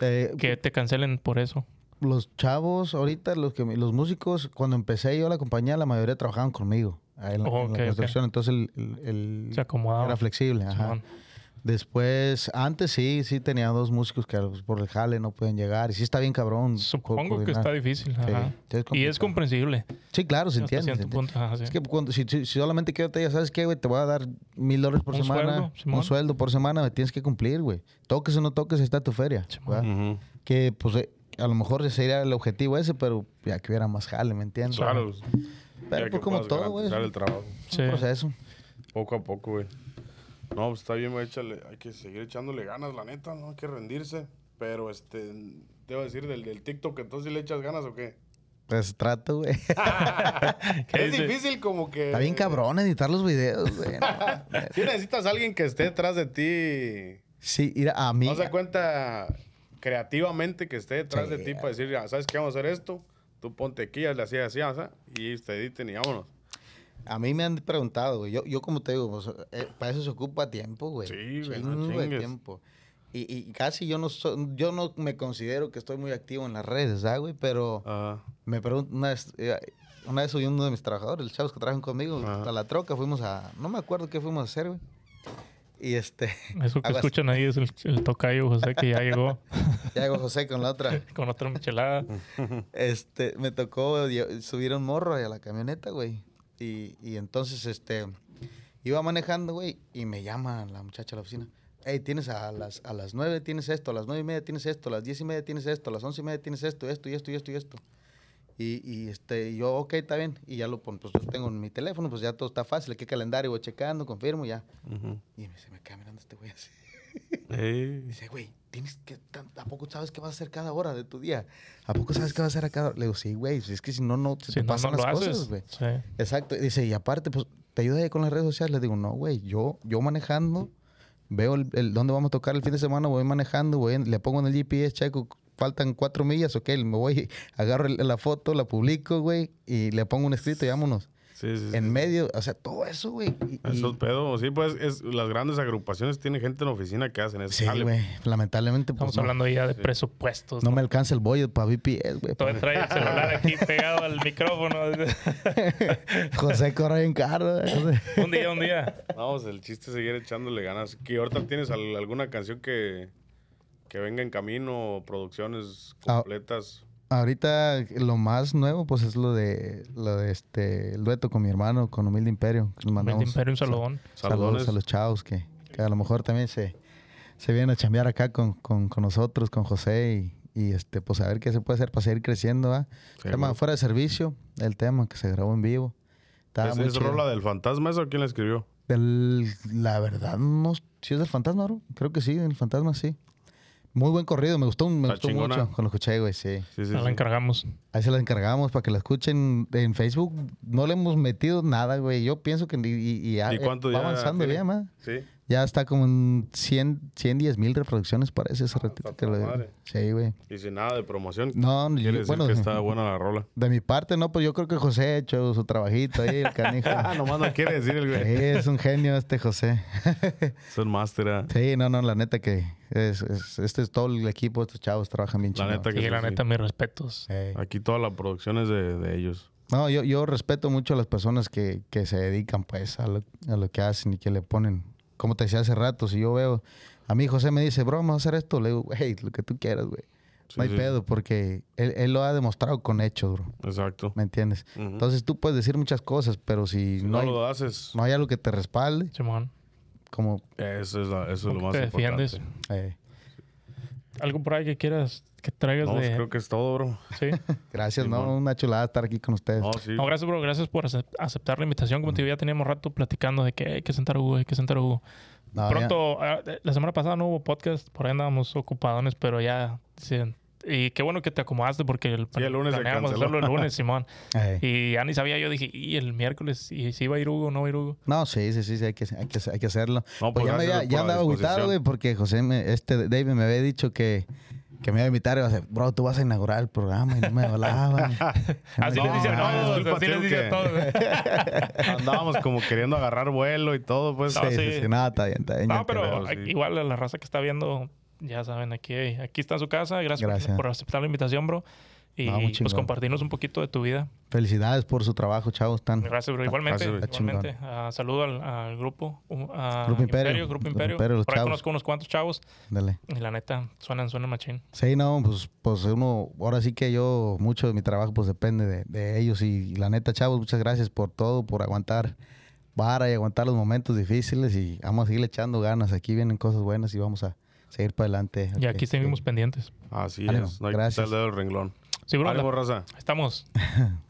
Eh, que te cancelen por eso. los chavos ahorita, los que los músicos, cuando empecé yo la compañía, la mayoría trabajaban conmigo en, la- Oh, en la. Entonces el, el- el- Se era flexible. Ajá. Después, antes sí, sí tenía dos músicos que por el jale no pueden llegar. Y sí está bien cabrón. co- Supongo que está difícil. Sí, ajá. sí, es y es comprensible. Sí, claro, se entiende. se entiende. punto. ajá, sí. Es que cuando, si, si- si solamente quiero te diga, ¿sabes qué, güey? Te voy a dar mil dólares por Un semana. sueldo, Simón. un sueldo por semana, me tienes que cumplir, güey. Toques o no toques, ahí está tu feria. Ujú. Que, pues, eh, a lo mejor ese sería el objetivo ese, pero ya que hubiera más jale, ¿me entiendes? Claro. Pero ya pues como todo, güey. Es el trabajo. Sí. un proceso. Poco a poco, güey. No, pues está bien, échale- Hay que seguir echándole ganas, la neta. No hay que rendirse. Pero, este, a decir del, del TikTok, entonces, ¿sí le echas ganas o qué? Pues trato, güey. ¿Qué es dice? difícil como que... Está bien cabrón editar los videos, güey. No, Sí necesitas a alguien que esté detrás de ti. Sí, mira, a mí. No se cuenta creativamente que esté detrás de ti para decir, "Ya, ¿sabes qué? Vamos a hacer esto. Tú ponte aquí, hazle así, así, así. Y te editen y vámonos. A mí me han preguntado, güey. Yo, yo como te digo, pues, eh, para eso se ocupa tiempo, güey. Sí, güey, no de tiempo. Y, y casi yo no soy, yo no me considero que estoy muy activo en las redes, ¿sabes, güey? Pero me pregunto, una vez, eh, una vez subí uno de mis trabajadores, los chavos que trabajan conmigo, Ajá. a la troca, fuimos a, no me acuerdo qué fuimos a hacer, güey. Y este, Eso que Aguas. escuchan ahí es el, el tocayo José que ya llegó ya llegó José con la otra. con otra michelada. Este, me tocó subir un morro a la camioneta, güey. Y, y entonces, este, iba manejando, güey, y me llama la muchacha a la oficina. Hey, tienes a las, a las nueve tienes esto, a las nueve y media tienes esto, a las diez y media tienes esto, a las once y media tienes esto, esto y esto y esto y esto. Y, y este, yo, ok, está bien. Y ya lo pon, pues lo tengo en mi teléfono, pues ya todo está fácil. ¿Qué calendario? Voy checando, confirmo, ya. Ujú. Y me, se me queda mirando este güey así. Dice, güey, tienes que, ¿a poco sabes qué vas a hacer cada hora de tu día? ¿A poco sabes qué vas a hacer a cada hora? Le digo, sí, güey, si es que si no, no se Si te no, pasan las cosas, güey. Sí. Exacto. Y Dice, y aparte, pues, ¿te ayuda ahí con las redes sociales? Le digo, no, güey, yo, yo manejando, veo el, el- dónde vamos a tocar el fin de semana, voy manejando, voy, le pongo en el GPS, checo, faltan cuatro millas, ok, me voy, agarro la foto, la publico, güey, y le pongo un escrito y vámonos. Sí, sí, sí. En medio, o sea, todo eso, güey. Eso es pedo. Sí, pues es, las grandes agrupaciones tienen gente en la oficina que hacen eso. Sí, güey, lamentablemente, pues, Estamos no, hablando ya de presupuestos. no ¿no? me alcanza el bollo para VPS, güey. Todavía trae el celular aquí pegado al micrófono. José corre caro. güey. un día, un día. Vamos, el chiste es seguir echándole ganas. Que ahorita tienes al- alguna canción que, que venga en camino, producciones Ah. Ahorita lo más nuevo, pues es lo de, lo de este, el dueto con mi hermano, con Humilde Imperio. que Humilde Imperio, un sal- saludón. Saludos a los chavos que, que a lo mejor también se, se vienen a chambear acá con, con, con nosotros, con José y, y, este, pues a ver qué se puede hacer para seguir creciendo, ¿va? Sí, llama güey. Fuera de Servicio, el tema que se grabó en vivo. ¿Es, muy es rola del fantasma eso? ¿Quién la escribió? Del- la verdad, no, si es del fantasma, bro. Creo que sí, del fantasma, sí. Muy buen corrido, me gustó, me gustó mucho. Con lo escuché, güey, sí. Sí, sí, Nos la sí. encargamos. Ahí se la encargamos para que la escuchen en Facebook. No le hemos metido nada, güey. Yo pienso que y, y- y ya, ¿Y cuánto eh, ya va avanzando bien, ma. Sí. Ya está como en 100, 110 mil reproducciones, parece ese ratito Ah, que lo madre. Sí, güey. Y sin nada de promoción. No, Quiere yo- decir bueno, que está buena la rola. de mi parte, no, pues yo creo que José ha hecho su trabajito ahí, el canijo. Ah, nomás no quiere decir el Sí, güey. es un genio este José. Es un máster. ah. Sí, no, no, la neta que es, es- este es todo el equipo, estos chavos trabajan bien La chingón. neta que sí, la sí. neta, mis respetos. Ey. Aquí toda la producción es de, de ellos. No, yo, yo respeto mucho a las personas que, que se dedican pues a lo, a lo que hacen y que le ponen, como te decía hace rato, si yo veo, a mí José me dice, bro, vamos a hacer esto, le digo, hey, lo que tú quieras, güey. Sí, no hay sí. pedo, porque él, él lo ha demostrado con hechos, bro. Exacto. ¿Me entiendes? Entonces tú puedes decir muchas cosas, pero si, si no, no, hay, lo haces, no hay algo que te respalde, Simón. como... eso es, la- eso es ¿Cómo lo más te importante. defiendes? eh, ¿Algo por ahí que quieras que traigas No, pues de...? creo que es todo, bro. Sí. gracias, ¿no? Simón. Una chulada estar aquí con ustedes. No, sí. No, gracias, bro. Gracias por acep- aceptar la invitación. Como te digo, ya teníamos rato platicando de que hay que sentar a Hugo, hay que sentar a Hugo. No, ya- Pronto, ah, la semana pasada no hubo podcast, por ahí andábamos ocupadones, pero ya... sí. Y qué bueno que te acomodaste porque el, Sí, el lunes canceló. hacerlo el lunes, Simón. eh. Y ya ni sabía, yo dije, y el miércoles, y si iba a ir Hugo o no iba a ir Hugo. No, sí, sí, sí, sí, hay que, hay que, hay que hacerlo. No, Pues pues ya, me, ya, ya andaba disposición. güey, porque José, me, este David me había dicho que, que me iba a invitar y iba a decir, bro, tú vas a inaugurar el programa y no me hablaban. Así No, les dice a no, todos, disculpa, así les tengo dice que- a todos. Andábamos como queriendo agarrar vuelo y todo, pues. No, sí, sí, sí. sí, nada, está bien, está bien. ya No, pero pero aquí- sí. igual a la raza que está viendo, ya saben, aquí, aquí está en su casa. Gracias, por- Gracias. Por, aceptar la invitación, bro. Y pues compartirnos un poquito de tu vida. Felicidades por su trabajo, chavos. Tan, Gracias, bro. Igualmente, Gracias, bro. igualmente. Ah, saludo al, al grupo, uh, a Grupo Imperio. Grupo Grupo Imperio. Imperio, los Por ahí chavos. conozco unos cuantos chavos Dale. y la neta, suenan, suenan machín. Sí, no, pues, pues uno, ahora sí que yo, mucho de mi trabajo pues depende de, de ellos y, la neta, chavos, muchas gracias por todo, por aguantar vara y aguantar los momentos difíciles y vamos a seguir echando ganas. Aquí vienen cosas buenas y vamos a seguir para adelante. Y aquí seguimos sí. pendientes. Así Ánimo. es. No hay que Gracias. el renglón. Sí, bro. Ánimo, raza. Estamos.